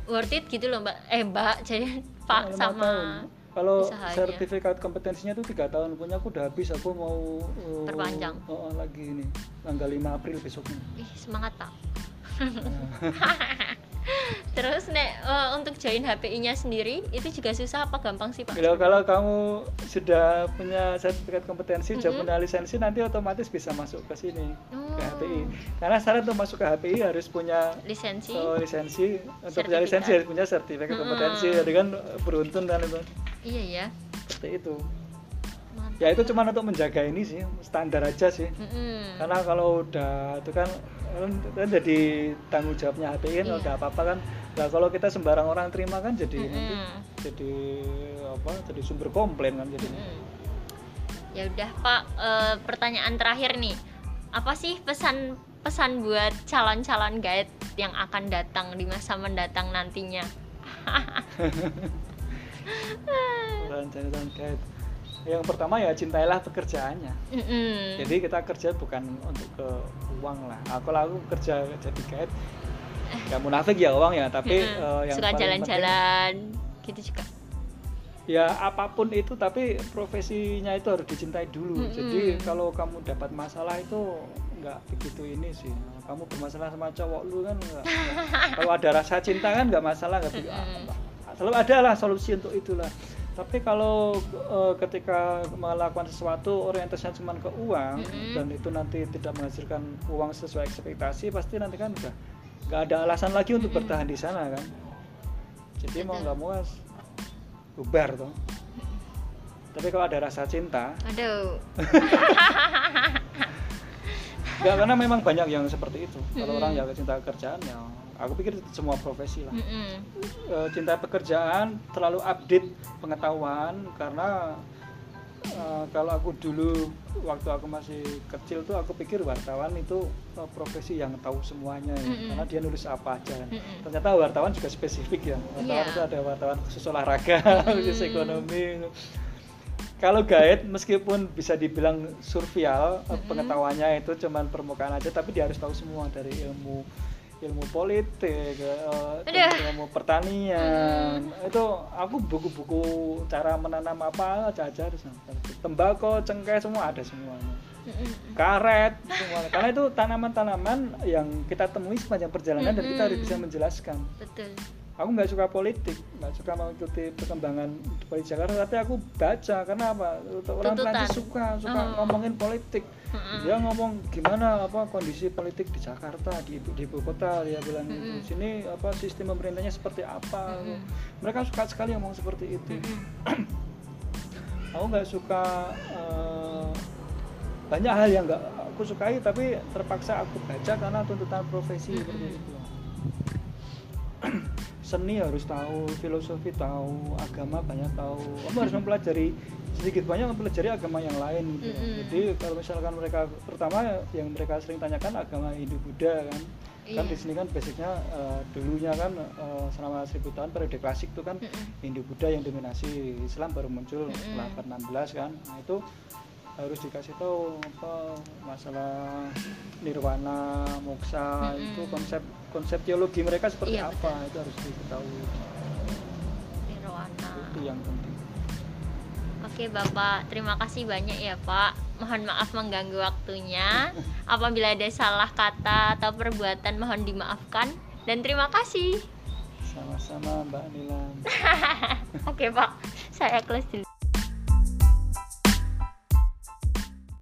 S1: worth it gitu loh mbak eh mbak jadi pak
S2: Oh,
S1: sama
S2: tahun. Kalau
S1: usahanya.
S2: sertifikat kompetensinya tuh tiga tahun punya aku udah habis aku mau uh,
S1: Perpanjang.
S2: oh, oh, lagi ini tanggal 5 April besoknya.
S1: ih semangat pak
S2: Nah,
S1: terus nek eh, untuk join HPI-nya sendiri itu juga susah apa gampang sih pak
S2: Kalau kalau kamu sudah punya sertifikat kompetensi, sudah
S1: Mm-mm.
S2: punya lisensi, nanti otomatis bisa masuk ke sini ke
S1: Oh.
S2: HPI. Karena syarat untuk masuk ke HPI harus punya
S1: lisensi
S2: oh, lisensi, untuk
S1: Sertifikat.
S2: punya lisensi harus punya sertifikat kompetensi. Jadi kan beruntun kan itu
S1: iya ya
S2: seperti itu. Ya itu cuma untuk menjaga ini sih standar aja sih.
S1: Mm-mm.
S2: Karena kalau udah itu kan kan jadi tanggung jawabnya HPI kan
S1: Iya.
S2: udah apa-apa kan. Nah kalau kita sembarang orang terima kan jadi nanti
S1: Mm-mm.
S2: jadi apa? Jadi sumber komplain kan jadinya.
S1: Mm. Ya udah Pak, eh, pertanyaan terakhir nih. Apa sih pesan pesan buat calon-calon guide yang akan datang di masa mendatang nantinya?
S2: Catatan guide. Yang pertama ya cintailah pekerjaannya.
S1: Mm-mm.
S2: Jadi kita kerja bukan untuk ke uang lah. Aku lah aku kerja jadi guide. Ya munafik ya uang ya, tapi
S1: Mm-mm.
S2: eh, yang
S1: suka jalan-jalan gitu juga.
S2: ya apa pun itu tapi profesinya itu harus dicintai dulu.
S1: Mm-mm.
S2: Jadi kalau kamu dapat masalah itu nggak begitu ini sih. Kamu bermasalah sama cowok lu kan nggak- kalau ada rasa cinta kan nggak masalah nggak.
S1: Mm-mm.
S2: Selalu ada lah solusi untuk itulah. Tapi kalau eh, ketika melakukan sesuatu orientasinya cuma ke uang
S1: Mm-mm.
S2: dan itu nanti tidak menghasilkan uang sesuai ekspektasi, pasti nanti kan udah nggak ada alasan lagi untuk
S1: Mm-mm.
S2: bertahan di sana kan. Jadi mau nggak mau harus bubar tuh. Tapi kalau ada rasa cinta,
S1: Aduh.
S2: nggak karena memang banyak yang seperti itu. Kalau
S1: Mm-mm.
S2: orang yang cinta kerjaan ya, aku pikir itu semua profesi lah.
S1: Mm-mm.
S2: Eh, cinta pekerjaan terlalu update pengetahuan karena eh, kalau aku dulu waktu aku masih kecil tuh aku pikir wartawan itu eh, profesi yang tahu semuanya ya.
S1: Mm-mm.
S2: karena dia nulis apa aja
S1: Mm-mm.
S2: ternyata wartawan juga spesifik ya wartawan
S1: Iya.
S2: itu ada wartawan khusus olahraga khusus
S1: Mm.
S2: ekonomi kalau guide meskipun bisa dibilang survival eh,
S1: Mm-mm.
S2: pengetahuannya itu cuman permukaan aja tapi dia harus tahu semua dari ilmu ilmu politik
S1: Aduh.
S2: ilmu pertanian. Itu aku buku-buku cara menanam apa aja aja tembakau cengkeh semua ada semuanya karet semua. Karena itu tanaman-tanaman yang kita temui sepanjang perjalanan dan kita harus bisa menjelaskan.
S1: Betul.
S2: Aku nggak suka politik nggak suka mengikuti perkembangan politik Jakarta tapi aku baca karena apa orang. Prancis suka suka
S1: Oh.
S2: ngomongin politik
S1: Mm-mm.
S2: dia ngomong gimana apa kondisi politik di Jakarta di ibu, di ibu kota dia bilang gitu.
S1: Mm-mm.
S2: di sini apa sistem pemerintahnya seperti apa
S1: Mm-mm.
S2: mereka suka sekali ngomong seperti itu
S1: Mm-mm.
S2: aku nggak suka eh, banyak hal yang nggak aku sukai tapi terpaksa aku baca karena tuntutan profesi seperti itu seni harus tahu filosofi tahu agama banyak tahu kamu harus mempelajari sedikit banyak mempelajari agama yang lain gitu.
S1: Mm-mm.
S2: jadi kalau misalkan mereka pertama yang mereka sering tanyakan agama Hindu Buddha kan kan
S1: Iya.
S2: di sini kan basicnya eh, dulunya kan eh, selama seribu tahun periode klasik itu kan
S1: Mm-mm.
S2: Hindu Buddha yang dominasi Islam baru muncul
S1: Mm-mm.
S2: setelah abad 16 kan nah itu harus dikasih tahu apa masalah nirwana moksa
S1: Mm-mm.
S2: itu konsep konsep teologi mereka seperti
S1: Iya,
S2: apa itu harus diketahui
S1: Nirwana.
S2: itu yang penting
S1: Oke Bapak, terima kasih banyak ya Pak. Mohon maaf mengganggu waktunya. Apabila ada salah kata atau perbuatan mohon dimaafkan dan terima kasih.
S2: Sama-sama Mbak Nilam.
S1: Oke Pak, saya close dulu.